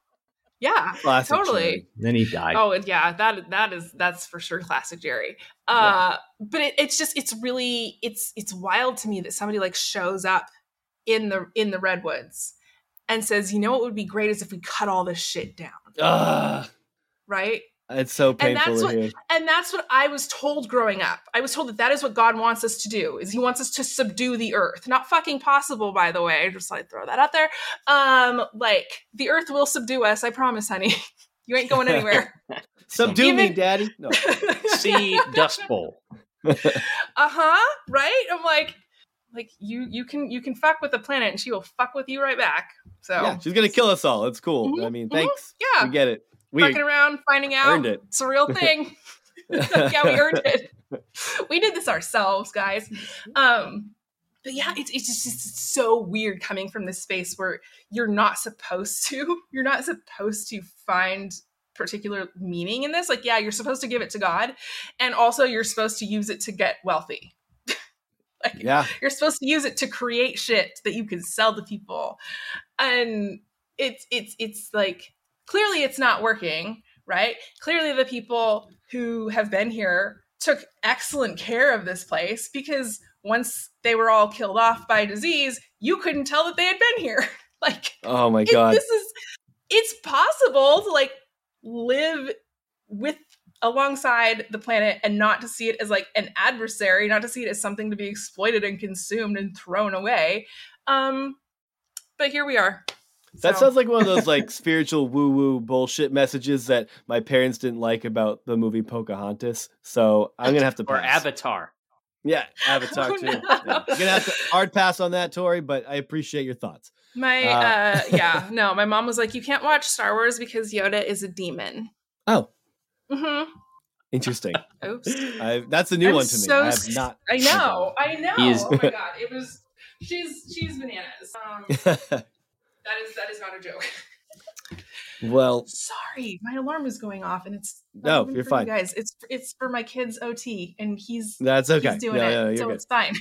yeah, classic totally. Jerry. Then he died. Oh, yeah, that that is that's for sure classic Jerry. Uh, yeah. but it, it's just it's really it's it's wild to me that somebody like shows up in the in the redwoods and says, you know what would be great is if we cut all this shit down. Ugh. Right? It's so painful. And that's what and that's what I was told growing up. I was told that that is what God wants us to do. Is He wants us to subdue the earth. Not fucking possible, by the way. I just thought I'd throw that out there. Um, like the earth will subdue us. I promise, honey. <laughs> you ain't going anywhere. <laughs> subdue Even- me, daddy. No. <laughs> See Dust Bowl. uh huh. Right. I'm like, like you you can you can fuck with the planet and she will fuck with you right back. So yeah, she's gonna kill us all. It's cool. Mm-hmm, I mean, mm-hmm. thanks. Mm-hmm, yeah, we get it we fucking around, finding out. Earned it. It's a real thing. <laughs> yeah, we earned it. We did this ourselves, guys. Um, but yeah, it's it's just it's so weird coming from this space where you're not supposed to <laughs> you're not supposed to find particular meaning in this. Like, yeah, you're supposed to give it to God, and also you're supposed to use it to get wealthy. <laughs> like, yeah, you're supposed to use it to create shit that you can sell to people, and it's it's it's like clearly it's not working, right? Clearly, the people who have been here took excellent care of this place because once they were all killed off by disease, you couldn't tell that they had been here. <laughs> like, oh my god, this is it's possible to like live with alongside the planet and not to see it as like an adversary, not to see it as something to be exploited and consumed and thrown away. Um, but here we are. That so. sounds like one of those like <laughs> spiritual woo woo bullshit messages that my parents didn't like about the movie Pocahontas. So I'm gonna have to pass. or Avatar. Yeah, Avatar oh, too. No. Yeah. You're gonna have to hard pass on that, Tori, but I appreciate your thoughts. My uh, uh <laughs> yeah, no, my mom was like, You can't watch Star Wars because Yoda is a demon. Oh. Mm-hmm. Interesting. <laughs> Oops. I, that's a new I'm one to so me. I have not I know, I know. Is... oh my god. It was she's she's bananas. Um, that is that is not a joke. <laughs> Well, sorry, my alarm is going off, and it's no, you're fine, you guys. It's it's for my kid's OT, and he's that's okay. He's doing yeah, it, yeah, so good. it's fine.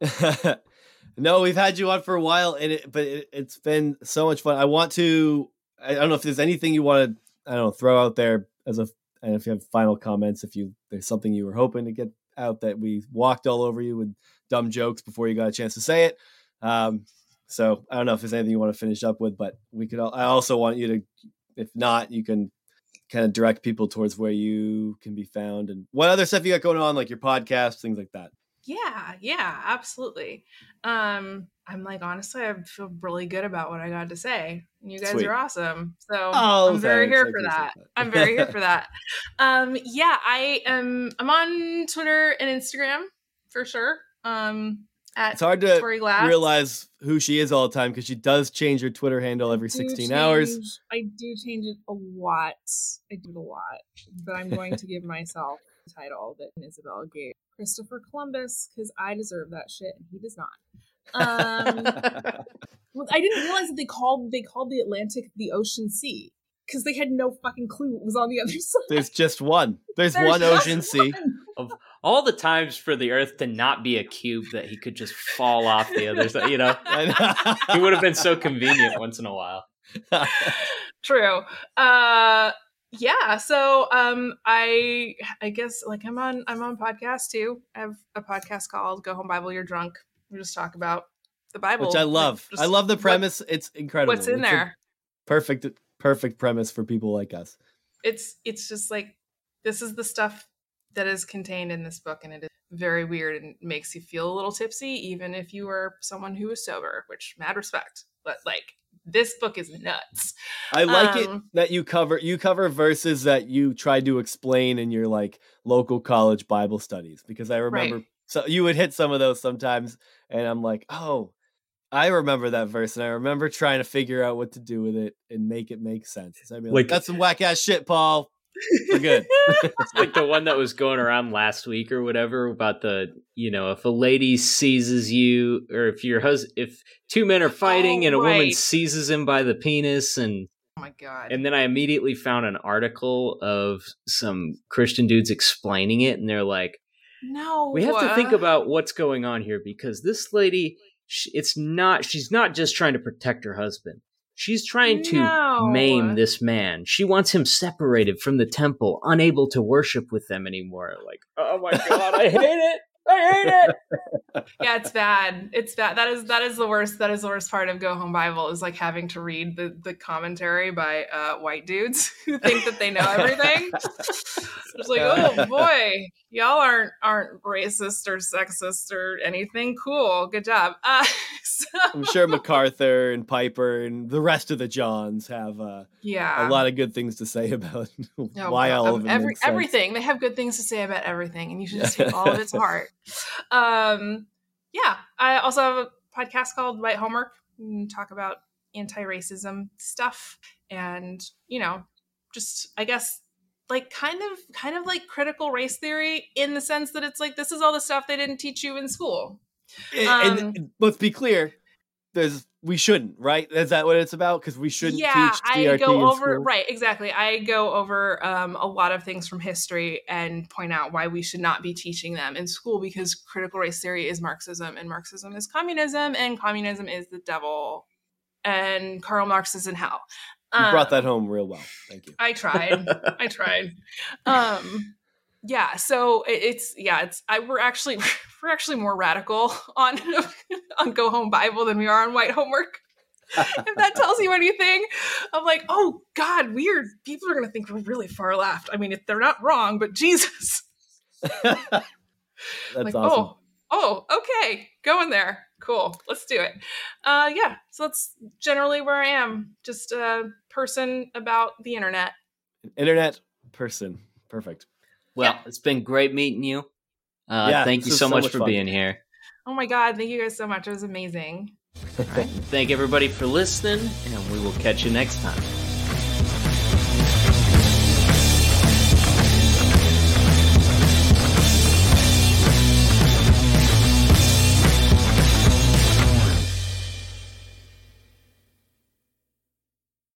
<laughs> <laughs> no, we've had you on for a while, and it, but it, has been so much fun. I want to. I don't know if there's anything you want to. I don't know. Throw out there as a, and if you have final comments, if you there's something you were hoping to get out that we walked all over you with dumb jokes before you got a chance to say it. Um, so I don't know if there's anything you want to finish up with, but we could. I also want you to, if not, you can kind of direct people towards where you can be found and what other stuff you got going on, like your podcast, things like that. Yeah, yeah, absolutely. Um, I'm like honestly, I feel really good about what I got to say. You guys Sweet. are awesome. So oh, I'm very here for that. that. I'm very here for that. <laughs> Um, yeah, I am. I'm on Twitter and Instagram for sure. Um, it's hard to realize who she is all the time because she does change her Twitter handle every 16 change, hours. I do change it a lot. I do it a lot. But I'm going to give myself the title that Isabel gave Christopher Columbus because I deserve that shit and he does not. Um, <laughs> I didn't realize that they called they called the Atlantic the Ocean Sea because they had no fucking clue what was on the <laughs> other side. There's just one. There's, There's one ocean one. sea. Of all the times for the Earth to not be a cube that he could just fall off the other side, you know, <laughs> he would have been so convenient once in a while. <laughs> True. Uh, yeah. So, um, I I guess like I'm on I'm on podcast too. I have a podcast called "Go Home Bible You're Drunk." We just talk about the Bible, which I love. Like, I love the premise. What, it's incredible. What's in it's there? Perfect perfect premise for people like us. It's it's just like this is the stuff that is contained in this book and it is very weird and makes you feel a little tipsy even if you are someone who is sober, which mad respect. But like this book is nuts. I like um, it that you cover you cover verses that you tried to explain in your like local college Bible studies because I remember right. so you would hit some of those sometimes and I'm like, "Oh, I remember that verse, and I remember trying to figure out what to do with it and make it make sense. I mean, like, like that's some whack ass shit, Paul. We're good. <laughs> it's like the one <laughs> that was going around last week or whatever about the you know if a lady seizes you or if your husband if two men are fighting oh, and a right. woman seizes him by the penis and oh my god and then i immediately found an article of some christian dudes explaining it and they're like no we have to think uh. about what's going on here because this lady it's not she's not just trying to protect her husband she's trying to no. maim this man she wants him separated from the temple unable to worship with them anymore like oh my god i hate it I hate it. <laughs> yeah, it's bad. It's bad. That is that is the worst. That is the worst part of Go Home Bible is like having to read the the commentary by uh, white dudes who think that they know everything. <laughs> it's like, oh boy, y'all aren't aren't racist or sexist or anything. Cool, good job. <laughs> Uh, so... I'm sure MacArthur and Piper and the rest of the Johns have uh, yeah a lot of good things to say <laughs> about oh, why all of them every, everything. They have good things to say about everything, and you should just take all of it to <laughs> heart. Um, yeah, I also have a podcast called White Homework. We talk about anti-racism stuff, and you know, just I guess like kind of kind of like critical race theory in the sense that it's like this is all the stuff they didn't teach you in school. and, um, and let's be clear, there's we shouldn't, right? Is that what it's about? Because we shouldn't yeah, I go over school? right, exactly. I go over um, a lot of things from history and point out why we should not be teaching them in school because critical race theory is Marxism and Marxism is communism and communism is the devil and Karl Marx is in hell. You um, brought that home real well. Thank you. I tried. <laughs> I tried. Um, yeah. So it's yeah. It's I we're actually <laughs> we're actually more radical <laughs> on on Go Home Bible than we are on White Homework. if that tells you anything, I'm like, oh God, weird. People are gonna think we're really far left. I mean, if they're not wrong, but Jesus. That's like, awesome. Oh, oh, okay, go in there. Cool. Let's do it. Uh, yeah. So that's generally where I am. Just a person about the internet. internet person. Perfect. Well, yeah. it's been great meeting you. Uh, yeah, thank you so, so much, much, for fun. being here. Oh my God. Thank you guys so much. It was amazing. <laughs> All right. Thank everybody for listening, and we will catch you next time.